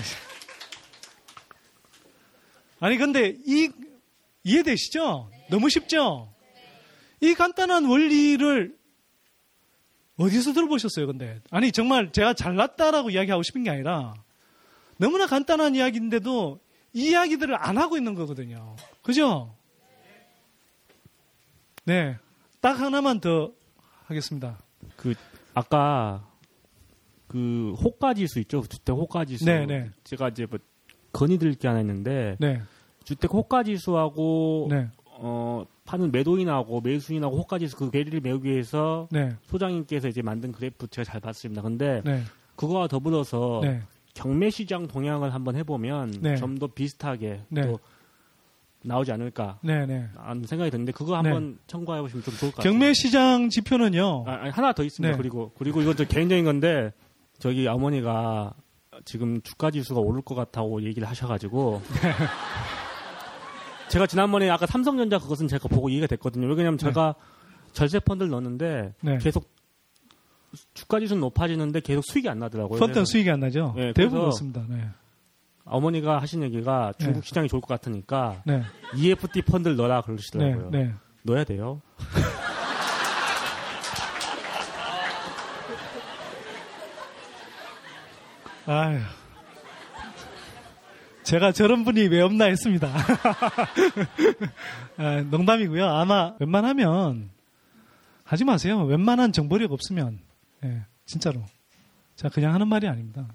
D: 아니 근데 이 이해되시죠? 너무 쉽죠? 이 간단한 원리를 어디서 들어보셨어요, 근데? 아니, 정말 제가 잘났다라고 이야기하고 싶은 게 아니라, 너무나 간단한 이야기인데도 이야기들을 안 하고 있는 거거든요. 그죠? 네. 딱 하나만 더 하겠습니다.
G: 그, 아까 그 호가 지수 있죠. 주택 호가 지수. 네, 네. 제가 이제 뭐 건의드릴 게 하나 있는데 네. 주택 호가 지수하고 네. 어 파는 매도인하고 매수인하고 호가 지수 그 괴리를 메우기 위해서 네. 소장님께서 이제 만든 그래프 제가 잘 봤습니다. 근데 네. 그거와 더불어서 네. 경매 시장 동향을 한번 해보면 좀더 비슷하게 또 나오지 않을까. 하는 생각이 드는데 그거 한번 네. 참고해 보시면 좀 좋을 것
D: 같아요. 경매 시장 지표는요.
G: 아, 아니, 하나 더 있습니다. 네. 그리고 그리고 이건 좀 개인적인 건데 저기 어머니가 지금 주가 지수가 오를 것 같다고 얘기를 하셔가지고 제가 지난번에 아까 삼성전자 그것은 제가 보고 이해가 됐거든요. 왜냐하면 네. 제가 절세 펀드를 넣었는데 네. 계속 주가 지수는 높아지는데 계속 수익이 안 나더라고요.
D: 펀드는 수익이 안 나죠. 네, 대부분 그렇습니다. 네.
G: 어머니가 하신 얘기가 중국 네. 시장이 좋을 것 같으니까 네. EFT 펀드를 넣어라 그러시더라고요. 네. 네. 넣어야 돼요.
D: 아휴. 제가 저런 분이 왜 없나 했습니다. 아, 농담이고요. 아마 웬만하면 하지 마세요. 웬만한 정보력 없으면 예, 진짜로. 자 그냥 하는 말이 아닙니다.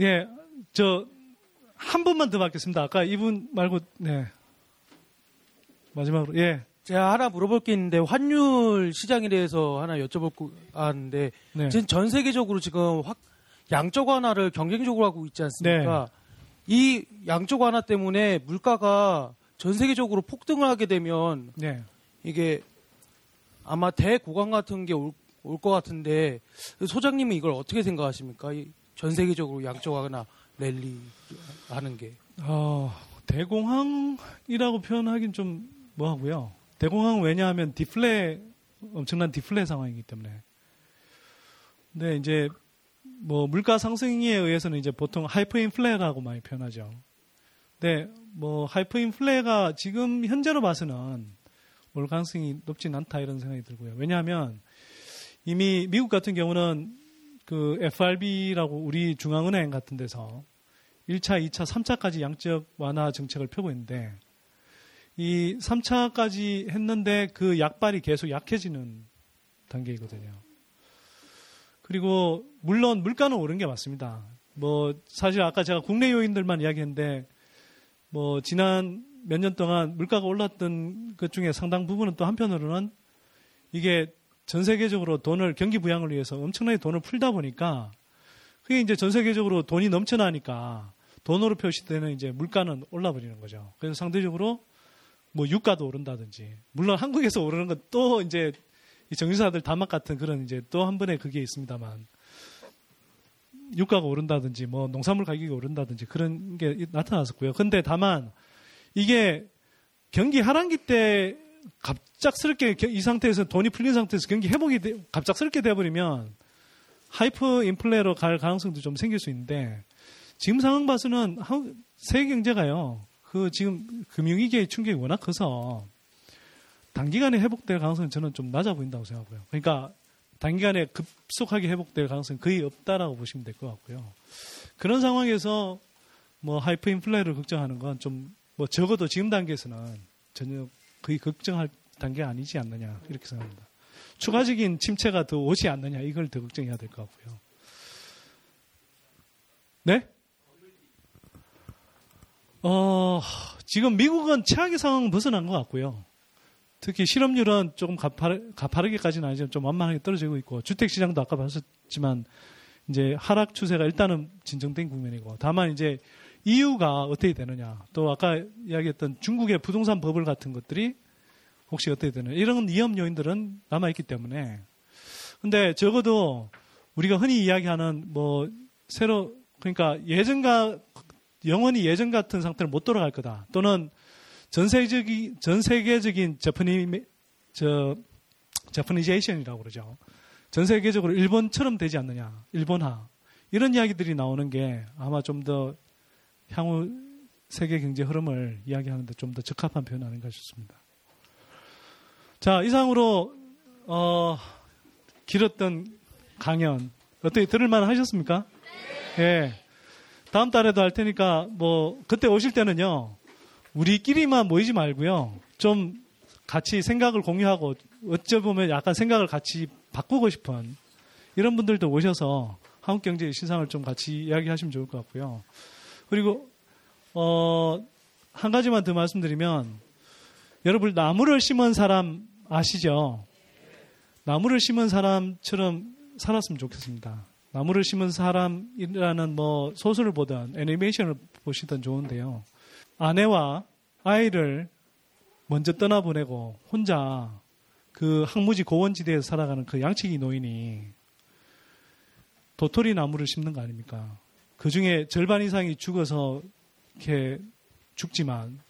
D: 예, 예 저한 번만 더 받겠습니다. 아까 이분 말고, 네. 마지막으로, 예.
H: 제가 하나 물어볼 게 있는데 환율 시장에 대해서 하나 여쭤볼 거 아는데 네. 지금 전 세계적으로 지금 확 양적 완화를 경쟁적으로 하고 있지 않습니까? 네. 이 양적 완화 때문에 물가가 전 세계적으로 폭등을 하게 되면 네. 이게 아마 대고강 같은 게 올 것 같은데 소장님은 이걸 어떻게 생각하십니까? 전 세계적으로 완화 랠리 하는 게?
D: 어, 대공황이라고 표현하긴 좀 뭐하고요. 대공황 왜냐하면 디플레 엄청난 디플레 상황이기 때문에. 근데 이제 뭐 물가 상승에 의해서는 이제 보통 하이퍼 인플레라고 많이 표현하죠. 근데 뭐 하이퍼 인플레가 지금 현재로 봐서는 올 가능성이 높진 않다 이런 생각이 들고요. 왜냐하면 이미 미국 같은 경우는 그 FRB라고 우리 중앙은행 같은 데서 1차, 2차, 3차까지 양적 완화 정책을 펴고 있는데 이 3차까지 했는데 그 약발이 계속 약해지는 단계이거든요. 그리고 물론 물가는 오른 게 맞습니다. 뭐 사실 아까 제가 국내 요인들만 이야기했는데 뭐 지난 몇 년 동안 물가가 올랐던 것 중에 상당 부분은 또 한편으로는 이게 전 세계적으로 돈을 경기 부양을 위해서 엄청나게 돈을 풀다 보니까 그게 이제 전 세계적으로 돈이 넘쳐나니까 돈으로 표시되는 이제 물가는 올라버리는 거죠. 그래서 상대적으로 뭐 유가도 오른다든지 물론 한국에서 오르는 건 또 이제 이 정유사들 다막 같은 그런 이제 또 한 번에 그게 있습니다만 유가가 오른다든지 뭐 농산물 가격이 오른다든지 그런 게 나타났었고요. 근데 다만 이게 경기 하반기 때 갑작스럽게 이 상태에서 돈이 풀린 상태에서 경기 회복이 돼, 갑작스럽게 돼버리면 하이퍼 인플레로 갈 가능성도 좀 생길 수 있는데 지금 상황 봐서는 세계 경제가요. 그 지금 금융위기의 충격이 워낙 커서 단기간에 회복될 가능성은 저는 좀 낮아 보인다고 생각하고요. 그러니까 단기간에 급속하게 회복될 가능성은 거의 없다라고 보시면 될 것 같고요. 그런 상황에서 뭐 하이퍼 인플레를 걱정하는 건 좀 뭐 적어도 지금 단계에서는 전혀 거의 걱정할 단계가 아니지 않느냐 이렇게 생각합니다. 추가적인 침체가 더 오지 않느냐 이걸 더 걱정해야 될 것 같고요. 네? 어, 지금 미국은 최악의 상황 벗어난 것 같고요. 특히 실업률은 조금 가파르, 가파르게까지는 아니지만 좀 완만하게 떨어지고 있고 주택 시장도 아까 봤었지만 이제 하락 추세가 일단은 진정된 국면이고 다만 이제 이유가 어떻게 되느냐 또 아까 이야기했던 중국의 부동산 버블 같은 것들이 혹시 어떻게 되느냐 이런 위험 요인들은 남아있기 때문에 근데 적어도 우리가 흔히 이야기하는 뭐 새로 그러니까 예전과 영원히 예전 같은 상태로 못 돌아갈 거다. 또는 전 세계적인 전 세계적인 저프니 저 저프니제이션이라고 그러죠. 전 세계적으로 일본처럼 되지 않느냐. 일본화. 이런 이야기들이 나오는 게 아마 좀 더 향후 세계 경제 흐름을 이야기하는 데 좀 더 적합한 표현 아닌가 싶습니다. 자, 이상으로 어, 길었던 강연 어떻게 들을만 하셨습니까? 네. 예. 다음 달에도 할 테니까 뭐 그때 오실 때는요. 우리끼리만 모이지 말고요. 좀 같이 생각을 공유하고 어쩌 보면 약간 생각을 같이 바꾸고 싶은 이런 분들도 오셔서 한국 경제의 신상을 좀 같이 이야기하시면 좋을 것 같고요. 그리고 어, 한 가지만 더 말씀드리면 여러분 나무를 심은 사람 아시죠? 나무를 심은 사람처럼 살았으면 좋겠습니다. 나무를 심은 사람이라는 뭐 소설을 보든 애니메이션을 보시든 좋은데요. 아내와 아이를 먼저 떠나보내고 혼자 그 항무지 고원지대에서 살아가는 그 양치기 노인이 도토리 나무를 심는 거 아닙니까? 그 중에 절반 이상이 죽어서 이렇게 죽지만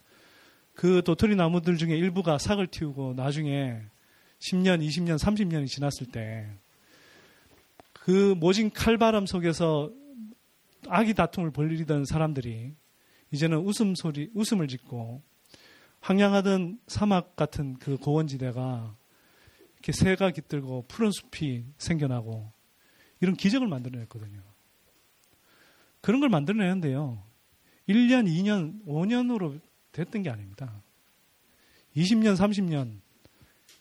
D: 그 도토리 나무들 중에 일부가 삭을 틔우고 나중에 10년, 20년, 30년이 지났을 때 그 모진 칼바람 속에서 아기 다툼을 벌리던 사람들이 이제는 웃음 소리, 웃음을 짓고 황량하던 사막 같은 그 고원지대가 이렇게 새가 깃들고 푸른 숲이 생겨나고 이런 기적을 만들어냈거든요. 그런 걸 만들어내는데요. 1년, 2년, 5년으로 됐던 게 아닙니다. 20년, 30년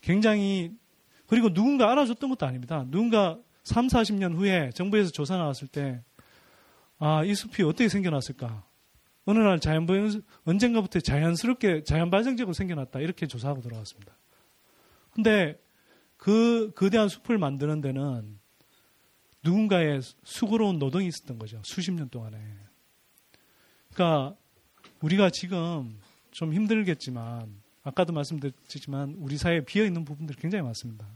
D: 굉장히 그리고 누군가 알아줬던 것도 아닙니다. 누군가 3, 40년 후에 정부에서 조사 나왔을 때 아, 이 숲이 어떻게 생겨났을까? 어느 날 자연 언젠가부터 자연스럽게 자연 발생적으로 생겨났다. 이렇게 조사하고 들어갔습니다. 근데 그 거대한 숲을 만드는 데는 누군가의 수고로운 노동이 있었던 거죠. 수십 년 동안에. 그러니까 우리가 지금 좀 힘들겠지만 아까도 말씀드렸지만 우리 사회에 비어 있는 부분들이 굉장히 많습니다.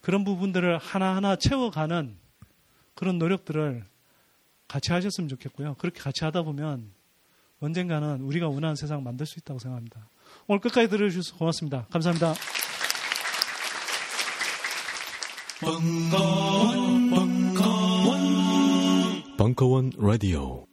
D: 그런 부분들을 하나하나 채워가는 그런 노력들을 같이 하셨으면 좋겠고요. 그렇게 같이 하다 보면 언젠가는 우리가 원하는 세상 만들 수 있다고 생각합니다. 오늘 끝까지 들어주셔서 고맙습니다. 감사합니다. 벙커원,
I: 벙커원, 벙커원 라디오.